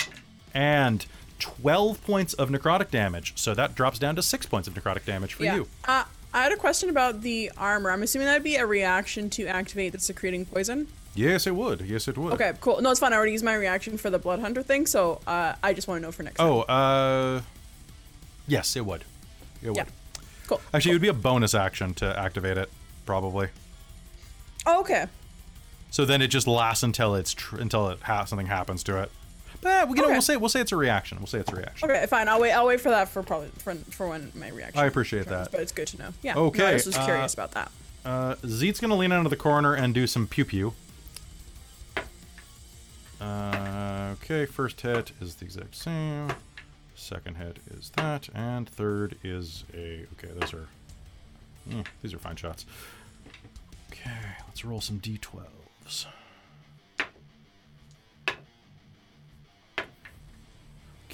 and twelve points of necrotic damage. So that drops down to six points of necrotic damage for yeah. you. Uh, I had a question about the armor. I'm assuming that'd be a reaction to activate the secreting poison. Yes, it would. Yes, it would. Okay, cool. No, it's fine. I already used my reaction for the blood hunter thing, so uh, I just want to know for next time. Oh, uh, yes, it would. It would. Yeah. Cool. Actually, it would be a bonus action to activate it, probably. Oh, okay. So then it just lasts until it's tr- until it ha- something happens to it. But you know, Okay. we'll say we'll say it's a reaction. We'll say it's a reaction. Okay, fine. I'll wait. I'll wait for that for probably for, for when my reaction. I appreciate that. but it's good to know. Yeah. no, Okay, I just was uh, curious about that. Uh, Zeet's gonna lean out of the corner and do some pew pew. Uh, okay, first hit is the exact same. Second hit is that, and third is a. Okay, those are. mm, these are fine shots. Okay, let's roll some d12s.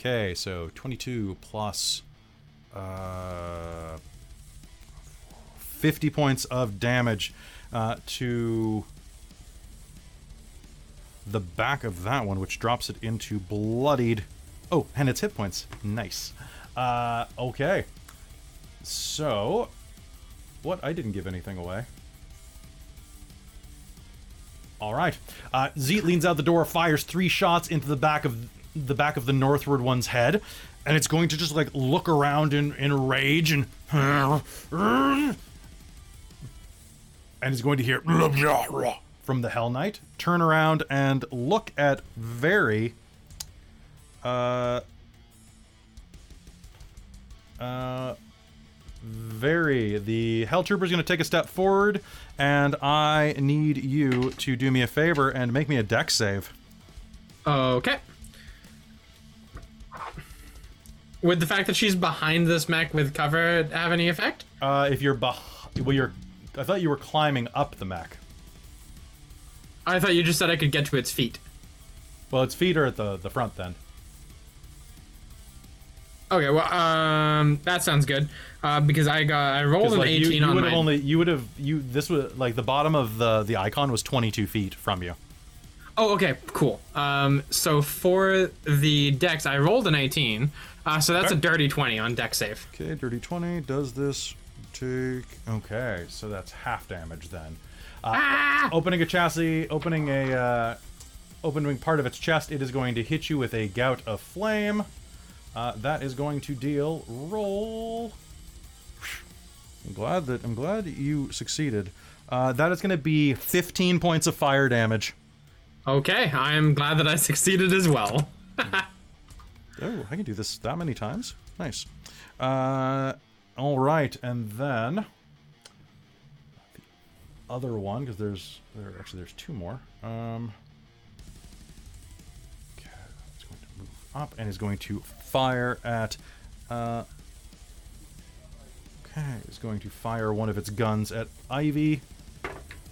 Okay, so 22 plus uh, 50 points of damage uh, to the back of that one, which drops it into bloodied. Oh, and its hit points. Nice. Uh, okay. So, what? I didn't give anything away. All right. Uh, Zeet leans out the door, fires three shots into the back of the back of the northward one's head, and it's going to just like look around in, in rage and and he's going to hear from the Hell Knight. Turn around and look at Very. Uh. Uh. Very. The Hell Trooper is going to take a step forward, and I need you to do me a favor and make me a dex save. Okay. Would the fact that she's behind this mech with cover have any effect? Uh, if you're beh- well, you're. I thought you were climbing up the mech. I thought you just said I could get to its feet. Well, its feet are at the the front then. Okay, well, um, that sounds good. Uh, because I got I rolled 'Cause, an like, you, 18 you on would have only you would have you this was like the bottom of the the icon was 22 feet from you. Oh, okay, cool. Um, so for the dex, I rolled an 18. Uh, so that's a dirty 20 on dex save. Okay, dirty 20 does this take okay, so that's half damage then. Uh, Ah! Opening a chassis, opening a uh, opening part of its chest, it is going to hit you with a gout of flame. Uh, that is going to deal roll. I'm glad that I'm glad you succeeded. Uh, that is going to be 15 points of fire damage. Okay, I'm glad that I succeeded as well. Oh, I can do this that many times. Nice. Uh, all right, and then the other one because there's there actually there's two more. Um, okay, it's going to move up and is going to fire at. Uh, okay, is going to fire one of its guns at Ivy.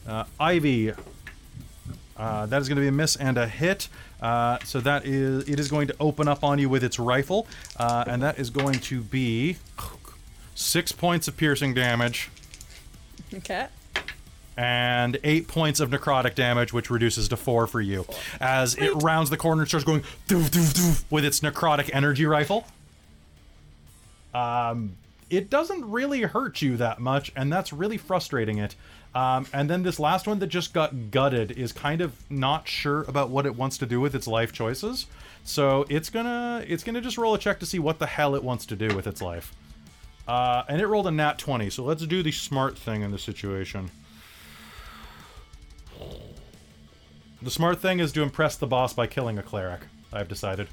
Uh, Ivy uh, that is going to be a miss and a hit. Uh, so that is it is going to open up on you with its rifle, uh, and that is going to be six points of piercing damage. Okay. and eight points of necrotic damage, which reduces to four for you. As it rounds the corner and starts going doof, doof, doof, with its necrotic energy rifle. Um, it doesn't really hurt you that much, and that's really frustrating it. Um, and then this last one that just got gutted is kind of not sure about what it wants to do with its life choices. So it's gonna it's gonna just roll a check to see what the hell it wants to do with its life. Uh, and it rolled a nat 20, so let's do the smart thing in this situation. The smart thing is to impress the boss by killing a cleric, I've decided.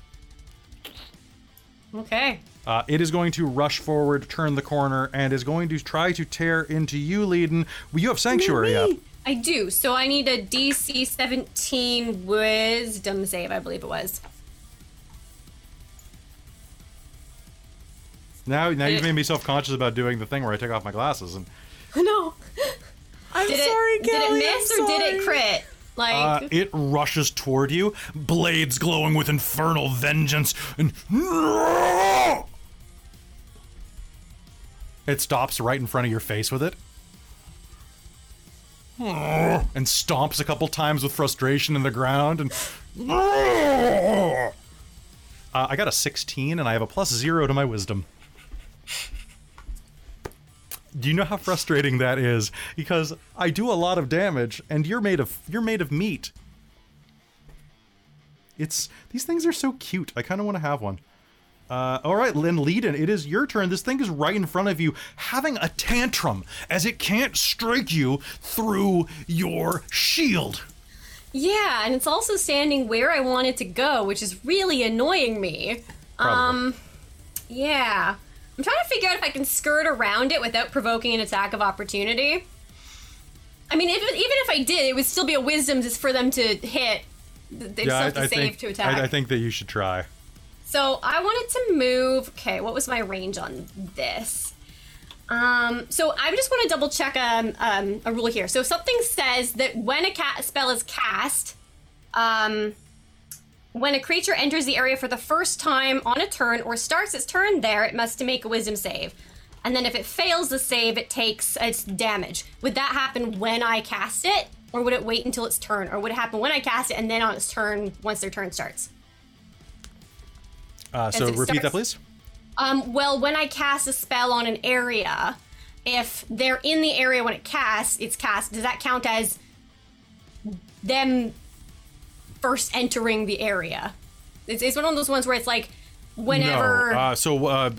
Okay. Uh, it is going to rush forward, turn the corner, and is going to try to tear into you, Leiden. Well, you have Sanctuary up. I do. So I need a DC 17 Wisdom save, I believe it was. Now, now you've made me self-conscious about doing the thing where I take off my glasses, and No. I'm Did sorry, it, did it miss I'm or did it crit? Like, uh, it rushes toward you, blades glowing with infernal vengeance, and it stops right in front of your face with it, and stomps a couple times with frustration in the ground, and uh, I got a 16, and I have a plus zero to my wisdom. Do you know how frustrating that is? Because I do a lot of damage, and you're made of you're made of meat. It's these things are so cute. I kind of want to have one. Uh, all right, Lynn Leiden, it is your turn. This thing is right in front of you, having a tantrum as it can't strike you through your shield. yeah, and it's also standing where I want it to go, which is really annoying me. Probably. Um, yeah. I'm trying to figure out if I can skirt around it without provoking an attack of opportunity. I mean, if, even if I did, it would still be a wisdom just for them to hit. They'd still have to save think to attack. I, I think that you should try. So I wanted to move. Okay, what was my range on this? Um, so I just want to double check um, um, a rule here. So something says that when a ca- spell is cast, um, when a creature enters the area for the first time on a turn or starts its turn there, it must make a Wisdom save. And then if it fails the save, it takes its damage. Would that happen when I cast it, or would it wait until its turn, or would it happen when I cast it and then on its turn once their turn starts? Uh, so repeat that, please. Um, well, when I cast a spell on an area, if they're in the area when it casts, it's cast. Does that count as them first entering the area? It's, it's one of those ones where it's like whenever. No. Uh, so uh,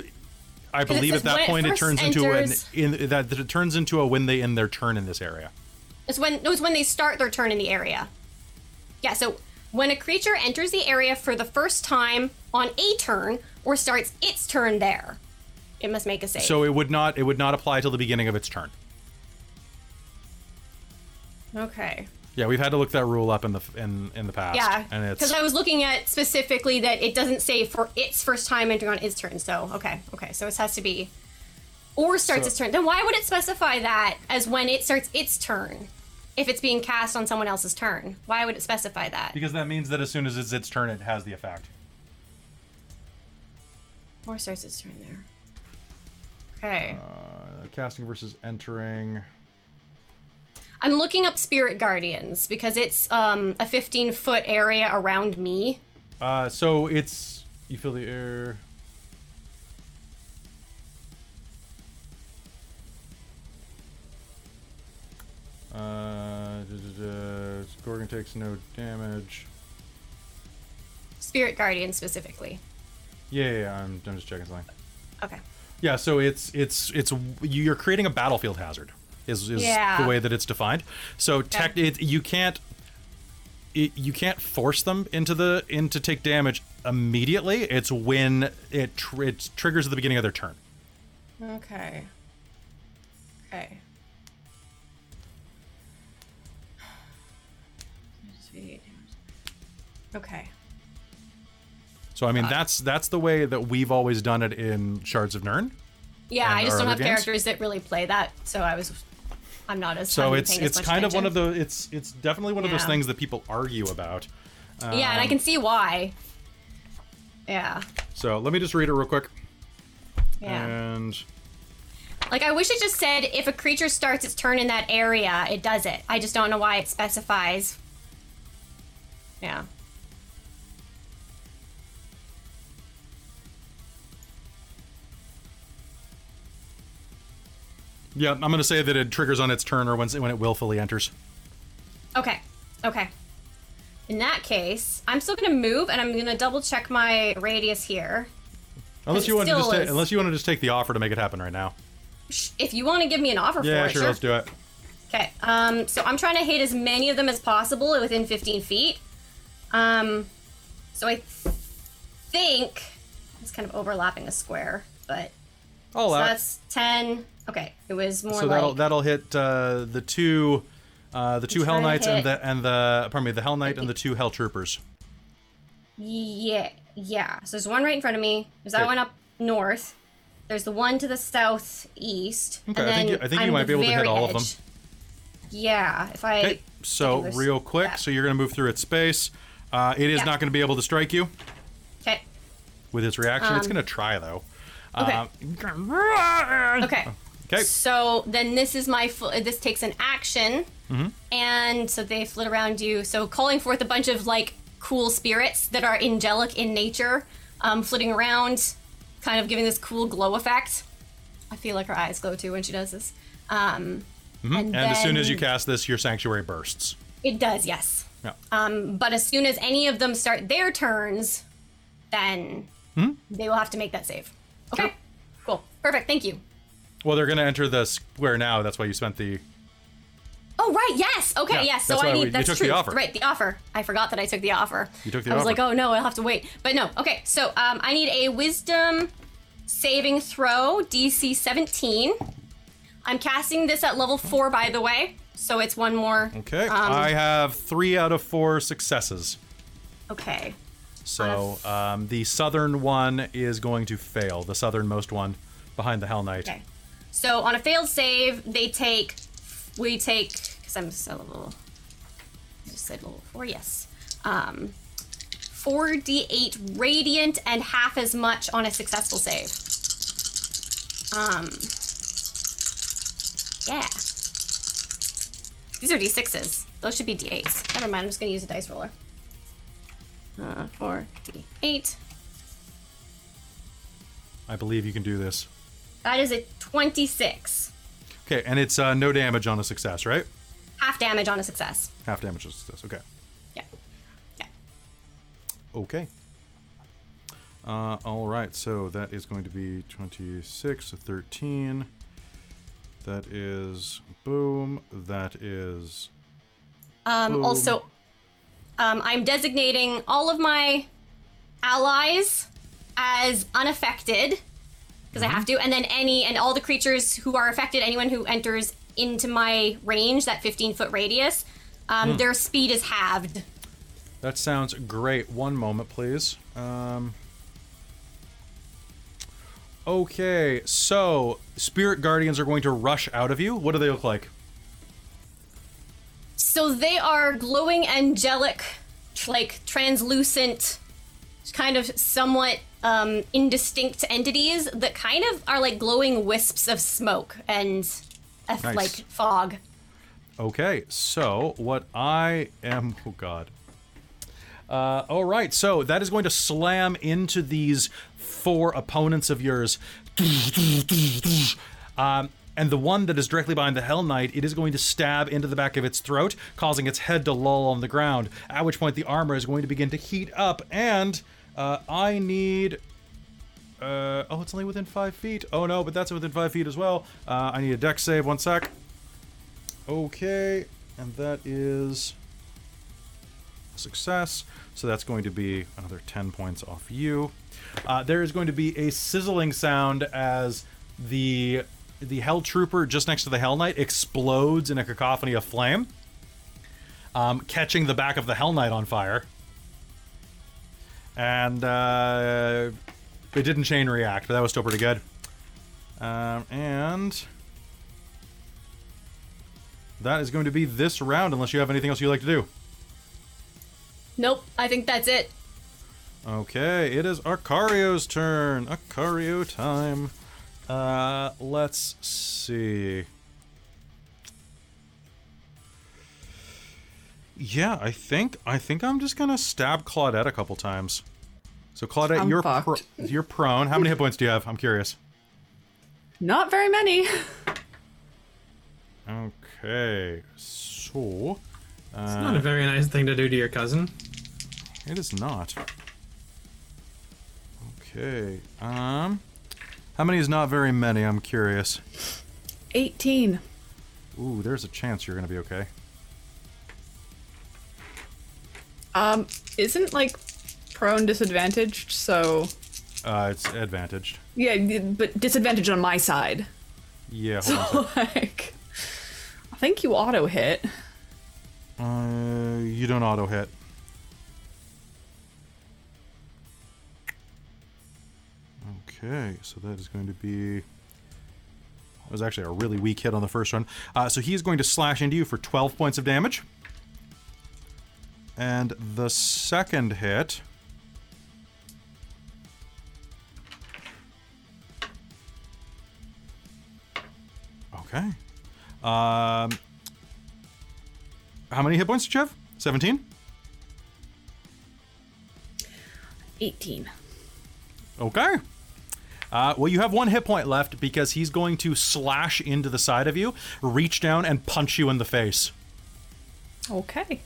I believe at that it point it first turns into an in that, that it turns into a when they end their turn in this area. It's when no, it's when they start their turn in the area. Yeah, so when a creature enters the area for the first time on a turn or starts its turn there, it must make a save. So it would not it would not apply till the beginning of its turn. okay. Yeah, we've had to look that rule up in the in in the past. Yeah, and it's because I was looking at specifically that it doesn't say for its first time entering on its turn. So okay, okay, so it has to be or starts So- its turn. Then why would it specify that as when it starts its turn? If it's being cast on someone else's turn, why would it specify that? because that means that as soon as it's its turn, it has the effect. Or starts its turn there. Okay. Uh, casting versus entering. I'm looking up Spirit Guardians because it's um, a 15 foot area around me. Uh, so it's you feel the air. Uh, Gorgon takes no damage. Spirit Guardians specifically. Yeah, yeah, yeah, I'm, I'm just checking something. Okay. Yeah, so it's it's it's you're creating a battlefield hazard is, is Yeah. the way that it's defined. So tech it, you can't it, you can't force them into the into take damage immediately. It's when it tr- it triggers at the beginning of their turn. Okay. Okay. Okay. So I mean that's that's the way that we've always done it in Shards of Nern. Yeah, I just don't have games? characters that really play that, so I was. I'm not as. So it's it's kind of one of the it's it's definitely one of those things that people argue about. Yeah, and I Um, can see why. Yeah. So let me just read it real quick. Yeah. And Like, I wish it just said if a creature starts its turn in that area, it does it. I just don't know why it specifies. Yeah. Yeah, I'm going to say that it triggers on its turn or when, when it willfully enters. Okay. Okay. In that case, I'm still gonna move, and I'm gonna double check my radius here. Unless you want to just ta- unless you want to just take the offer to make it happen right now. If you want to give me an offer Yeah, for it, sure, let's do it. Okay. Um. So I'm trying to hit as many of them as possible within 15 feet. Um. So I think it's kind of overlapping a square, but I'll so that's 10. Okay. It was more So that'll that'll hit uh, the two uh, the two Hell Knights and the and the pardon me the Hell Knight and the two Hell Troopers. Yeah, yeah. So there's one right in front of me. There's that Okay. one up north. There's the one to the southeast. Okay, and I think then you- I think you might be able to hit all of them. Yeah, if I. Okay, so real quick, that. so you're going to move through its space. Uh, it is Yeah. not going to be able to strike you Okay. with its reaction. it's Um, going to try though. Okay. Um, Okay. Okay. So then this is my full. This takes an action, Mm-hmm. and so they flit around you. So calling forth a bunch of like cool spirits that are angelic in nature, um, flitting around, kind of giving this cool glow effect. I feel like her eyes glow too when she does this. Um, Mm-hmm. And, and, as soon as you cast this, your sanctuary bursts. It does, yes. Yeah. Um, but as soon as any of them start their turns, then they will have to make that save. Okay. Sure. Cool. Perfect. Thank you. Well, they're going to enter the square now. That's why you spent the. Oh right, yes. Okay, Yeah, yes. So I we- need you that's took true. the offer. Right, the offer. I forgot that I took the offer. You took the I was like, oh no, I'll have to wait. But no. Okay, so um, I need a Wisdom saving throw DC 17. I'm casting this at level four, by the way. So it's one more. Okay. Um, I have three out of four successes. Okay. So um, the southern one is going to fail. The southernmost one behind the Hell Knight. Okay. So on a failed save, they take. We take because I'm so level. I just said level four. Yes. Um, four d8 radiant and half as much on a successful save. Um. Yeah. These are d6s. Those should be d8s. Never mind. I'm just gonna use a dice roller. Uh, four d8. I believe you can do this. That is a 26. Okay, and it's uh, no damage on a success, right? Half damage on a success. Half damage on a success. Okay. Yeah. Yeah. Okay. Uh, all right, so that is going to be 26, 13. That is boom. That is Um, Boom. also, um, I'm designating all of my allies as unaffected because I have to, and then any and all the creatures who are affected, anyone who enters into my range, that 15 foot radius, um, their speed is halved. that sounds great. One moment, please. Um, okay, so spirit guardians are going to rush out of you. What do they look like? So they are glowing angelic, like translucent, kind of somewhat um, indistinct entities that kind of are like glowing wisps of smoke and uh, Nice. like fog. Okay, so what I am. Oh, God. Uh, all right, so that is going to slam into these four opponents of yours. Um, and the one that is directly behind the Hell Knight, it is going to stab into the back of its throat, causing its head to loll on the ground. At which point, the armor is going to begin to heat up, and uh, I need. Uh, oh, it's only within five feet. Oh no, but that's within five feet as well. Uh, I need a dex save. One sec. Okay, and that is a success. So that's going to be another 10 points off you. Uh, there is going to be a sizzling sound as the the Hell Trooper just next to the Hell Knight explodes in a cacophony of flame, um, catching the back of the Hell Knight on fire. And uh, it didn't chain react, but that was still pretty good. Um, and that is going to be this round, unless you have anything else you'd like to do. Nope, I think that's it. Okay, it is Acario's turn. Acario time. Uh, let's see. Yeah, I think I think I'm just gonna stab Claudette a couple times. So Claudette, I'm you're pro- you're prone. How many hit points do you have? I'm curious. Not very many. Okay, so It's not a very nice thing to do to your cousin. it is not. Okay, um, how many is not very many? I'm curious. 18. Ooh, there's a chance you're gonna be okay. Um, isn't like prone disadvantaged, so Uh, it's advantaged. yeah, but disadvantage on my side. Yeah, hold on a. Like, I think you auto hit. Uh, you don't auto hit. Okay, so that is going to be. It was actually a really weak hit on the first one. Uh, so he's going to slash into you for 12 points of damage. And the second hit. Okay. Um, how many hit points did you have? 17? 18. Okay. Uh, well, you have one hit point left because he's going to slash into the side of you, reach down, and punch you in the face. Okay.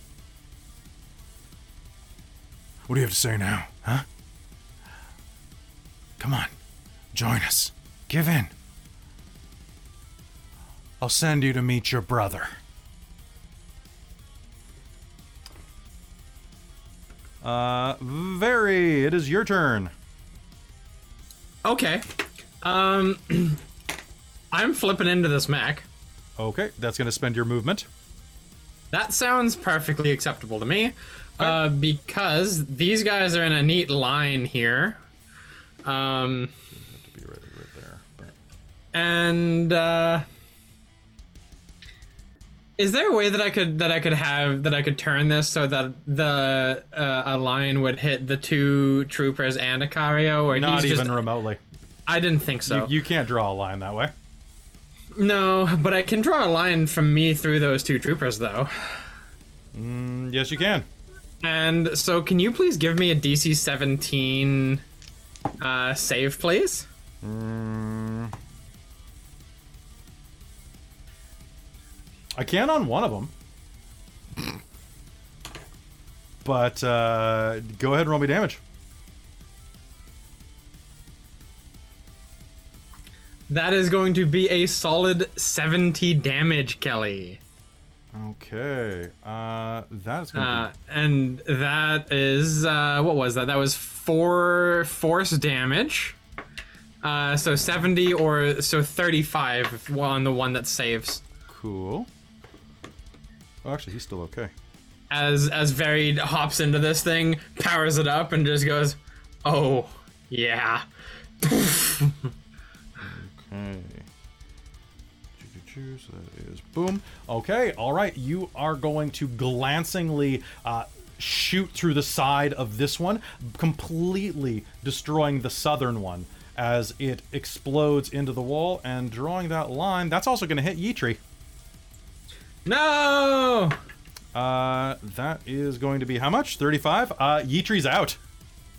What do you have to say now, huh? Come on, join us. Give in. I'll send you to meet your brother. Uh, very. It is your turn. Okay. Um, I'm flipping into this mech. Okay, that's going to spend your movement. That sounds perfectly acceptable to me. Uh, because these guys are in a neat line here. Um, Be right, right there. But and uh, is there a way that I could that I could have that I could turn this so that the uh, a line would hit the two troopers and Acario, or not even just? remotely. I didn't think so. You, you can't draw a line that way. No, but I can draw a line from me through those two troopers, though. Mm, yes, you can. And so, can you please give me a DC 17 uh, save, please? I can on one of them. But uh, go ahead and roll me damage. That is going to be a solid 70 damage, Kelly. Okay. Uh, that's Uh, and that is, uh, what was that? That was four force damage. Uh, so 70 or so 35 on the one that saves. cool. Oh, actually, he's still okay. As as Varied hops into this thing, powers it up, and just goes, "Oh, yeah." Okay. So that is boom. Okay, all right. You are going to glancingly uh, shoot through the side of this one, completely destroying the southern one as it explodes into the wall and drawing that line. That's also going to hit Yitri. No! Uh, that is going to be how much? 35? Uh, Yitri's out.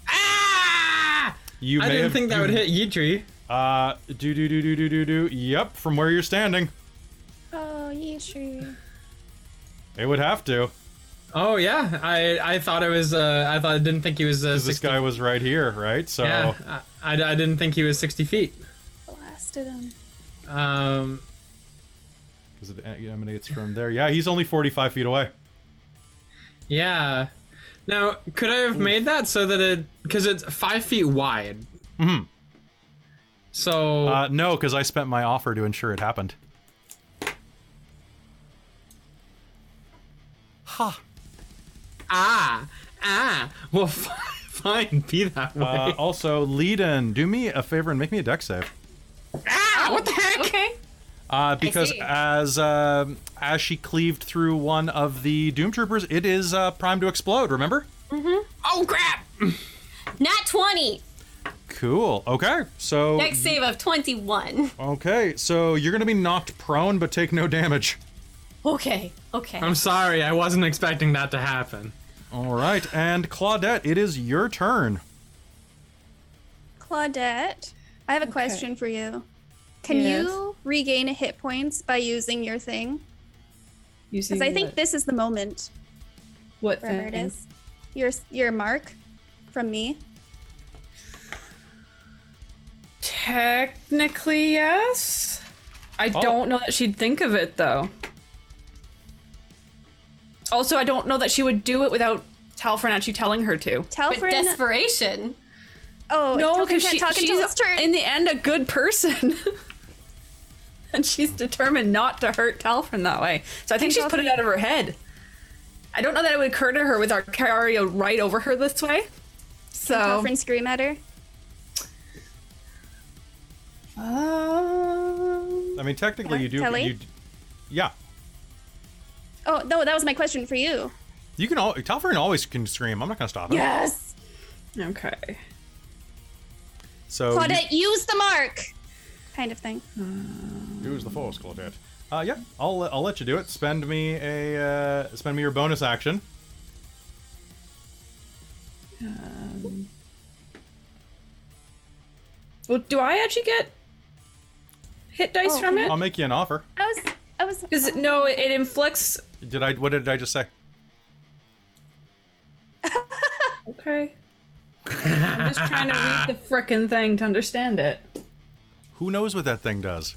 Ah! You I didn't have, think that you- would hit Yitri. Uh, do do do do do do do. Yep, from where you're standing, Oh, Yitri. it would have to. Oh yeah, I I thought it was. Uh, I thought I didn't think he was. Uh, 'cause this guy was right here, right? So Yeah, I, I I didn't think he was sixty feet. Blasted him. Um, because it emanates from there. Yeah, he's only 45 feet away. yeah. Now, could I have made that so that it because it's five feet wide? Mhm. So Uh, no, because I spent my offer to ensure it happened. Ha. ah ah. Well, fine, be that way. Uh, also, Leiden, do me a favor and make me a dex save. ah, what the heck? Okay. Uh, because as um as she cleaved through one of the Doom Troopers, it is uh, primed to explode. Remember? Mm-hmm. Oh crap! Not 20. Cool. Okay. So next save of 21. okay, so you're gonna be knocked prone, but take no damage. Okay, okay. I'm sorry, I wasn't expecting that to happen. All right, and Claudette, it is your turn. Claudette, I have a question for you. Can Yes. you regain hit points by using your thing? Because I think what, this is the moment, what wherever it thing? is. Your your mark from me. Technically, yes. I Oh. don't know that she'd think of it though. Also, I don't know that she would do it without Talfrin actually telling her to. With Talfrin. desperation. oh, No, because she, talk until she's turn. in the end a good person. and she's determined not to hurt Talfrin that way. So I think she's put it out of her head. I don't know that it would occur to her with Acario right over her this way. So. Talfrin scream at her. Um, I mean, technically, Yeah, you do. Kelly? You, yeah, Oh no, that was my question for you. you can. All, Talfrin always can scream. I'm not gonna stop him. Yes. okay. So you- use the mark. Kind of thing. Use the force, Claudette. Uh, yeah, I'll I'll let you do it. Spend me a uh, spend me your bonus action. Um, Well, do I actually get hit dice Oh, from it? I'll make you an offer. I was. I was. Because no, it, it inflicts. Did I? What did I just say? Okay. I'm just trying to read the frickin' thing to understand it. Who knows what that thing does?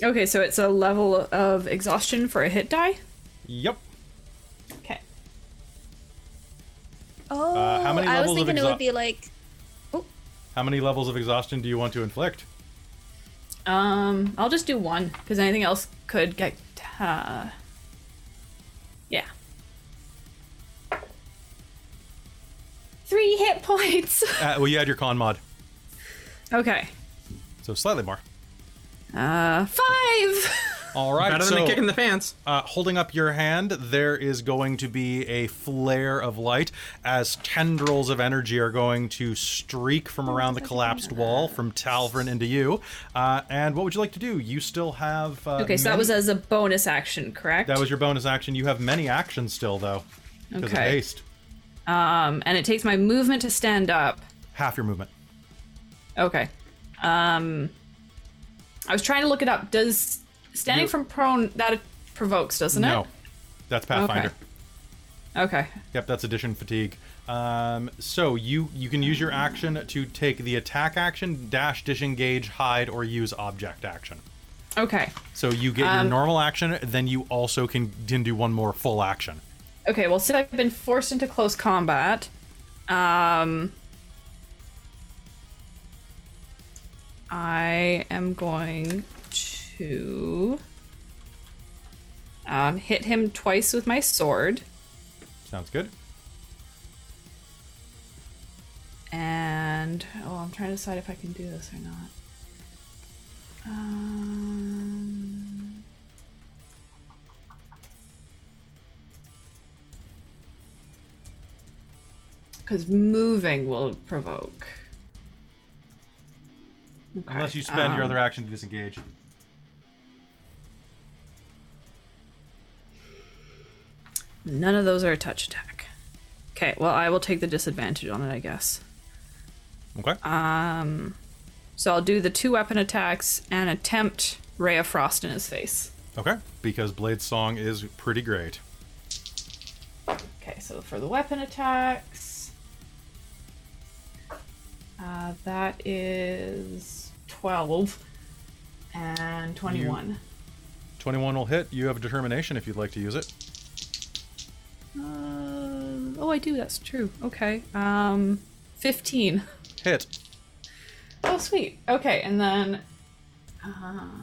Okay, so it's a level of exhaustion for a hit die. Yep. Okay. Oh, Uh, how many I was levels of thinking it would be like. Oh. How many levels of exhaustion do you want to inflict? Um, I'll just do one because anything else could get. Uh, yeah. Three hit points. Uh, well, you had your con mod, okay. so slightly more. Uh, five. All right. Better so than a kick in the pants. uh, holding up your hand, there is going to be a flare of light as tendrils of energy are going to streak from around the collapsed wall from Talfrin into you. Uh, and what would you like to do? You still have. Uh, Okay, so that was as a bonus action, correct? That was your bonus action. You have many actions still, though, because of haste. Um, and it takes my movement to stand up. Half your movement. Okay. Um, I was trying to look it up. Does standing You- from prone that provokes, doesn't No, it? No, that's Pathfinder. Okay. Yep, that's addition fatigue. Um, so you you can use your action to take the attack action, dash, disengage, hide, or use object action. Okay. So you get your Um, normal action, then you also can, can do one more full action. Okay. Well, since I've been forced into close combat, um, I am going to um, hit him twice with my sword. Sounds good. And oh, I'm trying to decide if I can do this or not. Um, because moving will provoke. Okay, Unless you spend your um, other action to disengage. None of those are a touch attack. Okay, well I will take the disadvantage on it, I guess. Okay. Um, so I'll do the two weapon attacks and attempt Ray of Frost in his face. okay. Because Bladesong is pretty great. Okay, so for the weapon attacks, uh, that is 12 and 21. 21 will hit. You have determination if you'd like to use it. Uh, oh, I do, that's true. Okay, um, 15. Hit. Oh, sweet. Okay, and then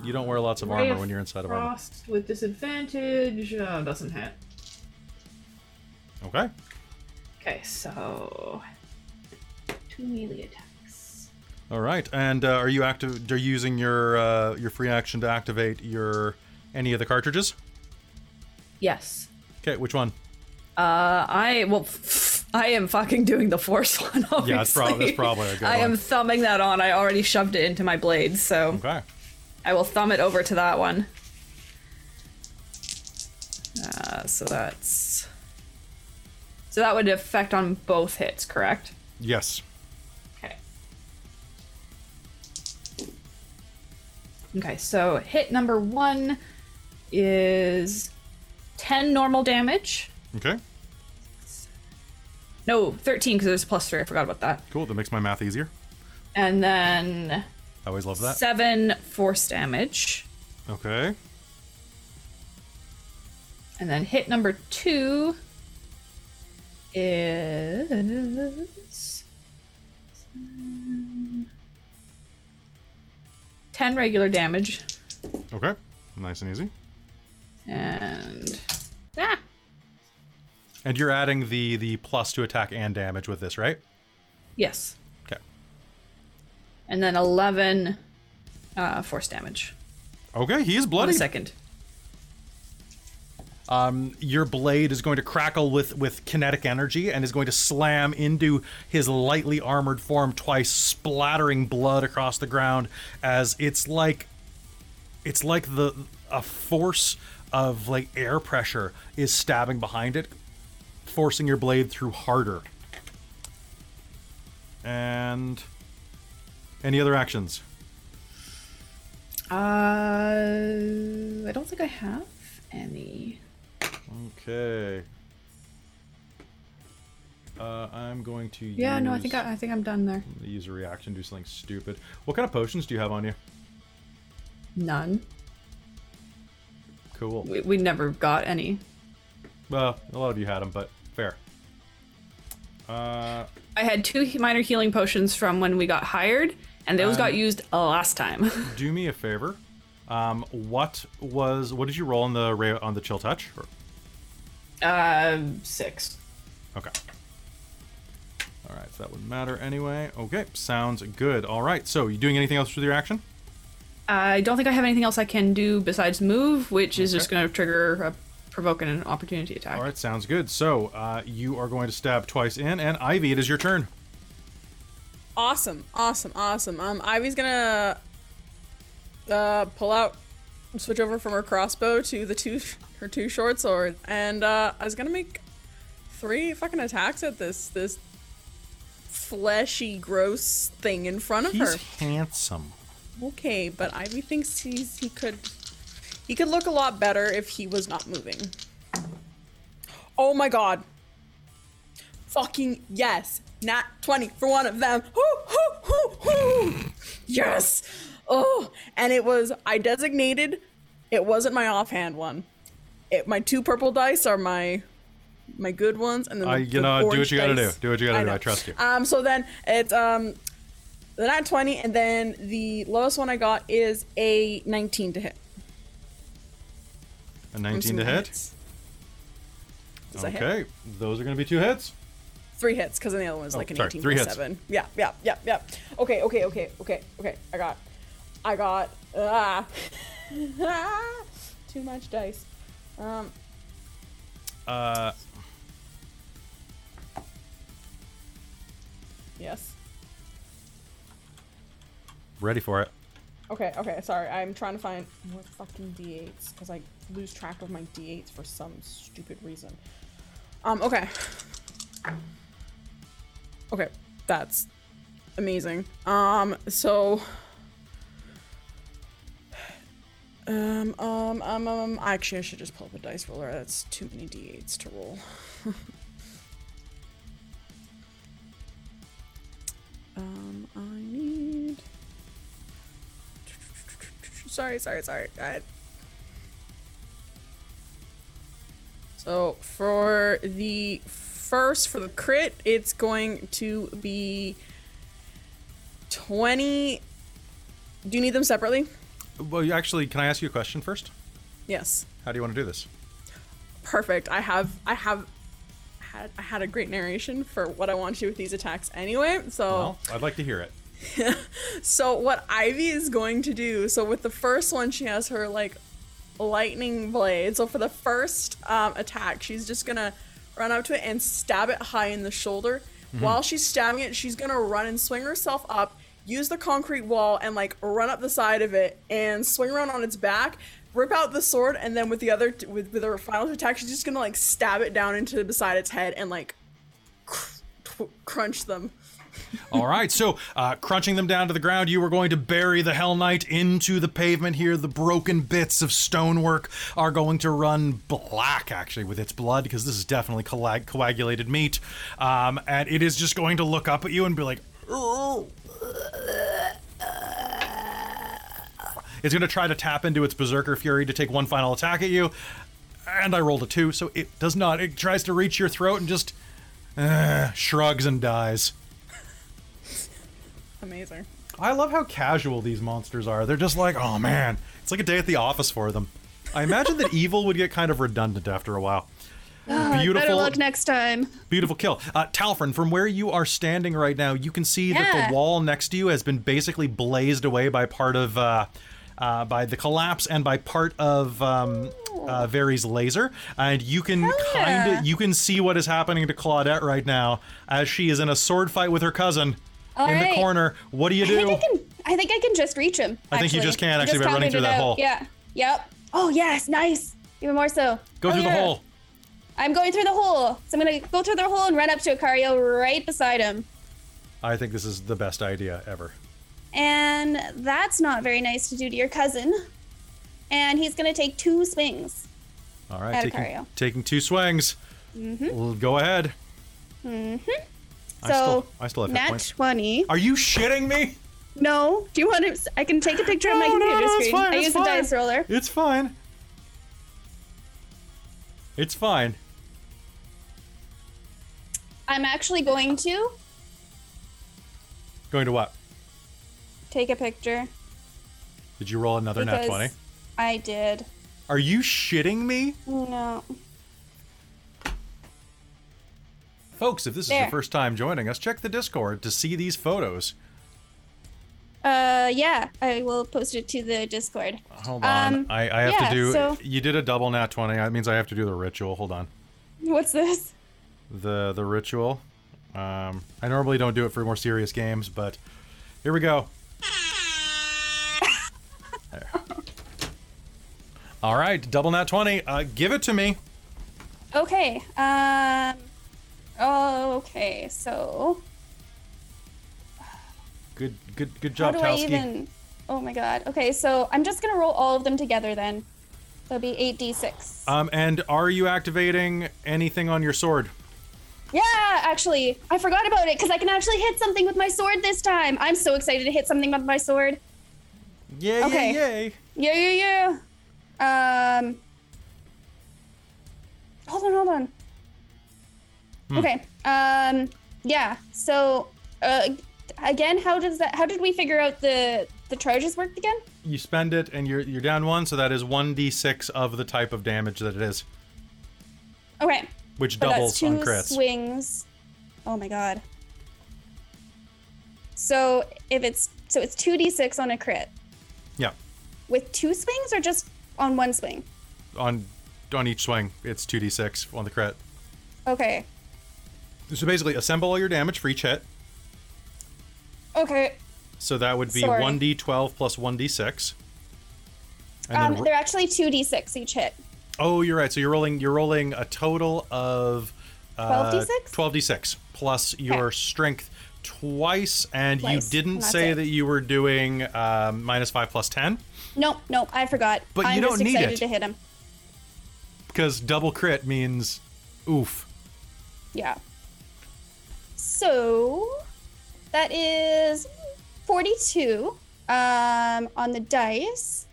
You don't wear lots of Ray armor when you're inside of armor. Frost with disadvantage uh, doesn't hit. Okay. Okay, so two melee attacks. All right. And uh, are you active? Are you using your uh, your free action to activate your any of the cartridges? Yes. Okay. Which one? Uh, I well, I am fucking doing the force one. Obviously. Yeah, that's, prob- that's probably a good I one. am thumbing that on. I already shoved it into my blade, so Okay. I will thumb it over to that one. Uh, so that's so that would affect on both hits, correct? Yes. Okay. Okay, so hit number one is 10 normal damage. Okay. No, 13 because there's a plus three. I forgot about that. Cool. That makes my math easier. And then I always love that. seven force damage. Okay. And then hit number two is 10 regular damage. Okay. Nice and easy. And. Ah! And you're adding the the plus to attack and damage with this, right? Yes. Okay. And then 11 uh, force damage. Okay. He is bloody. second. Um, your blade is going to crackle with with kinetic energy and is going to slam into his lightly armored form twice, splattering blood across the ground as it's like it's like the a force of like air pressure is stabbing behind it, forcing your blade through harder. And any other actions? Uh, I don't think I have any. Okay. Uh, I'm going to Yeah, no, I think I, I think I'm done there. use a reaction, do something stupid. What kind of potions do you have on you? None. Cool. We, we never got any. Well, a lot of you had them, but fair. Uh, I had two minor healing potions from when we got hired, and those got used last time. do me a favor. Um, what was what did you roll on the on the chill touch? Uh, six. Okay. All right, so that wouldn't matter anyway. Okay, sounds good. All right, so you doing anything else with your action? I don't think I have anything else I can do besides move, which is just going to trigger a provoking an opportunity attack. All right, sounds good. So uh, you are going to stab twice in, and Ivy, it is your turn. Awesome, awesome, awesome. Um, Ivy's gonna uh pull out, switch over from her crossbow to the two her two short swords, and uh, I was gonna make three fucking attacks at this this fleshy, gross thing in front of He's her. handsome. Okay, but Ivy thinks he's he could he could look a lot better if he was not moving. Oh my god. Fucking yes. Nat 20 for one of them. Hoo, hoo, hoo, hoo. Yes. Oh, and it was I designated it wasn't my offhand one. It my two purple dice are my my good ones and then I- the, you the know, do what you gotta dice- do. Do what you gotta do. know. I trust you. Um so then it's um the nat 20 and then the lowest one I got is a 19 to hit. A I'm 19 to hit. hits. Does that hit? Okay, those are going to be two hits. Three hits, because then the other one's Oh, like an sorry, 18 three plus hits. 7. Yeah, yeah, yeah, yeah. Okay, okay, okay, okay, okay. I got, I got, ah, too much dice. Um, Uh, yes. ready for it. Okay, okay, sorry. I'm trying to find more fucking d8s, because I lose track of my d8s for some stupid reason. Um, okay. Okay, that's amazing. Um, so. Um, um, um, um, actually, I should just pull up a dice roller. That's too many d8s to roll. um, I Sorry, sorry, sorry. Go ahead. So for the first, for the crit, it's going to be 20. Do you need them separately? Well, actually, can I ask you a question first? Yes. How do you want to do this? Perfect. I have, I have had, I had a great narration for what I want to do with these attacks anyway. So. Well, I'd like to hear it. So what Ivy is going to do, so with the first one, she has her like lightning blade. So for the first um, attack, she's just gonna run up to it and stab it high in the shoulder. While she's stabbing it, she's gonna run and swing herself up, use the concrete wall, and like run up the side of it and swing around on its back, rip out the sword, and then with the other with with her final attack, she's just gonna like stab it down into beside its head and like cr- tw- crunch them. All right, so uh, crunching them down to the ground, you are going to bury the Hell Knight into the pavement here. The broken bits of stonework are going to run black, actually, with its blood, because this is definitely coag- coagulated meat. Um, and it is just going to look up at you and be like. It's going to try to tap into its Berserker Fury to take one final attack at you. And I rolled a two, so it does not. It tries to reach your throat and just uh, shrugs and dies. Amazing. I love how casual these monsters are. They're just like, oh man, it's like a day at the office for them. I imagine that evil would get kind of redundant after a while. Better Beautiful, luck next time. beautiful kill. Uh, Talfrin, from where you are standing right now, you can see that the wall next to you has been basically blazed away by part of, uh, uh, by the collapse and by part of um, uh, Vary's laser, and you can kind of you can see what is happening to Claudette right now as she is in a sword fight with her cousin All in the corner. What do you I do? think I can. I think I can just reach him. I think you just can, I actually, by just running counted through that out. hole. Yeah. Yep. Oh yes, nice. Even more so. Go Oh, through the hole. I'm going through the hole. So I'm gonna go through the hole and run up to Acario right beside him. I think this is the best idea ever. And that's not very nice to do to your cousin. And he's gonna take two swings. All right, taking, taking two swings. Well, go ahead. Mm-hmm. I So still, I still have hit nat points. twenty. Are you shitting me? No. Do you want to? I can take a picture of my No, no, computer no, it's screen. fine, I it's use fine. a dice roller. It's fine. It's fine. I'm actually going to Going to what? take a picture Did you roll another nat 20? I did. Are you shitting me? No. Folks, if this is your first time joining us, check the Discord to see these photos. Uh, yeah, I will post it to the Discord. Hold on. Um, I, I have yeah, to do. so- You did a double nat 20. That means I have to do the ritual. Hold on. What's this? the the ritual. Um, I normally don't do it for more serious games, but here we go. There. All right, double nat twenty. Uh, give it to me. Okay. Um. Okay. So Good, good, good job, how do I even? Oh my god. Okay. So I'm just gonna roll all of them together then. That'll be eight d six. Um, and are you activating anything on your sword? Yeah, actually, I forgot about it because I can actually hit something with my sword this time. I'm so excited to hit something with my sword. Yay, Okay. yay, yay! Yeah, yeah, yeah. Um. Hold on, hold on. Hmm. Okay. Um. Yeah. So, uh, again, how does that? How did we figure out the the charges worked again? You spend it, and you're you're down one, so that is one d six of the type of damage that it is, Okay. which So doubles two on crits. swings. Oh my god. So if it's so it's two d six on a crit yeah, with two swings or just on one swing. on on each swing, it's two d six on the crit. Okay. So basically, assemble all your damage for each hit. Okay. So that would be Sorry. one d twelve plus one d six. And Um, then, they're actually two d six each hit. oh, you're right. So you're rolling. You're rolling a total of uh, 12d6? Twelve d six plus your Okay. strength twice, and Twice, you didn't say it. that you were doing um, minus five plus ten Nope, nope, I forgot. But you I'm don't just need excited it. to hit him. because double crit means oof. Yeah. So that is 42 um, on the dice,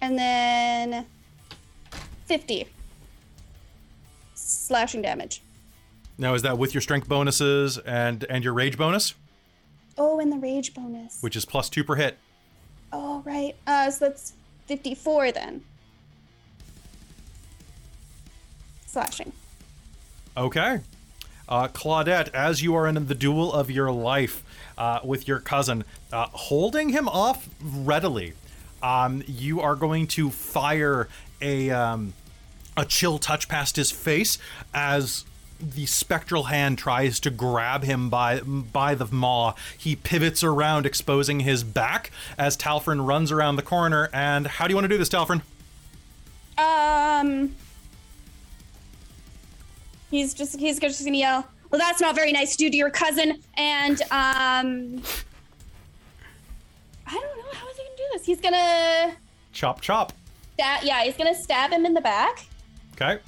and then 50 slashing damage. Now is that with your strength bonuses and and your rage bonus, Oh, and the rage bonus. which is plus two per hit? Oh, right. Uh, so that's 54 then. Slashing. Okay. Uh, Claudette, as you are in the duel of your life uh, with your cousin, uh, holding him off readily, um, you are going to fire a um, a chill touch past his face as the spectral hand tries to grab him by by the maw. He pivots around, exposing his back as Talfrin runs around the corner. And how do you want to do this, Talfrin? Um, he's just he's just gonna yell. Well, that's not very nice to do to your cousin. And um, I don't know how is he gonna do this. He's gonna Chop, chop. stab. Yeah, he's gonna stab him in the back, Okay.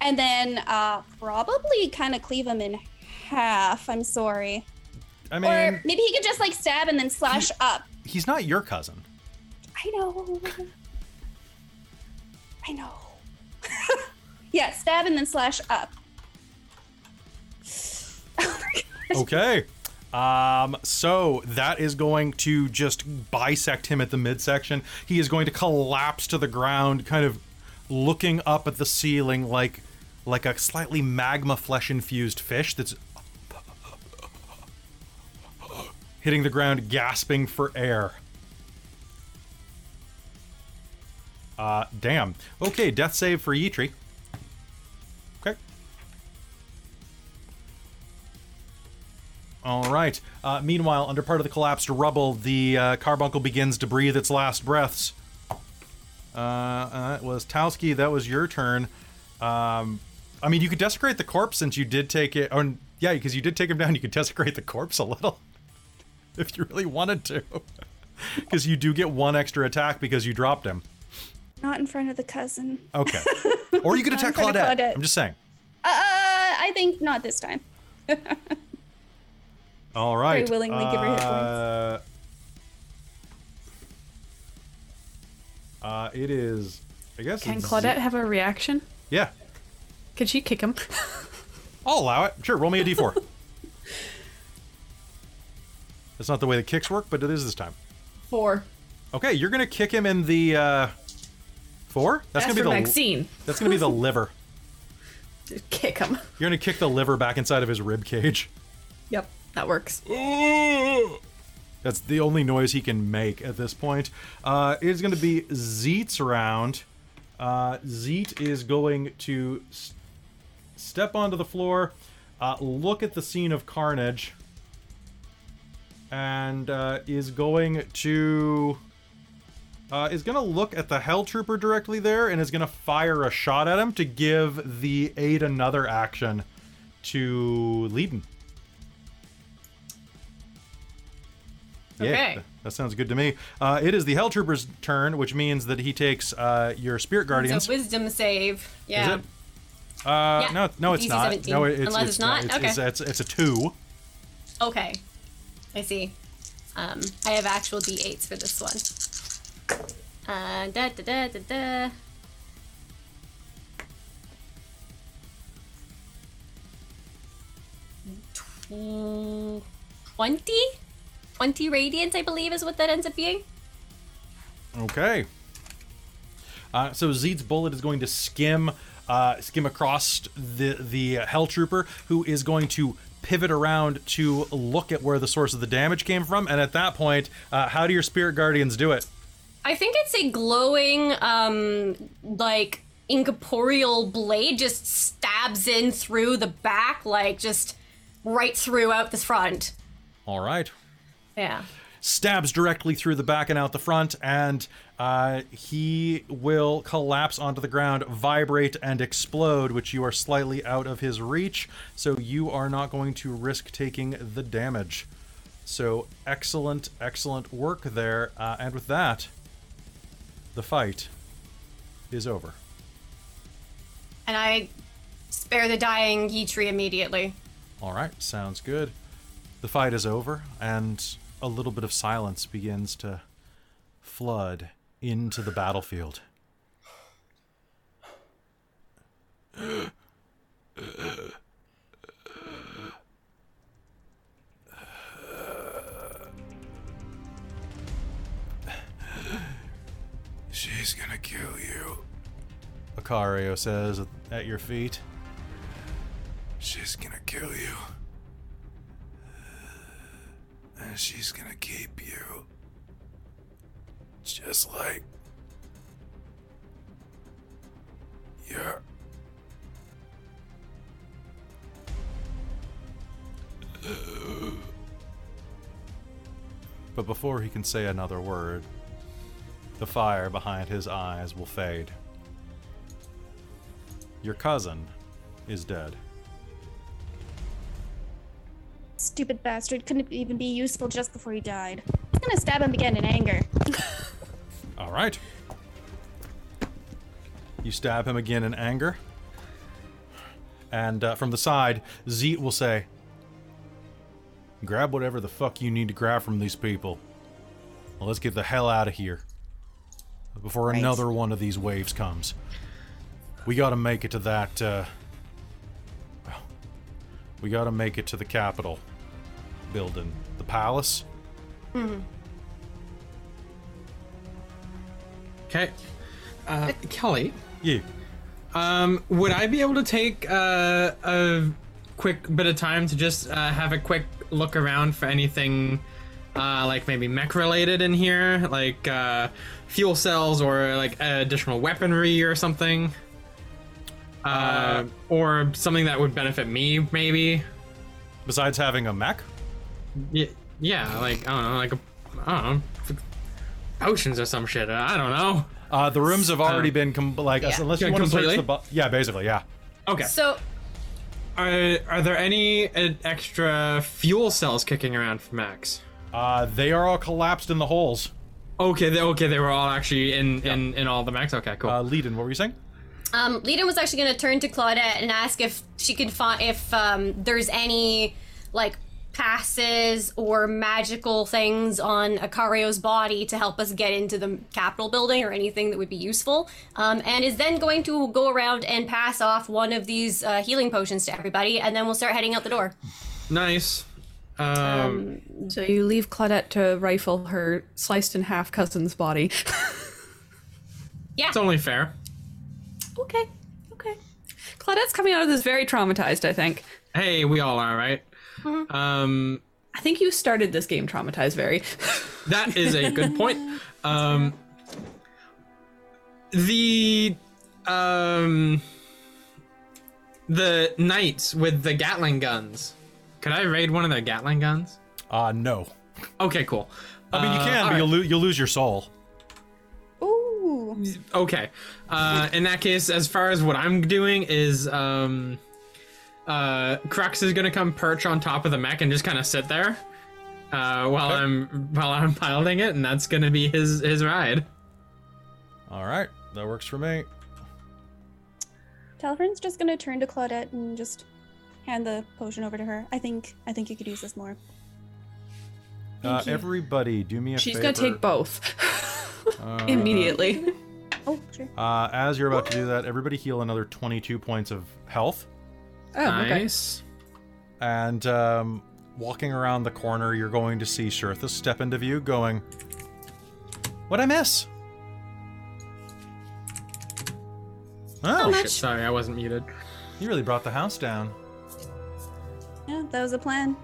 and then uh, probably kind of cleave him in half. I'm sorry. I mean, or maybe he could just like stab and then slash up. he's not your cousin. I know. I know. yeah, stab and then slash up. Okay. Um, so that is going to just bisect him at the midsection. He is going to collapse to the ground, kind of looking up at the ceiling like like a slightly magma flesh infused fish that's hitting the ground, gasping for air. Uh, damn. Okay, death save for Yitri. All right. Uh, meanwhile, under part of the collapsed rubble, the uh, carbuncle begins to breathe its last breaths. Uh, that was Towski. That was your turn. Um, I mean, you could desecrate the corpse since you did take it. Or yeah, because you did take him down. You could desecrate the corpse a little if you really wanted to, because you do get one extra attack because you dropped him. Not in front of the cousin. Okay. Or you could attack Claudette. Claudette. I'm just saying. Uh, I think not this time. All right. willingly give her hit points. Uh, uh, it is. I guess. Can it's- Claudette have a reaction? Yeah. Could she kick him? I'll allow it. Sure. Roll me a d4. That's not the way the kicks work, but it is this time. Four. Okay, you're gonna kick him in the uh, four. That's As gonna for be the Maxine, that's gonna be the liver. kick him. You're gonna kick the liver back inside of his rib cage. Yep, that works. That's the only noise he can make at this point. Uh, it is going to be Zeet's round. Uh, Zeet is going to step onto the floor, uh, look at the scene of carnage, and uh, is going to uh, is going to look at the Hell Trooper directly there and is going to fire a shot at him to give the aid another action to Leiden. Yeah, Okay. th- that sounds good to me. Uh, it is the Hell Trooper's turn, which means that he takes uh, your Spirit Guardians. So wisdom save. Is Yeah. it? Uh, Yeah. No, no, it's DC not. 17. No, it's, Unless it's not? It's, Okay. it's, it's, it's a two. Okay. I see. Um, I have actual d8s for this one. Uh, da da da da da. Tw- 20? 20 radiant, I believe, is what that ends up being. Okay. Uh, so Zed's bullet is going to skim, uh, skim across the the Hell Trooper, who is going to pivot around to look at where the source of the damage came from. And at that point, uh, how do your Spirit Guardians do it? I think it's a glowing, um, like incorporeal blade just stabs in through the back, like just right through out the front. All right. Yeah. stabs directly through the back and out the front, and uh, he will collapse onto the ground, vibrate, and explode, which you are slightly out of his reach, so you are not going to risk taking the damage. So, excellent, excellent work there. Uh, and with that, the fight is over. And I spare the dying Yitri immediately. All right, sounds good. The fight is over, and a little bit of silence begins to flood into the battlefield. She's gonna kill you. Acario says at your feet. She's gonna kill you. And she's gonna keep you. Just like your But before he can say another word, the fire behind his eyes will fade. Your cousin is dead. Stupid bastard couldn't even be useful just before he died. I'm gonna stab him again in anger. All right. You stab him again in anger. And uh, from the side, Zeet will say, Grab whatever the fuck you need to grab from these people. Well, let's get the hell out of here before another one of these waves comes. We gotta make it to that, uh. Well, we gotta make it to the Capitol building. The palace? Okay. Uh, Kelly, Yeah. um, would I be able to take uh, a quick bit of time to just uh, have a quick look around for anything, uh, like maybe mech related in here, like uh, fuel cells or like additional weaponry or something, uh, or something that would benefit me, maybe. Besides having a mech? Yeah, yeah, like I don't know, like a, I don't know, potions or some shit. I don't know. Uh, the rooms have already been com- like Yeah. unless you Yeah, want to search completely? the bu- yeah, basically, yeah. Okay. So Are, are there any uh, extra fuel cells kicking around for mechs? Uh, they are all collapsed in the holes. Okay, they, okay, they were all actually in in, in all the mechs. Okay, cool. Uh, Leiden, what were you saying? Um, Leda was actually going to turn to Claudette and ask if she could find if um, there's any like passes or magical things on Acario's body to help us get into the Capitol building or anything that would be useful. Um, and is then going to go around and pass off one of these uh, healing potions to everybody, and then we'll start heading out the door. nice. Um, So you leave Claudette to rifle her sliced in half cousin's body. Yeah. it's only fair. okay, okay. Claudette's coming out of this very traumatized, I think. Hey, we all are, right? Um, I think you started this game traumatized, very. that is a good point. Um, the um, the knights with the Gatling guns. Could I raid one of their Gatling guns? Uh, no. Okay, cool. I mean, you Uh, can, but alright. you'll, lo- you'll lose your soul. Ooh. Okay. Uh, in that case, as far as what I'm doing is, um, uh, Crux is gonna come perch on top of the mech and just kind of sit there, uh, while Okay. I'm while I'm piloting it, and that's gonna be his his ride. All right, that works for me. Talfrin's just gonna turn to Claudette and just hand the potion over to her. I think I think you could use this more. Uh, you. everybody, do me a She's favor. gonna take both Uh, immediately. Oh, sure. Uh, as you're about to do that, everybody heal another 22 points of health. Oh, okay. nice. And um, walking around the corner, you're going to see Shirtha step into view, going, "What I miss?" Oh, Shit, sorry, I wasn't muted. you really brought the house down. Yeah, that was a plan.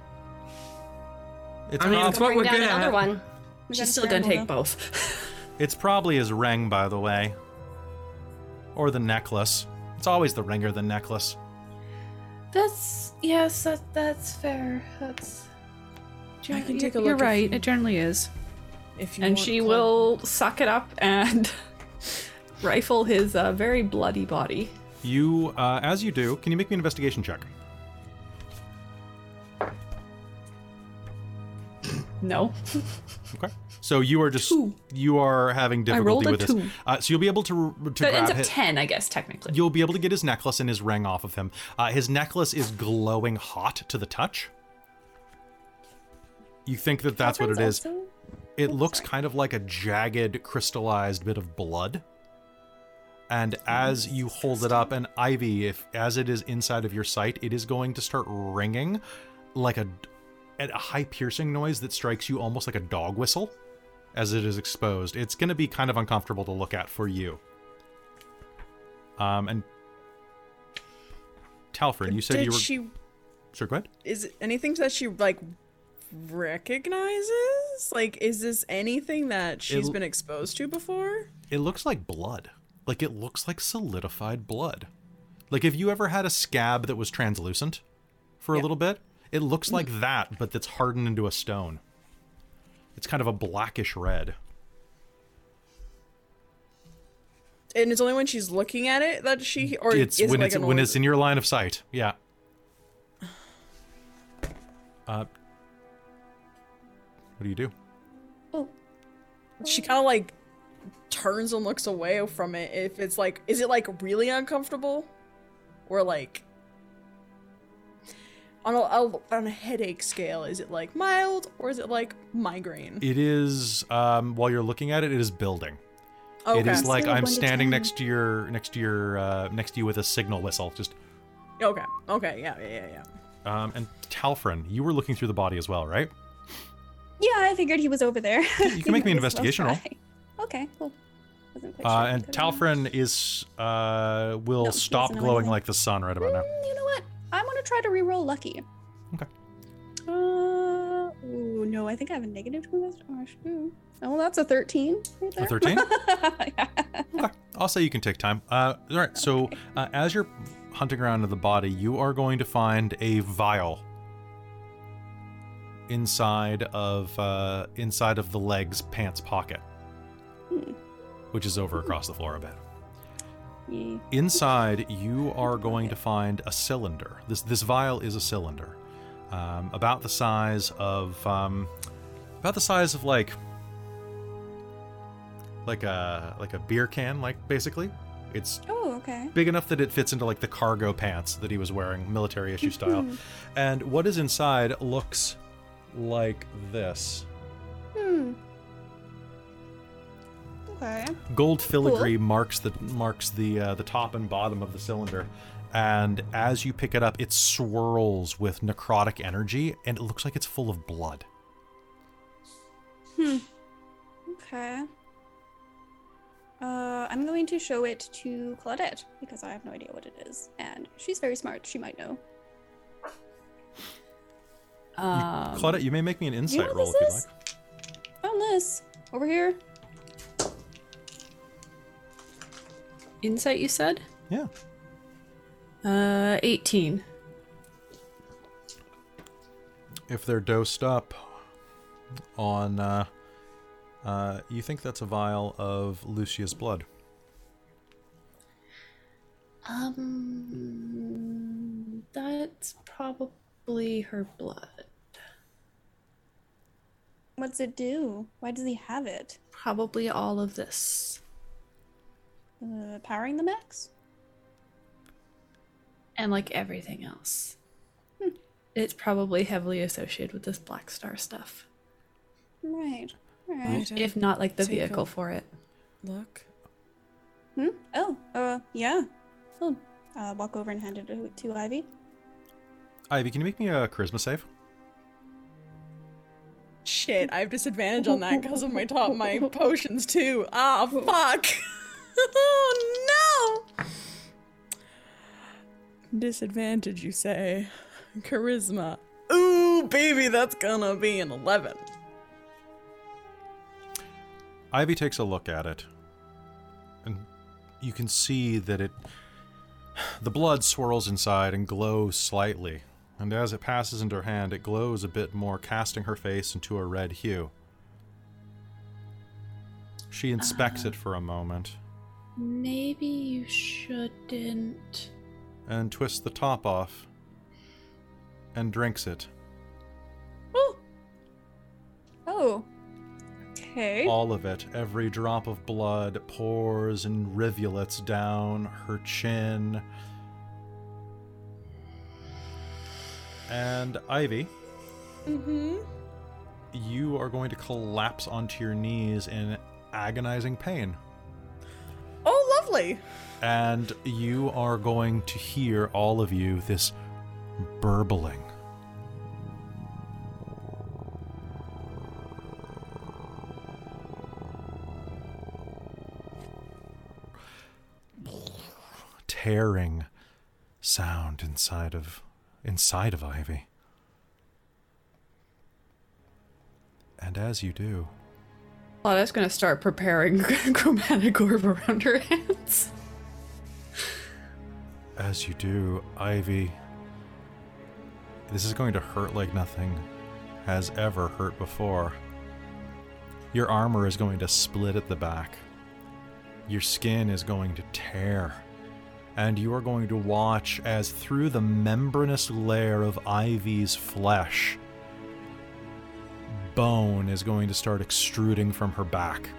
It's, I mean, prob- it's what we're down good another at. one. We She's still gonna take though. both. it's probably his ring, by the way, or the necklace. It's always the ring or the necklace. That's yes, that that's fair. That's. I can take a You're right. you- It generally is. If you And she Claud- will suck it up and rifle his uh, very bloody body. You, uh, as you do, can you make me an investigation check? No. Okay. So you are just Two. you are having difficulty a with this. two. Uh, so you'll be able to to That grab ends up his, ten, I guess, technically. You'll be able to get his necklace and his ring off of him. Uh, his necklace is glowing hot to the touch. You think that that's what it is? Also- It looks kind of like a jagged, crystallized bit of blood. And as you hold it up, and Ivy, if as it is inside of your sight, it is going to start ringing like a at a high piercing noise that strikes you almost like a dog whistle as it is exposed. It's going to be kind of uncomfortable to look at for you. Um, and Talfrin, you said Did you were. she? Sure, go ahead. Is it anything that she like recognizes? Like, is this anything that she's l- been exposed to before? It looks like blood. Like it looks like solidified blood. Like if you ever had a scab that was translucent for a Yeah. little bit, It looks like that, but it's hardened into a stone. It's kind of a blackish red. And it's only when she's looking at it that she, or it's is when it like it's when it's in your line of sight. Yeah. Uh, what do you do? Oh, she kind of like turns and looks away from it. If it's like, is it like really uncomfortable, or like on a, a on a headache scale? Is it like mild or is it like migraine? It is um, while you're looking at it, it is building. Okay. It is like I'm standing next to your next to your uh, next to you with a signal whistle. Just okay. Okay. Yeah. Yeah. Yeah. yeah. um, and Talfrin, you were looking through the body as well, right? yeah, I figured he was over there. you can make me an Might investigation roll. Okay, cool. Uh, sure. and Could've Talfrin is uh, will No, stop glowing anything. like the sun right about now. Mm, You know what? I'm gonna try to reroll lucky. Okay. Uh, ooh, no, I think I have a negative to invest. Oh. Oh, that's a 13 right there. 13? yeah. Okay, I'll say you can take time. Uh, all right, so uh, as you're hunting around in the body, you are going to find a vial inside of uh, inside of the leg's pants pocket, which is over across the floor a bit. Yeah. Inside, you are going to find a cylinder. This this vial is a cylinder, um, about the size of um, about the size of like like a like a beer can, like basically. It's Oh, okay. big enough that it fits into like the cargo pants that he was wearing, military issue style. And what is inside looks like this. Hmm. Okay. Gold filigree marks the marks the uh, the top and bottom of the cylinder, and as you pick it up, it swirls with necrotic energy, and it looks like it's full of blood. Hmm. Okay. Uh, I'm going to show it to Claudette because I have no idea what it is, and she's very smart. She might know. Um, Claudette, you may make me an insight what roll if you'd is? like. Found this over here. Insight, you said? Yeah. Uh, 18. If they're dosed up on, uh, uh, you think that's a vial of Lucia's blood. Um, that's probably her blood. What's it do? Why does he have it? Probably all of this. Uh, powering the mechs? And like everything else. It's probably heavily associated with this Black Star stuff. Right. Right. If not like the Take vehicle for it. Look. Hmm? Oh, uh, yeah. I'll uh, walk over and hand it to, to Ivy. Ivy, can you make me a charisma save? Shit, I have disadvantage on that because of my top my potions too. Ah, fuck. Oh no. Disadvantage, you say? Charisma. Ooh, baby, that's gonna be an eleven. Ivy takes a look at it, and you can see that it. The blood swirls inside and glows slightly, and as it passes into her hand, it glows a bit more, casting her face into a red hue. She inspects it ah. for a moment Maybe you shouldn't. and twists the top off and drinks it. Oh. Oh. Okay. All of it, every drop of blood pours in rivulets down her chin. And Ivy, Mm-hmm. you are going to collapse onto your knees in agonizing pain. Lovely. And you are going to hear, all of you, this burbling. Tearing sound inside of inside of Ivy. And as you do, Claudia's gonna start preparing chromatic orb around her hands. As you do, Ivy, This is going to hurt like nothing has ever hurt before. Your armor is going to split at the back. Your skin is going to tear. And you are going to watch as through the membranous layer of Ivy's flesh, bone is going to start extruding from her back.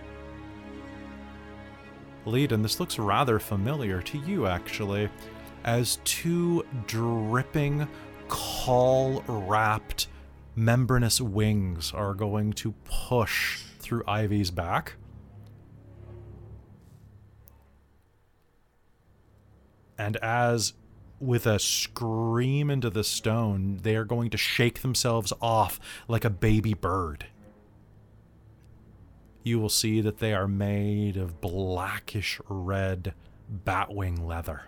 Leiden, this looks rather familiar to you, actually, as two dripping, caul wrapped, membranous wings are going to push through Ivy's back. And as with a scream into the stone, they are going to shake themselves off like a baby bird. You will see that they are made of blackish red batwing leather.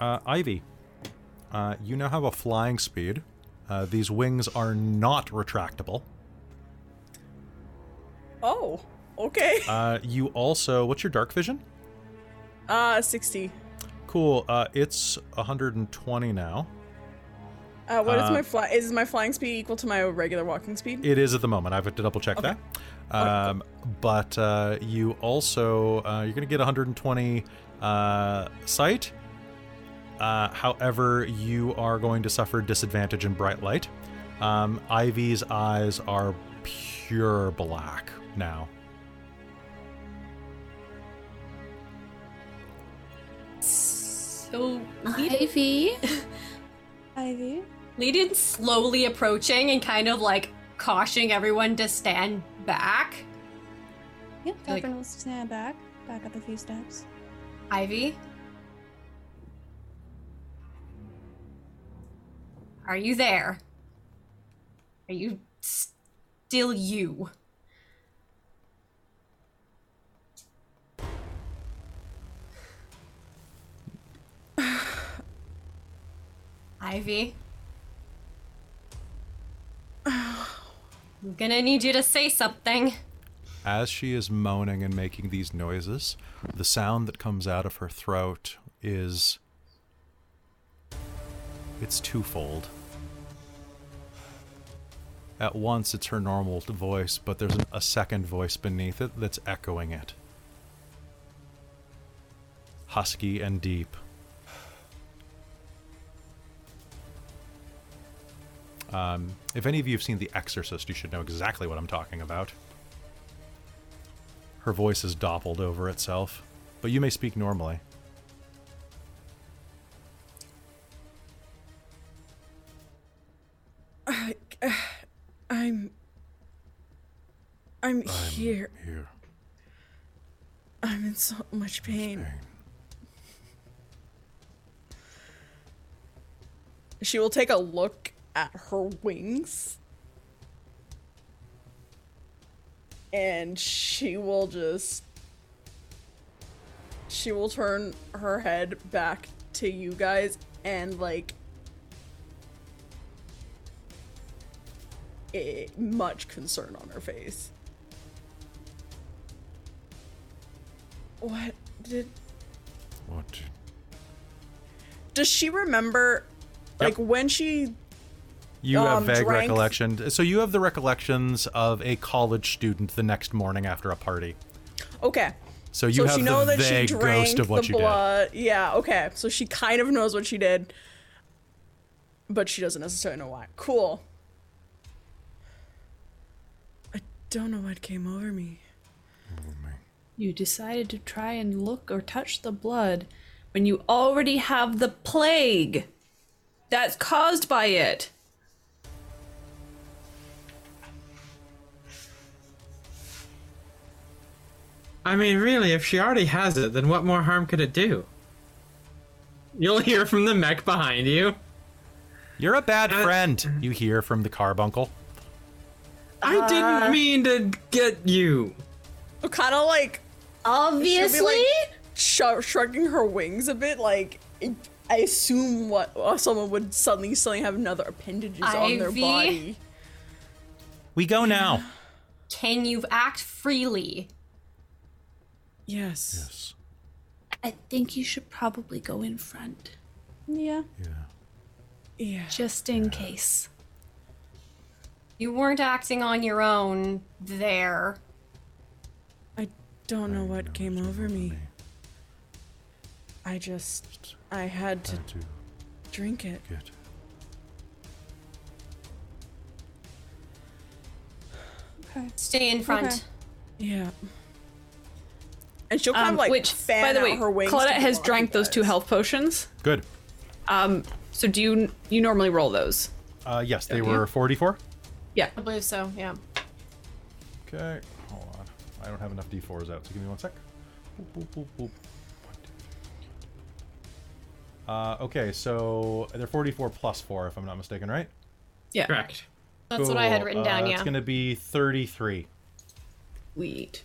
Uh, Ivy, uh, you now have a flying speed. Uh, these wings are not retractable. Oh, okay. Uh, you also, what's your dark vision? Uh, 60. Cool. Uh, it's 120 now. Uh, what is Uh, my fly? Is my flying speed equal to my regular walking speed? It is at the moment. I have to double check that. Um, but uh, you also uh, you're gonna get 120 uh, sight. Uh, however, you are going to suffer disadvantage in bright light. Um, Ivy's eyes are pure black now. So Legion, Ivy. Ivy. Legion's slowly approaching and kind of like cautioning everyone to stand back. Yep, Like- Catherine will stand back, back up a few steps. Ivy? Are you there? Are you still you? Ivy? I'm gonna need you to say something. As she is moaning and making these noises, the sound that comes out of her throat is. It's twofold. At once, it's her normal voice, but there's a second voice beneath it that's echoing it. Husky and deep. Um, if any of you have seen The Exorcist, you should know exactly what I'm talking about. Her voice is doppled over itself, but you may speak normally. I'm. I'm here. Here. I'm in so much pain. She will take a look at her wings. And she will just. She will turn her head back to you guys and, like. eh, much concern on her face. What did What? does she remember like when she You Um, have vague drank- recollection. So you have the recollections of a college student the next morning after a party. okay So you so have she know the that she drank ghost of what the you did. blood yeah okay so she kind of knows what she did but she doesn't necessarily know why cool i don't know what came over me You decided to try and look or touch the blood when you already have the plague that's caused by it. I mean, really, if she already has it, then what more harm could it do? You'll hear from the mech behind you. You're a bad Uh, friend, you hear from the carbuncle. I didn't mean to get you. kind of like Obviously. like- sh- shrugging her wings a bit like i assume what uh, someone would suddenly suddenly have another appendages on their body We go now. Can you act freely? Yes Yes. I think you should probably go in front, Yeah. Yeah. Yeah. just in case. You weren't acting on your own there. I don't know what came over me. I just. I had to Had to drink it. get. Okay. Stay in front. Okay. Yeah. And she'll kind Um, of like which, fan by the out way, her wings. Claudette has drank you those two health potions. Good. Um, so do you you normally roll those? Uh, yes, they Don't you? were 44. Yeah. I believe so, yeah. Okay, hold on. I don't have enough d4s out, so give me one sec. Boop, boop, boop, boop. One, two, three. Uh, okay, so they're 44 plus 4, if I'm not mistaken, right? Yeah. Correct. That's what I had Cool. written Uh, down, It's going to be 33. Sweet.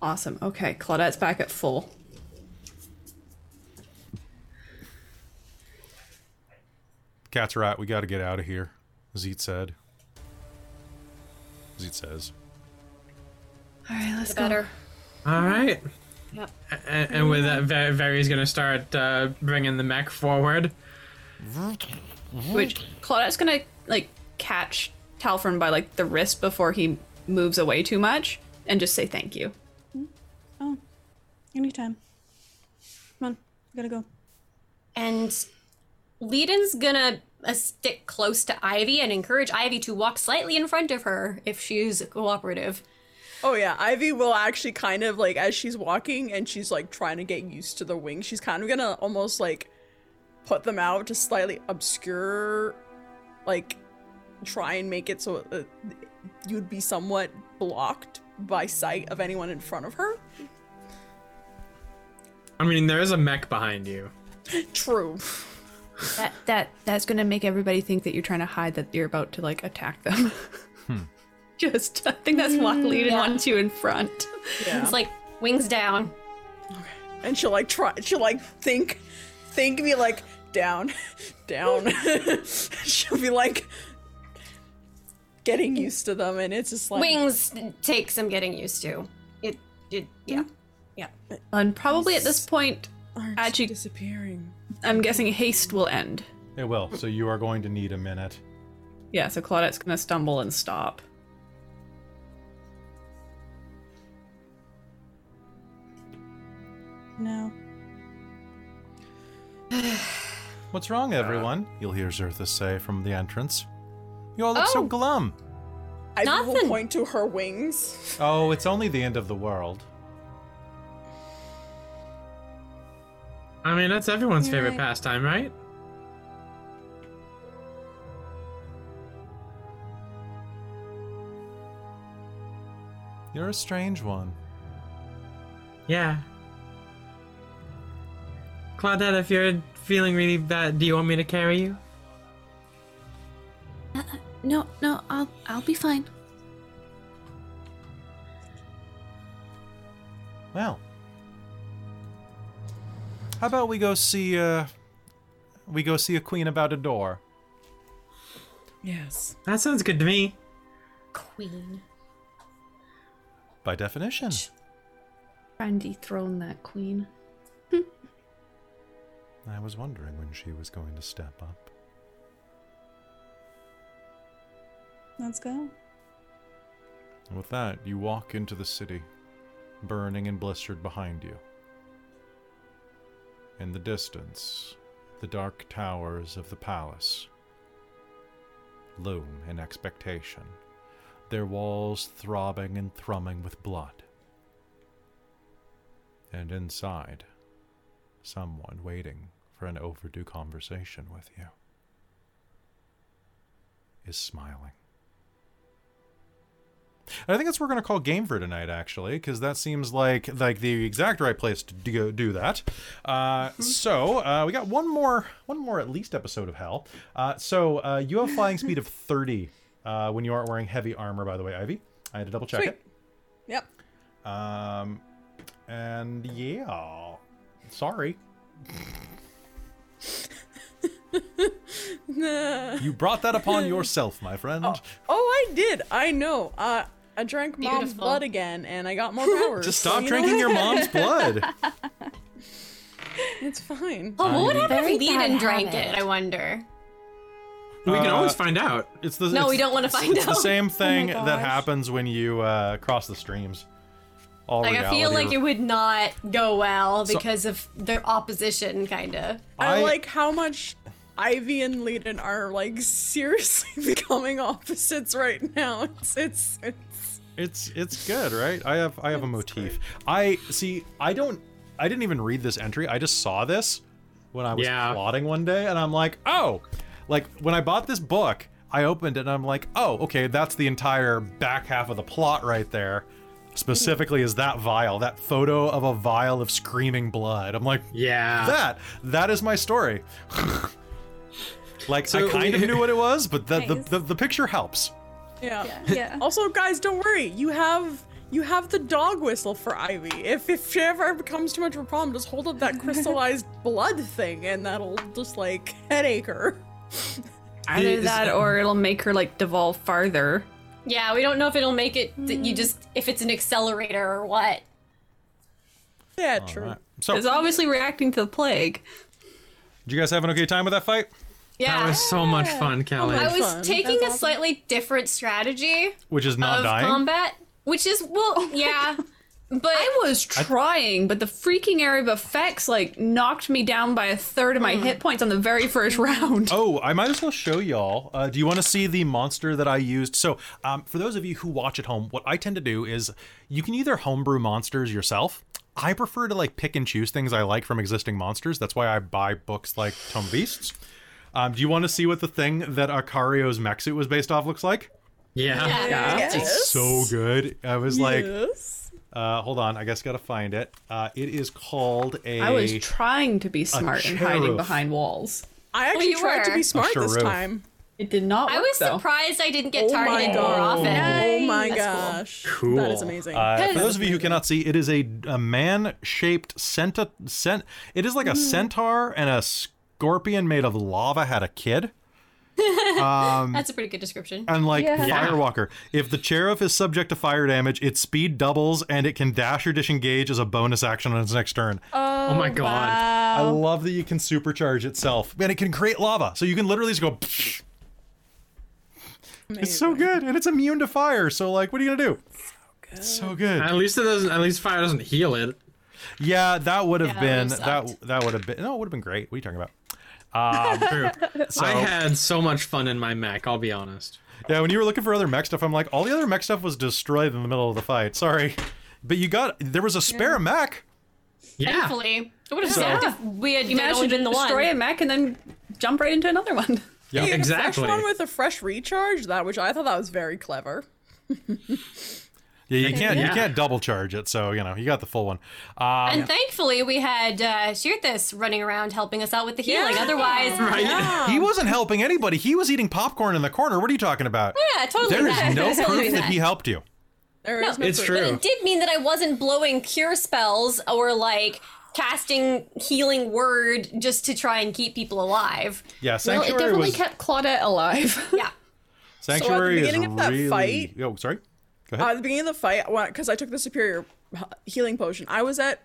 Awesome. Okay, Claudette's back at full. Cat's right. we got to get out of here, Zeet said. Zeet says. All right, let's The better. All right. Yep. And, and with that, Ver- Very's gonna start uh, bringing the mech forward. Which Claudette's gonna like catch Talfrin by like the wrist before he moves away too much, and just say thank you. Anytime. Come on, gotta go. And Leiden's gonna uh, stick close to Ivy and encourage Ivy to walk slightly in front of her if she's cooperative. Oh yeah, Ivy will actually kind of like as she's walking and she's like trying to get used to the wings. She's kind of gonna almost like put them out to slightly obscure, like try and make it so uh, you'd be somewhat blocked by sight of anyone in front of her. I mean, there is a mech behind you. True. That that that's gonna make everybody think that you're trying to hide that you're about to like attack them. Hmm. Just I think that's why Leiden yeah. wants you in front. Yeah. It's like wings down. and she'll like try she'll like think think be like down down she'll be like getting used to them and it's just like Wings take some getting used to. It, it, yeah. Yeah. And probably at this point, aren't actually- disappearing I'm guessing haste will end. It will, so you are going to need a minute. Yeah, so Claudette's gonna stumble and stop. No. What's wrong, uh, everyone? You'll hear Zerthus say from the entrance. You all look so Oh. glum. I will Nothing. point to her wings Oh, it's only the end of the world. I mean, that's everyone's You're favorite right. pastime, right? You're a strange one. Yeah. Claudette, if you're feeling really bad, do you want me to carry you? Uh, uh, no, no, I'll I'll be fine. Well, how about we go see uh we go see a queen about a door? yes That sounds good to me. Queen. By definition. Try and dethrone that queen. I was wondering when she was going to step up. Let's go. And with that, you walk into the city, burning and blistered behind you. In the distance, the dark towers of the palace loom in expectation, their walls throbbing and thrumming with blood. And inside, someone waiting for an overdue conversation with you is smiling. And I think that's what we're going to call game for tonight, actually, because that seems like like the exact right place to do, do that. Uh, so uh, we got one more, one more at least episode of Hell. Uh, so uh, you have flying speed of thirty uh, when you aren't wearing heavy armor. By the way, Ivy, I had to double check Sweet. yep. Um, and yeah, sorry, you brought that upon yourself, my friend. oh i did i know uh I drank mom's Beautiful. blood again, and I got more powers. Just so, stop you drinking know, your mom's blood. It's fine. Oh, what would happen Very if Leiden bad drank habit. it? I wonder. We can Uh, always find out. It's the No, it's- we don't wanna it's- find it's the same thing that happens when you uh, cross the streams. All Like I feel like it would not go well So- because of the opposition, kind of. I, I- like how much Ivy and Leiden are like seriously becoming opposites right now. It's it's it's It's it's good, right? I have I have a motif. I see. I don't. I didn't even read this entry. I just saw this when I was Yeah. plotting one day, and I'm like, oh, like when I bought this book, I opened it and I'm like, oh, okay, that's the entire back half of the plot right there. Specifically, is that vial, that photo of a vial of screaming blood. I'm like, Yeah. that that is my story. like I kind of knew what it was, but the, the, the the picture helps. Yeah. Yeah. Also, guys, don't worry. You have you have the dog whistle for Ivy. If if she ever becomes too much of a problem, just hold up that crystallized blood thing, and that'll just like headache her. Either Is- that or it'll make her like devolve farther. Yeah, we don't know if it'll make it. That you hmm. just if it's an accelerator or what. Yeah, true. Alright. So, It's obviously reacting to the plague. did you guys have an okay time with that fight? Yeah. That was so much fun, Kelly. I was fun. taking That's a slightly different strategy Which is not of dying. combat, which is well, yeah, but I was trying, but the freaking area of effects like knocked me down by a third of my hit points on the very first round. Oh, I might as well show y'all. Uh, do you want to see the monster that I used? So, um, for those of you who watch at home, what I tend to do is you can either homebrew monsters yourself. I prefer to like pick and choose things I like from existing monsters. That's why I buy books like Tome Beasts. Um, do you want to see what the thing that Acario's mech suit was based off looks like? yeah. Yes. It's so good. I was like, yes. uh, hold on, I guess I gotta find it. Uh, it is called a. I was trying to be smart and hiding behind walls. I actually you tried to be smart this time. It did not Work, I was though. surprised I didn't get Oh targeted more often. Oh my That's gosh! Cool. That is amazing. Uh, for those of you who cannot see, it is a, a man-shaped centa- cent. It is like a centaur and a scorpion made of lava had a kid, um, That's a pretty good description. and like Yeah. Yeah. Firewalker. If the sheriff is subject to fire damage, its speed doubles and it can dash or disengage as a bonus action on its next turn. Oh my god. Oh, I love that you can supercharge itself, and it can create lava, so you can literally just go. It's so good, and it's immune to fire. So like, what are you gonna do? It's so good. At least it doesn't. At least fire doesn't heal it. Yeah, that would have Yeah, been that that that would have been no, it would have been great. What are you talking about? Um, True. So I had so much fun in my mech. I'll be honest. yeah, when you were looking for other mech stuff, I'm like, all the other mech stuff was destroyed in the middle of the fight. Sorry, but you got there was a spare mech. Yeah. Thankfully, it would have So- sucked if we had you managed to the destroy one. a mech and then jump right into another one. Yeah, You a exactly. fresh one with a fresh recharge. That which I thought that was very clever. Yeah, you can't you can't double charge it, so you know you got the full one. Um, And thankfully, we had uh, Shirthis running around helping us out with the healing. Yeah. Otherwise, Right. he wasn't helping anybody. He was eating popcorn in the corner. What are you talking about? yeah, totally. There that. is no proof that that. he helped you. There is no It's proof. true. It did mean that I wasn't blowing cure spells or like casting healing word just to try and keep people alive. Yeah, Well, it definitely was kept Claudette alive. Yeah. sanctuary beginning is of that really. fight- Oh, sorry. Go Uh, ahead. at the beginning of the fight, because I took the superior healing potion, I was at,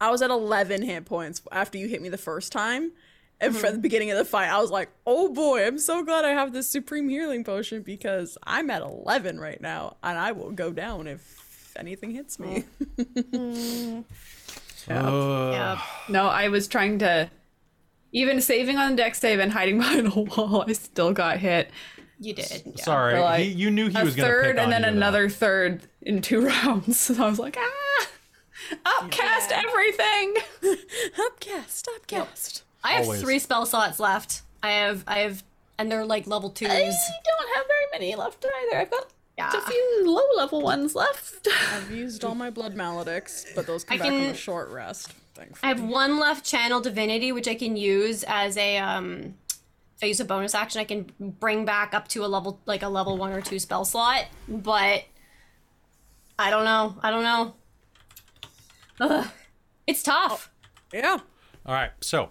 I was at eleven hit points after you hit me the first time. And from the beginning of the fight, I was like, "Oh boy, I'm so glad I have this supreme healing potion because I'm at eleven right now, and I will go down if anything hits me." Uh, Yeah. no, I was trying to even saving on dex save and hiding behind a wall. I still got hit. You did. Yeah. Sorry, For, like, he, you knew he a was going to third pick on and then you, though. another third in two rounds. So I was like, ah, upcast everything. Upcast, upcast. I have Always. three spell slots left. I have, I have, and they're like level twos. I don't have very many left either. I've got Yeah. a few low level ones left. I've used all my blood maledicts, but those come I back on a short rest. Thankfully. I have one left channel divinity, which I can use as a um. If I use a bonus action, I can bring back up to a level like a level one or two spell slot. But I don't know. I don't know. Ugh. It's tough. yeah. All right, so,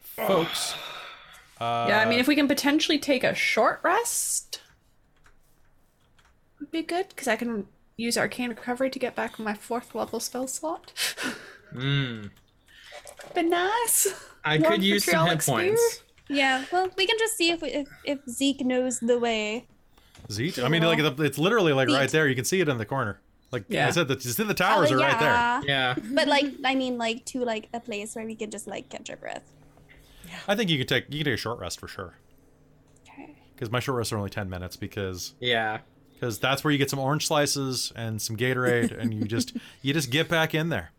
folks, yeah, I mean, if we can potentially take a short rest. would be good because I can use arcane recovery to get back my fourth level spell slot. Mm. Be nice. I More could use some hit vitriolic sphere? points. Yeah, well, we can just see if if, if Zeke knows the way. Zeke, I mean, like it's literally like right there. You can see it in the corner. Like yeah. I said, the, just the towers Oh, are right there. yeah. Yeah. But like, I mean, like to like a place where we can just like catch our breath. Yeah. I think you can take you can take a short rest for sure. Okay. Because my short rests are only ten minutes because Yeah. because that's where you get some orange slices and some Gatorade and you just you just get back in there.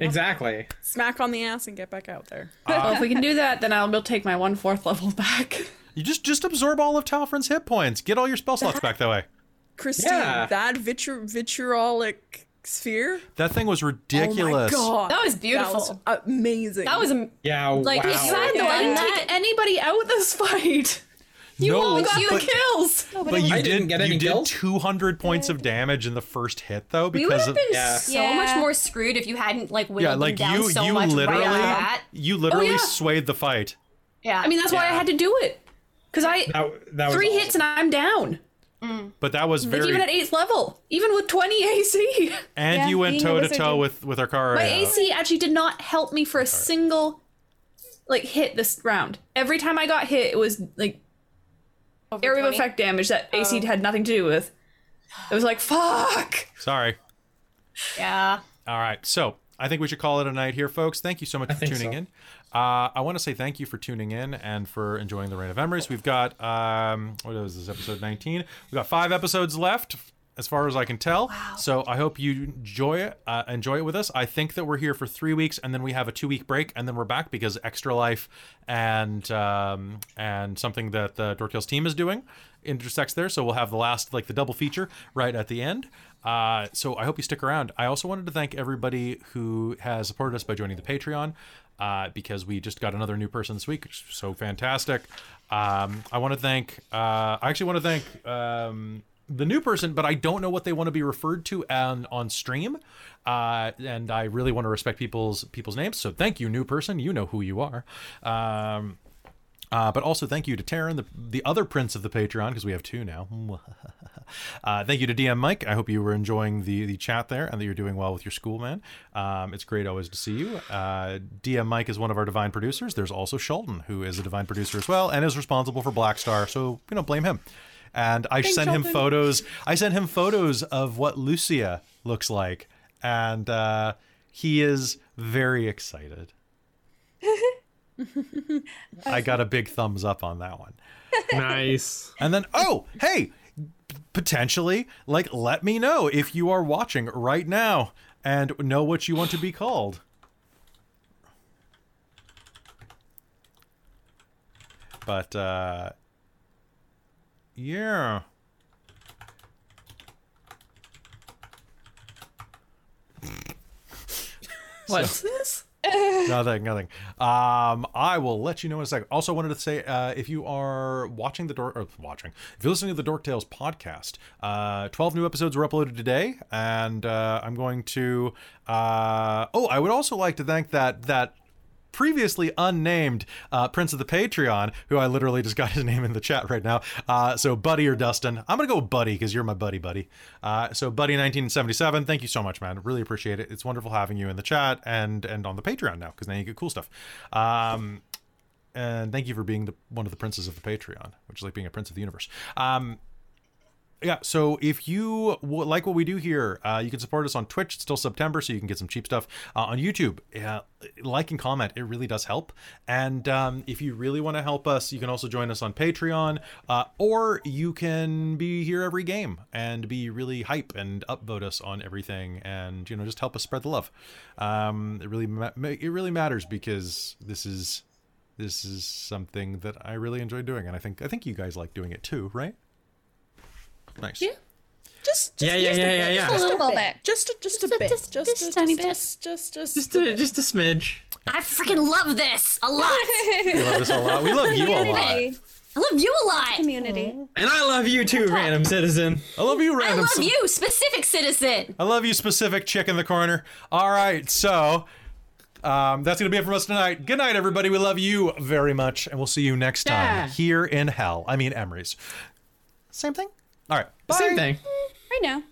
Exactly. Smack on the ass and get back out there. well, if we can do that, then I'll be able take my one fourth level back. You just just absorb all of Talfrin's hit points. Get all your spell slots back that way. Christine, Yeah. that vitri- vitriolic sphere. That thing was ridiculous. Oh my god. That was That beautiful. was amazing. That was am- Yeah. Like, wow. if you had No, I didn't take anybody out this fight. You no, all got but, the kills. but you I did didn't get any you did 200 points of damage in the first hit though we would because have of been Yeah. so Yeah. much more screwed if you hadn't like whittled yeah, them like down you so you much literally right off the you literally oh, yeah. swayed the fight. Yeah, I mean, that's why I had to do it. Because I That, that was three awesome. hits and I'm down. Mm. But that was Like even at eighth level, even with 20 AC. and Yeah, you went toe to toe is- with with Arcara. My AC actually did not help me for a single like hit this round. Every time I got hit, it was like Over area of effect damage that AC had nothing to do with. It was like fuck. Sorry. Yeah. All right. So I think we should call it a night here, folks. Thank you so much for think tuning so. in. Uh, I want to say thank you for tuning in and for enjoying the Reign of Emrys. We've got um, what is this episode 19? We've got five episodes left, as far as I can tell. So I hope you enjoy it. Uh, enjoy it with us. I think that we're here for three weeks, and then we have a two week break, and then we're back because Extra Life and um, and something that the Dorktales team is doing intersects there. So we'll have the last like the double feature right at the end. Uh, so I hope you stick around. I also wanted to thank everybody who has supported us by joining the Patreon. Uh, because we just got another new person this week, which is so fantastic. Um, I want to thank. Uh, I actually want to thank um, the new person, but I don't know what they want to be referred to on on stream. Uh, and I really want to respect people's people's names. So thank you, new person. You know who you are. Um, uh, but also thank you to Taryn, the the other prince of the Patreon, because we have two now. uh, thank you to DM Mike. I hope you were enjoying the the chat there and that you're doing well with your school, man. Um, it's great always to see you. Uh, DM Mike is one of our divine producers. There's also Sheldon, who is a divine producer as well and is responsible for Black Star. So you know, blame him. And I sent him Sheldon. photos. I sent him photos of what Lucia looks like, and uh, he is very excited. I got a big thumbs up on that one. Nice. And then, oh, hey, potentially, like, let me know if you are watching right now and know what you want to be called. But, uh, yeah. What's this? nothing, nothing. Um, I will let you know in a second. Also, wanted to say uh, if you are watching the Dork or watching, if you're listening to the Dork Tales podcast, uh, twelve new episodes were uploaded today, and uh, I'm going to. Uh, oh, I would also like to thank that that previously unnamed uh, Prince of the Patreon, who I literally just got his name in the chat right now. Uh, so Buddy or Dustin, I'm gonna go with Buddy because you're my buddy, buddy. Uh, so Buddy 1977, thank you so much, man. Really appreciate it. It's wonderful having you in the chat and and on the Patreon now because now you get cool stuff. Um, and thank you for being the, one of the princes of the Patreon, which is like being a prince of the universe. Um, yeah, so if you w- like what we do here, uh, you can support us on Twitch. It's still September, so you can get some cheap stuff uh, on YouTube. Uh, like and comment; it really does help. And um, if you really want to help us, you can also join us on Patreon, uh, or you can be here every game and be really hype and upvote us on everything, and you know just help us spread the love. Um, it really ma- it really matters because this is this is something that I really enjoy doing, and I think I think you guys like doing it too, right? Nice. Yeah. Just, just Yeah, yeah, yeah, yeah, yeah. A little bit. Just, a- just a Just a- bit. just- Just, just a tiny bit. Just, just, just, Just a, just a smidge. I freaking love this a lot. We love this a lot. We love you a lot. I love you a lot. Community. And I love you too, random citizen. I love you, random. I love you, specific citizen. I love you, specific chick in the corner. All right, so um, that's gonna be it from us tonight. Good night, everybody. We love you very much, and we'll see you next time Yeah. here in hell. I mean, Emrys. Same thing. All right. Bye. Same thing. Mm, right now.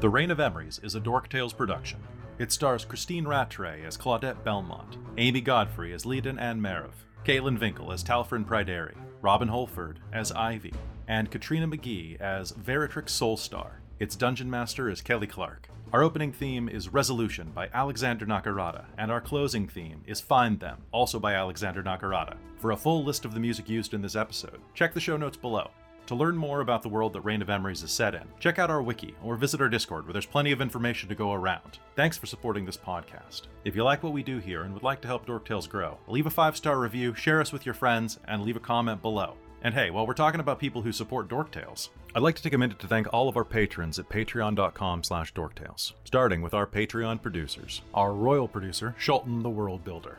The Reign of Emrys is a Dork Tales production. It stars Christine Rattray as Claudette Belmont, Amy Godfrey as Leiden Ann Merriv, Caitlin Vinkel as Talfrin Pryderi, Robin Holford as Ivy, and Katrina McGee as Veritrix Soulstar. Its dungeon master is Kelly Clark. Our opening theme is Resolution by Alexander Nakarada, and our closing theme is Find Them, also by Alexander Nakarada. For a full list of the music used in this episode, check the show notes below. To learn more about the world that Reign of Emrys is set in, check out our wiki or visit our Discord where there's plenty of information to go around. Thanks for supporting this podcast. If you like what we do here and would like to help Dork Tales grow, leave a five star review, share us with your friends, and leave a comment below. And hey, while we're talking about people who support Dork Tales, I'd like to take a minute to thank all of our patrons at patreon.com slash dorktales, starting with our Patreon producers, our royal producer, Shulton the World Builder,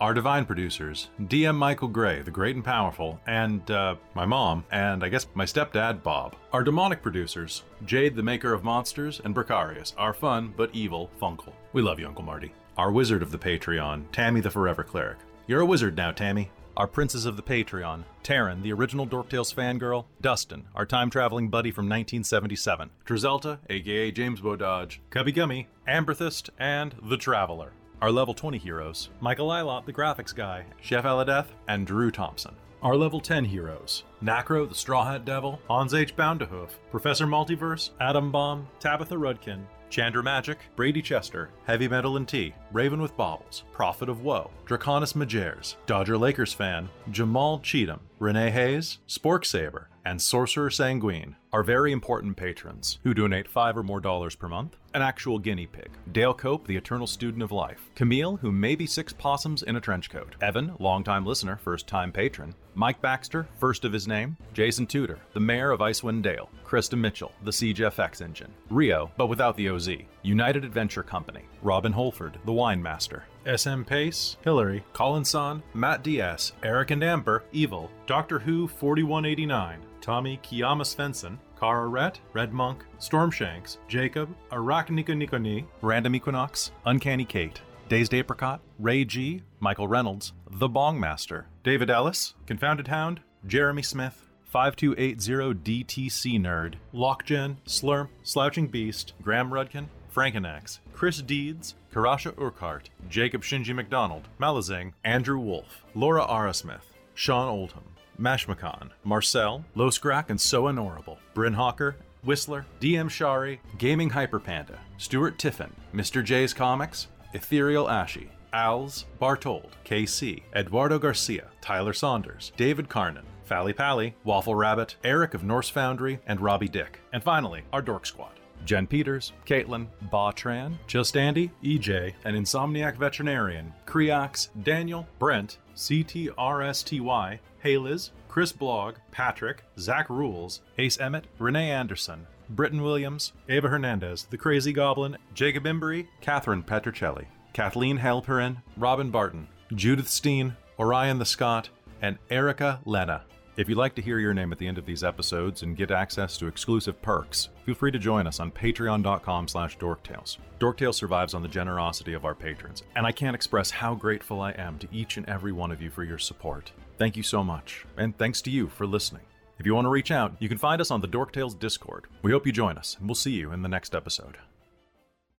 our divine producers, DM Michael Gray, the great and powerful, and uh, my mom, and I guess my stepdad, Bob. Our demonic producers, Jade, the maker of monsters, and Bricarius, our fun but evil Funkle. We love you, Uncle Marty. Our wizard of the Patreon, Tammy the Forever Cleric. You're a wizard now, Tammy. Our princes of the Patreon, Taryn, the original Dorktales fangirl, Dustin, our time traveling buddy from 1977, Drizelta, aka James Bododge, Cubby Gummy, Amberthist, and The Traveler. Our level 20 heroes Michael Ilott, the graphics guy, Chef Eladeth, and Drew Thompson. Our level 10 heroes Nacro, the Straw Hat Devil, Hans H. Boundahoof, Professor Multiverse, Atom Bomb, Tabitha Rudkin, Chandra Magic, Brady Chester, Heavy Metal and Tea, Raven with Baubles, Prophet of Woe, Draconis Majers, Dodger Lakers fan, Jamal Cheatham, Renee Hayes, Spork Saber, and Sorcerer Sanguine are very important patrons who donate five or more dollars per month. An actual guinea pig. Dale Cope, the eternal student of life. Camille, who may be six possums in a trench coat. Evan, longtime listener, first time patron. Mike Baxter, first of his name. Jason Tudor, the mayor of Icewind Dale. Krista Mitchell, the Siege FX engine. Rio, but without the OZ. United Adventure Company. Robin Holford, the wine master. SM Pace, Hillary, Collinson, Matt DS, Eric and Amber, Evil, Doctor Who 4189, Tommy Kiyama Svensson, Kara Rhett, Red Monk, Stormshanks, Jacob, Arachnika Nikoni, Random Equinox, Uncanny Kate, Dazed Apricot, Ray G, Michael Reynolds, The Bong Master, David Ellis, Confounded Hound, Jeremy Smith, 5280 DTC Nerd, Lockgen, Slurp, Slouching Beast, Graham Rudkin, Frankenax, Chris Deeds, Karasha Urquhart, Jacob Shinji McDonald, Malazing, Andrew Wolf, Laura Arasmith, Sean Oldham, Mashmakan, Marcel, Losgrak and So Honorable, Bryn Hawker, Whistler, DM Shari, Gaming Hyperpanda, Stuart Tiffin, Mr. J's Comics, Ethereal Ashy, Als, Bartold, KC, Eduardo Garcia, Tyler Saunders, David Carnan, Fally Pally, Waffle Rabbit, Eric of Norse Foundry, and Robbie Dick. And finally, our Dork Squad. Jen Peters, Caitlin, Ba Tran, Just Andy, EJ, an Insomniac Veterinarian, Creox, Daniel, Brent, CTRSTY, Hayliz, Chris Blog, Patrick, Zach Rules, Ace Emmett, Renee Anderson, Britton Williams, Ava Hernandez, The Crazy Goblin, Jacob Embry, Catherine Petricelli, Kathleen Halperin, Robin Barton, Judith Steen, Orion the Scott, and Erica Lena. If you'd like to hear your name at the end of these episodes and get access to exclusive perks, feel free to join us on patreon.com slash dorktales. Dorktales survives on the generosity of our patrons, and I can't express how grateful I am to each and every one of you for your support. Thank you so much, and thanks to you for listening. If you want to reach out, you can find us on the Dorktales Discord. We hope you join us, and we'll see you in the next episode.